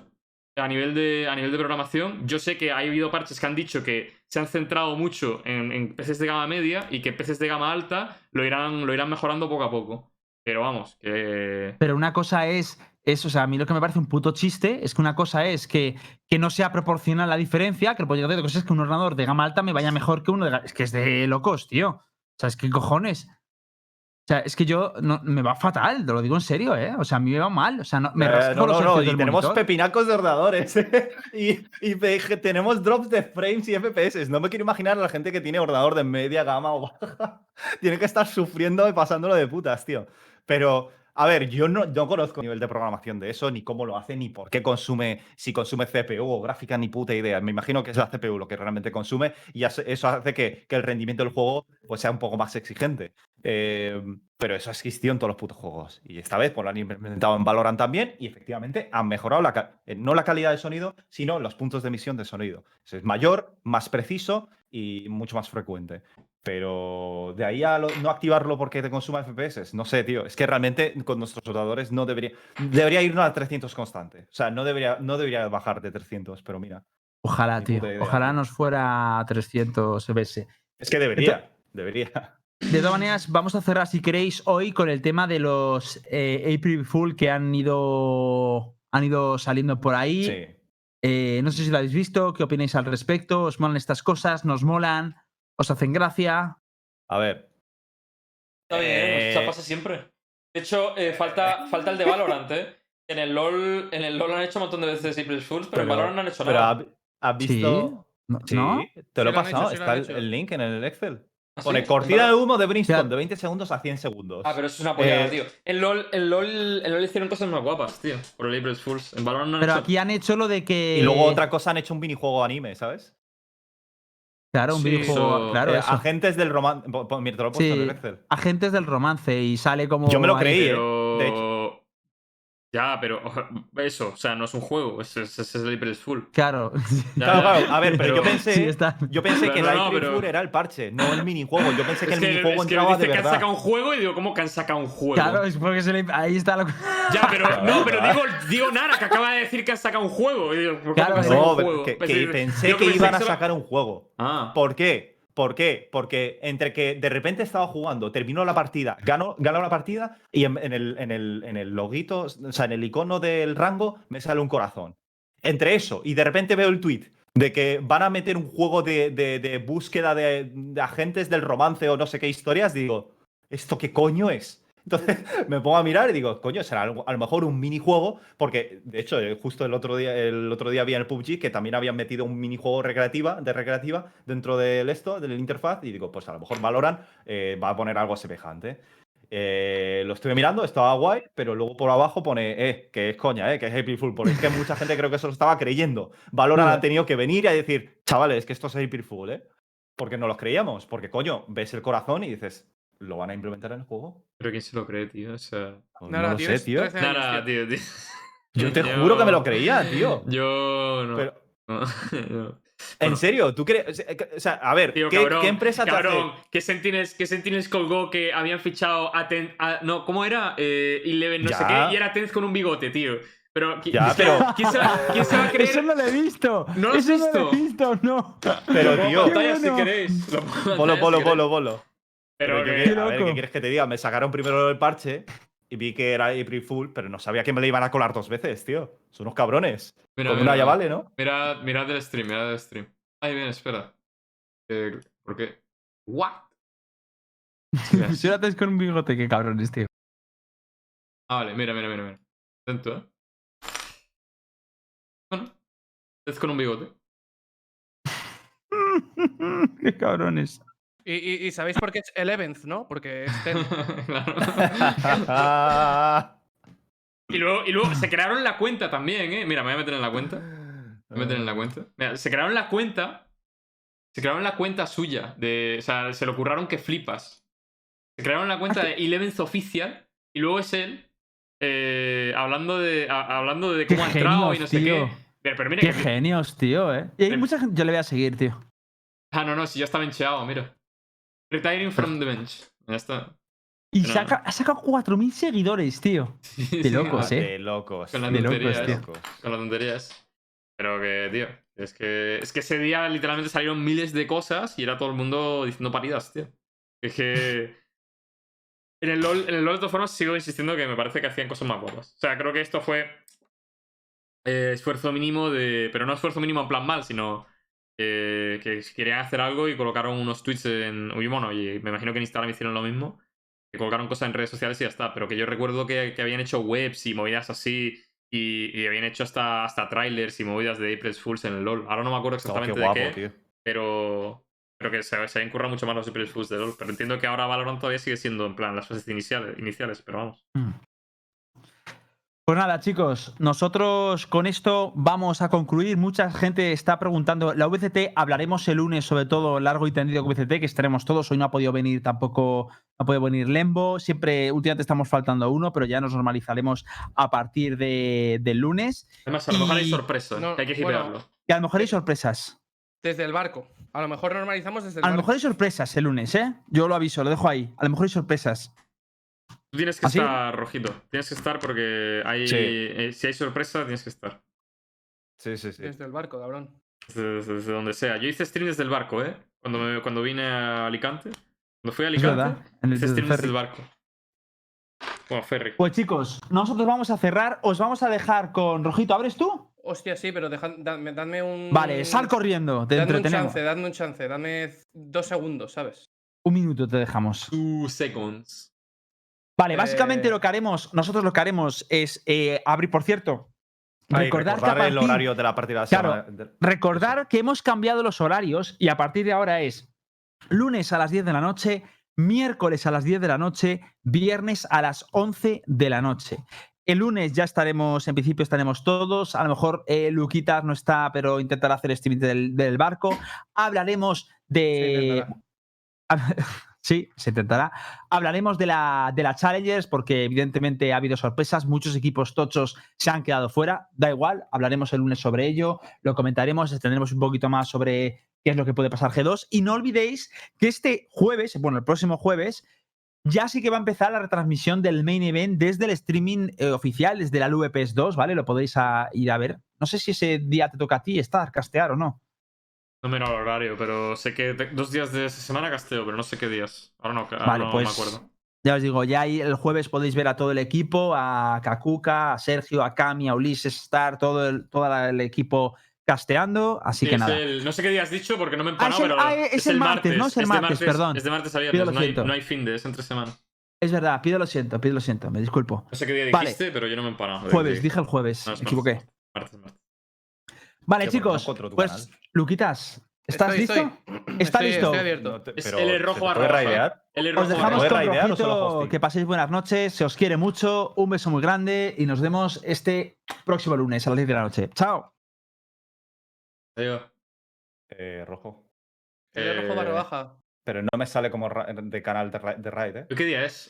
[SPEAKER 1] A nivel, de, a nivel de programación, yo sé que ha habido parches que han dicho que se han centrado mucho en, PCs de gama media y que PCs de gama alta lo irán, lo irán mejorando poco a poco. Pero vamos.
[SPEAKER 2] Pero una cosa es, es, o sea, a mí lo que me parece un puto chiste es que una cosa es que, que no sea proporcional la diferencia, que el pollo de cosas es que un ordenador de gama alta me vaya mejor que uno de Es que es de locos, tío. O sea, es que cojones. O sea, es que yo no, me va fatal, te lo digo en serio, ¿eh? O sea, a mí me va mal. O sea, no, me
[SPEAKER 3] Eh, no,
[SPEAKER 2] los
[SPEAKER 3] no, y tenemos
[SPEAKER 2] monitor.
[SPEAKER 3] pepinacos de ordenadores. y, y pe- tenemos drops de frames y FPS. No me quiero imaginar a la gente que tiene ordenador de media gama o baja. tiene que estar sufriendo y pasándolo de putas, tío. Pero, a ver, yo no, no conozco el nivel de programación de eso, ni cómo lo hace, ni por qué consume, si consume CPU o gráfica, ni puta idea. Me imagino que es la CPU lo que realmente consume y eso hace que, que el rendimiento del juego pues sea un poco más exigente. Eh, pero eso ha existido en todos los putos juegos. Y esta vez pues, lo han implementado en Valorant también y efectivamente han mejorado la eh, no la calidad de sonido, sino los puntos de emisión de sonido. Eso es mayor, más preciso y mucho más frecuente. Pero de ahí a lo- no activarlo porque te consuma FPS, no sé, tío. Es que realmente con nuestros ordenadores no debería. Debería irnos a 300 constante. O sea, no debería, no debería bajar de 300, pero mira.
[SPEAKER 2] Ojalá, tío. Ojalá nos fuera a 300 FPS.
[SPEAKER 3] Es que debería. Debería.
[SPEAKER 2] De todas maneras, vamos a cerrar, si queréis, hoy con el tema de los eh, April Fool que han ido, han ido saliendo por ahí.
[SPEAKER 3] Sí.
[SPEAKER 2] Eh, no sé si lo habéis visto, qué opináis al respecto. ¿Os molan estas cosas? ¿Nos molan? ¿Os hacen gracia?
[SPEAKER 3] A ver.
[SPEAKER 1] Está bien,
[SPEAKER 3] Eh,
[SPEAKER 1] eso pasa siempre. De hecho, eh, falta, falta el de Valorant, ¿eh? En el LoL, en el LoL han hecho un montón de veces April Fools, pero, en Valorant no han hecho
[SPEAKER 3] pero
[SPEAKER 1] nada.
[SPEAKER 3] ¿has- ¿has visto?
[SPEAKER 2] ¿No?
[SPEAKER 3] Sí,
[SPEAKER 2] ¿No?
[SPEAKER 3] te lo he
[SPEAKER 4] hecho,
[SPEAKER 3] pasado.
[SPEAKER 4] sí
[SPEAKER 3] Está el, el link en el Excel.
[SPEAKER 1] ¿Ah,
[SPEAKER 3] Pone
[SPEAKER 1] sí?
[SPEAKER 3] cortina de humo de Brimstone de 20 segundos a 100 segundos.
[SPEAKER 1] Ah, pero eso es una pollada,
[SPEAKER 3] Eh,
[SPEAKER 1] tío. En LoL, en LoL, en LoL hicieron cosas más guapas, tío. Por el April Fools. En Valorant no han
[SPEAKER 2] Pero
[SPEAKER 1] hecho...
[SPEAKER 2] aquí han hecho lo de que.
[SPEAKER 3] Y luego otra cosa han hecho un minijuego anime, ¿sabes?
[SPEAKER 2] Claro, un
[SPEAKER 1] Sí,
[SPEAKER 2] videojuego.
[SPEAKER 1] eso-
[SPEAKER 2] Claro,
[SPEAKER 3] Eh,
[SPEAKER 2] eso.
[SPEAKER 3] agentes del romance. Mira, te lo he puesto en
[SPEAKER 2] Sí.
[SPEAKER 3] el Excel.
[SPEAKER 2] Agentes del romance y sale como.
[SPEAKER 3] Yo me lo creí, eh.
[SPEAKER 1] Pero...
[SPEAKER 3] de hecho.
[SPEAKER 1] Ya, pero eso, o sea, no es un juego, es, es, es el April Fool.
[SPEAKER 2] Claro.
[SPEAKER 1] Ya,
[SPEAKER 3] Claro,
[SPEAKER 1] ya.
[SPEAKER 3] claro. A ver, pero yo pensé.
[SPEAKER 2] Sí, está.
[SPEAKER 3] Yo pensé que el
[SPEAKER 1] No,
[SPEAKER 3] April
[SPEAKER 1] pero-
[SPEAKER 3] Fool era el parche, no el minijuego. Yo pensé que
[SPEAKER 1] Es
[SPEAKER 3] el
[SPEAKER 1] que,
[SPEAKER 3] minijuego
[SPEAKER 1] es que
[SPEAKER 3] entraba
[SPEAKER 1] dice
[SPEAKER 3] de
[SPEAKER 1] que han sacado un juego y digo, ¿cómo que han sacado un juego?
[SPEAKER 2] Claro, es porque se le- ahí está lo.
[SPEAKER 1] Ya, pero no, pero digo, digo Nara, que acaba de decir que han sacado un juego. Y digo, ¿cómo
[SPEAKER 2] Claro,
[SPEAKER 3] No,
[SPEAKER 1] un
[SPEAKER 3] pero
[SPEAKER 1] juego?
[SPEAKER 3] que,
[SPEAKER 1] Pues,
[SPEAKER 3] que pensé que iban a sacar un juego.
[SPEAKER 1] Ah,
[SPEAKER 3] ¿Por qué? ¿Por qué? Porque entre que de repente estaba jugando, terminó la partida, ganó, ganó la partida y en, el, en, el, en el loguito, o sea, en el icono del rango, me sale un corazón. Entre eso y de repente veo el tweet de que van a meter un juego de, de- de búsqueda de, de agentes del romance o no sé qué historias, digo, ¿esto qué coño es? Entonces me pongo a mirar y digo, coño, será algo- a lo mejor un minijuego, porque de hecho, eh, justo el otro día, el otro día vi en el PUBG que también habían metido un minijuego recreativa, de recreativa dentro del esto, del interfaz, y digo, pues a lo mejor Valorant eh, va a poner algo semejante. Eh, lo estuve mirando, estaba guay, pero luego por abajo pone, eh, que es coña, eh, que es April Fool, porque es que mucha gente creo que eso lo estaba creyendo. Valorant ha tenido que venir y a decir, chavales, que esto es April Fool, eh. Porque no los creíamos, porque coño, ves el corazón y dices, ¿lo van a implementar en el juego?
[SPEAKER 1] pero ¿quién se lo cree, tío? O sea...
[SPEAKER 3] Pues
[SPEAKER 4] Nada,
[SPEAKER 3] no lo sé, tío.
[SPEAKER 4] 13 años,
[SPEAKER 1] Nara,
[SPEAKER 4] tío.
[SPEAKER 1] tío, tío.
[SPEAKER 3] Yo te juro que me lo creía, tío.
[SPEAKER 1] Yo no.
[SPEAKER 3] Pero,
[SPEAKER 1] no, no.
[SPEAKER 3] ¿En serio? ¿Tú crees? O sea, a ver,
[SPEAKER 1] Tío,
[SPEAKER 3] ¿qué,
[SPEAKER 1] cabrón,
[SPEAKER 3] qué empresa te
[SPEAKER 1] cabrón,
[SPEAKER 3] hace?
[SPEAKER 1] que Sentinels, colgó que habían fichado a, Ten- a- no, ¿cómo era? Eh, Eleven, no sé qué, y era Tenz con un bigote, tío. Pero, ¿qui-
[SPEAKER 3] Ya, pero-
[SPEAKER 1] ¿quién, se va, quién se va a creer?
[SPEAKER 2] Eso no lo he visto.
[SPEAKER 1] ¿No lo has
[SPEAKER 2] Eso no
[SPEAKER 1] visto?
[SPEAKER 2] lo he visto, no.
[SPEAKER 3] Pero, tío,
[SPEAKER 1] en pantalla
[SPEAKER 2] Qué bueno.
[SPEAKER 1] Pero que-
[SPEAKER 2] Qué
[SPEAKER 3] a ver. ¿qué quieres que te diga? Me sacaron primero el parche y vi que era April Fool, pero no sabía que me le iban a colar dos veces, tío. Son unos cabrones.
[SPEAKER 1] Mira,
[SPEAKER 3] Con
[SPEAKER 1] mira,
[SPEAKER 3] una ya vale, ¿no?
[SPEAKER 1] Mirad, mirad el stream, mirad el stream. Ay, bien, espera. Eh, ¿Por qué? ¿What?
[SPEAKER 2] Fusionate con un bigote, qué cabrones, tío.
[SPEAKER 1] Ah, vale, mira, mira, mira. mira. Atento, ¿eh? Bueno. Es con un bigote.
[SPEAKER 2] qué cabrones.
[SPEAKER 4] Y, y- y sabéis por qué es Eleventh, ¿no? Porque es ten.
[SPEAKER 1] Claro.
[SPEAKER 3] Ah.
[SPEAKER 1] Y luego, y luego se crearon la cuenta también, ¿eh? Mira, me voy a meter en la cuenta. Me voy a meter en la cuenta. Mira, se crearon la cuenta. Se crearon la cuenta suya. De, o sea, se le ocurraron que flipas. Se crearon la cuenta de Eleventh Official. Y luego es él. eh, hablando de. a- hablando de cómo ha entrado y no sé qué. Pero, pero mira
[SPEAKER 2] Qué
[SPEAKER 1] que.
[SPEAKER 2] genios, tío, eh. Y hay
[SPEAKER 1] Em-
[SPEAKER 2] mucha gente. Yo le voy a seguir, tío.
[SPEAKER 1] Ah, no, no, si ya está bencheado, mira. Retiring from the bench. Ya está.
[SPEAKER 2] Y
[SPEAKER 1] Pero-
[SPEAKER 2] saca, ha sacado 4.000 seguidores, tío. De locos,
[SPEAKER 3] Ah,
[SPEAKER 2] eh.
[SPEAKER 3] De locos.
[SPEAKER 1] Con la
[SPEAKER 2] De
[SPEAKER 1] tontería,
[SPEAKER 2] locos, tío.
[SPEAKER 3] locos.
[SPEAKER 1] Con las tonterías. Pero que, tío, es que, es que ese día literalmente salieron miles de cosas y era todo el mundo diciendo paridas, tío. Es que. En el, LOL, en el LOL, de todas formas, sigo insistiendo que me parece que hacían cosas más guapas. O sea, creo que esto fue. eh, esfuerzo mínimo de. Pero no esfuerzo mínimo en plan mal, sino. Eh, que querían hacer algo y colocaron unos tweets en. Bueno, y me imagino que en Instagram hicieron lo mismo. Que colocaron cosas en redes sociales y ya está. Pero que yo recuerdo que, que habían hecho webs y movidas así. Y, y habían hecho hasta, hasta trailers y movidas de April Fools en el LOL. Ahora no me acuerdo
[SPEAKER 3] Oh, qué
[SPEAKER 1] exactamente
[SPEAKER 3] guapo,
[SPEAKER 1] de qué,
[SPEAKER 3] tío.
[SPEAKER 1] pero, pero que se, se habían currado mucho más los April Fools de LOL. Pero entiendo que ahora Valorant todavía sigue siendo en plan las fases iniciales, iniciales pero vamos.
[SPEAKER 2] Mm. Pues nada, chicos, nosotros con esto vamos a concluir. Mucha gente está preguntando. La VCT hablaremos el lunes, sobre todo largo y tendido con VCT, que estaremos todos. Hoy no ha podido venir tampoco, no ha podido venir Lembo. Siempre, últimamente estamos faltando uno, pero ya nos normalizaremos a partir de, del lunes.
[SPEAKER 1] Además, a lo mejor hay
[SPEAKER 2] Y-
[SPEAKER 1] sorpresa,
[SPEAKER 4] No,
[SPEAKER 1] que hay que
[SPEAKER 4] bueno,
[SPEAKER 1] hipearlo.
[SPEAKER 2] Y a lo mejor hay sorpresas.
[SPEAKER 4] Desde el barco. A lo mejor normalizamos desde el
[SPEAKER 2] A lo
[SPEAKER 4] barco.
[SPEAKER 2] mejor hay sorpresas el lunes, ¿eh? Yo lo aviso, lo dejo ahí. A lo mejor hay sorpresas.
[SPEAKER 1] Tú tienes que
[SPEAKER 2] ¿Ah, sí?
[SPEAKER 1] estar, Rojito. Tienes que estar porque hay,
[SPEAKER 3] Sí.
[SPEAKER 1] eh, si hay sorpresa, tienes que estar.
[SPEAKER 3] Sí, sí, sí.
[SPEAKER 4] Desde el barco, cabrón.
[SPEAKER 1] Desde, desde- desde donde sea. Yo hice stream desde el barco, ¿eh? Cuando, me- cuando vine a Alicante. Cuando fui a Alicante,
[SPEAKER 2] verdad. En el
[SPEAKER 1] hice
[SPEAKER 2] desde el
[SPEAKER 1] stream desde el barco. Bueno, ferry.
[SPEAKER 2] Pues chicos, nosotros vamos a cerrar. Os vamos a dejar con Rojito. ¿Abres tú?
[SPEAKER 4] Hostia, sí, pero dadme, dadme un.
[SPEAKER 2] Vale, sal corriendo. Te
[SPEAKER 4] Dadme un chance, dadme un chance. Dadme dos segundos, ¿sabes?
[SPEAKER 2] Un minuto te dejamos.
[SPEAKER 1] Two seconds.
[SPEAKER 2] Vale, básicamente
[SPEAKER 4] Eh,
[SPEAKER 2] lo que haremos, nosotros lo que haremos es eh, abrir, por cierto, recordar,
[SPEAKER 3] recordar,
[SPEAKER 2] que a
[SPEAKER 3] el horario de la partida.
[SPEAKER 2] Claro.
[SPEAKER 3] semana-
[SPEAKER 2] recordar que hemos cambiado los horarios y a partir de ahora es lunes a las 10 de la noche, miércoles a las 10 de la noche, viernes a las 11 de la noche. El lunes ya estaremos, en principio estaremos todos. A lo mejor eh, Luquitas no está, pero intentará hacer streaming del, del barco. Hablaremos de. Sí, se intentará. Hablaremos de la, de la Challengers porque evidentemente ha habido sorpresas. Muchos equipos tochos se han quedado fuera. Da igual, hablaremos el lunes sobre ello. Lo comentaremos, extenderemos un poquito más sobre qué es lo que puede pasar G2. Y no olvidéis que este jueves, bueno, el próximo jueves, ya sí que va a empezar la retransmisión del main event desde el streaming eh, oficial, desde la VPS 2, ¿vale? Lo podéis a- ir a ver. No sé si ese día te toca a ti estar, castear o no.
[SPEAKER 1] No me el horario, pero sé que dos días de esa semana casteo, pero no sé qué días. Ahora no, ahora
[SPEAKER 2] Vale,
[SPEAKER 1] no
[SPEAKER 2] pues
[SPEAKER 1] me acuerdo.
[SPEAKER 2] Ya os digo, ya ahí el jueves podéis ver a todo el equipo, a Kakuka, a Sergio, a Cami, a Ulises Star, todo el, todo el equipo casteando. Así
[SPEAKER 1] Sí,
[SPEAKER 2] que
[SPEAKER 1] es
[SPEAKER 2] nada.
[SPEAKER 1] el- no sé qué día has dicho porque no me he
[SPEAKER 2] Ah, es el-
[SPEAKER 1] pero
[SPEAKER 2] ah, es el martes, ¿no? Es el martes, perdón.
[SPEAKER 1] Es de martes a viernes, no hay, no hay fin de, es entre semana.
[SPEAKER 2] Es verdad, pido lo siento, pido lo siento, me disculpo.
[SPEAKER 1] No sé qué día
[SPEAKER 2] Vale.
[SPEAKER 1] dijiste, pero yo no me he empanado. de-
[SPEAKER 2] Jueves, dije el jueves,
[SPEAKER 1] No,
[SPEAKER 2] me
[SPEAKER 1] es
[SPEAKER 2] equivoqué.
[SPEAKER 1] martes, martes.
[SPEAKER 2] Vale, chicos, pues,
[SPEAKER 3] canal.
[SPEAKER 2] Luquitas, ¿estás
[SPEAKER 4] Estoy,
[SPEAKER 2] listo?
[SPEAKER 4] estoy.
[SPEAKER 2] ¿Está
[SPEAKER 4] Estoy-
[SPEAKER 2] listo?
[SPEAKER 4] Estoy abierto.
[SPEAKER 3] No te-
[SPEAKER 1] Es
[SPEAKER 3] pero,
[SPEAKER 1] L
[SPEAKER 3] ¿se
[SPEAKER 1] rojo barra
[SPEAKER 2] Os dejamos
[SPEAKER 3] ¿puede
[SPEAKER 2] con Rojito, que paséis buenas noches, se os quiere mucho, un beso muy grande y nos vemos este próximo lunes a las 10 de la noche. Chao.
[SPEAKER 1] Adiós.
[SPEAKER 3] Eh, rojo.
[SPEAKER 4] L rojo barra
[SPEAKER 1] Eh,
[SPEAKER 4] baja.
[SPEAKER 3] Pero no me sale como de canal de, ra- de raid, ¿eh?
[SPEAKER 1] ¿Qué día es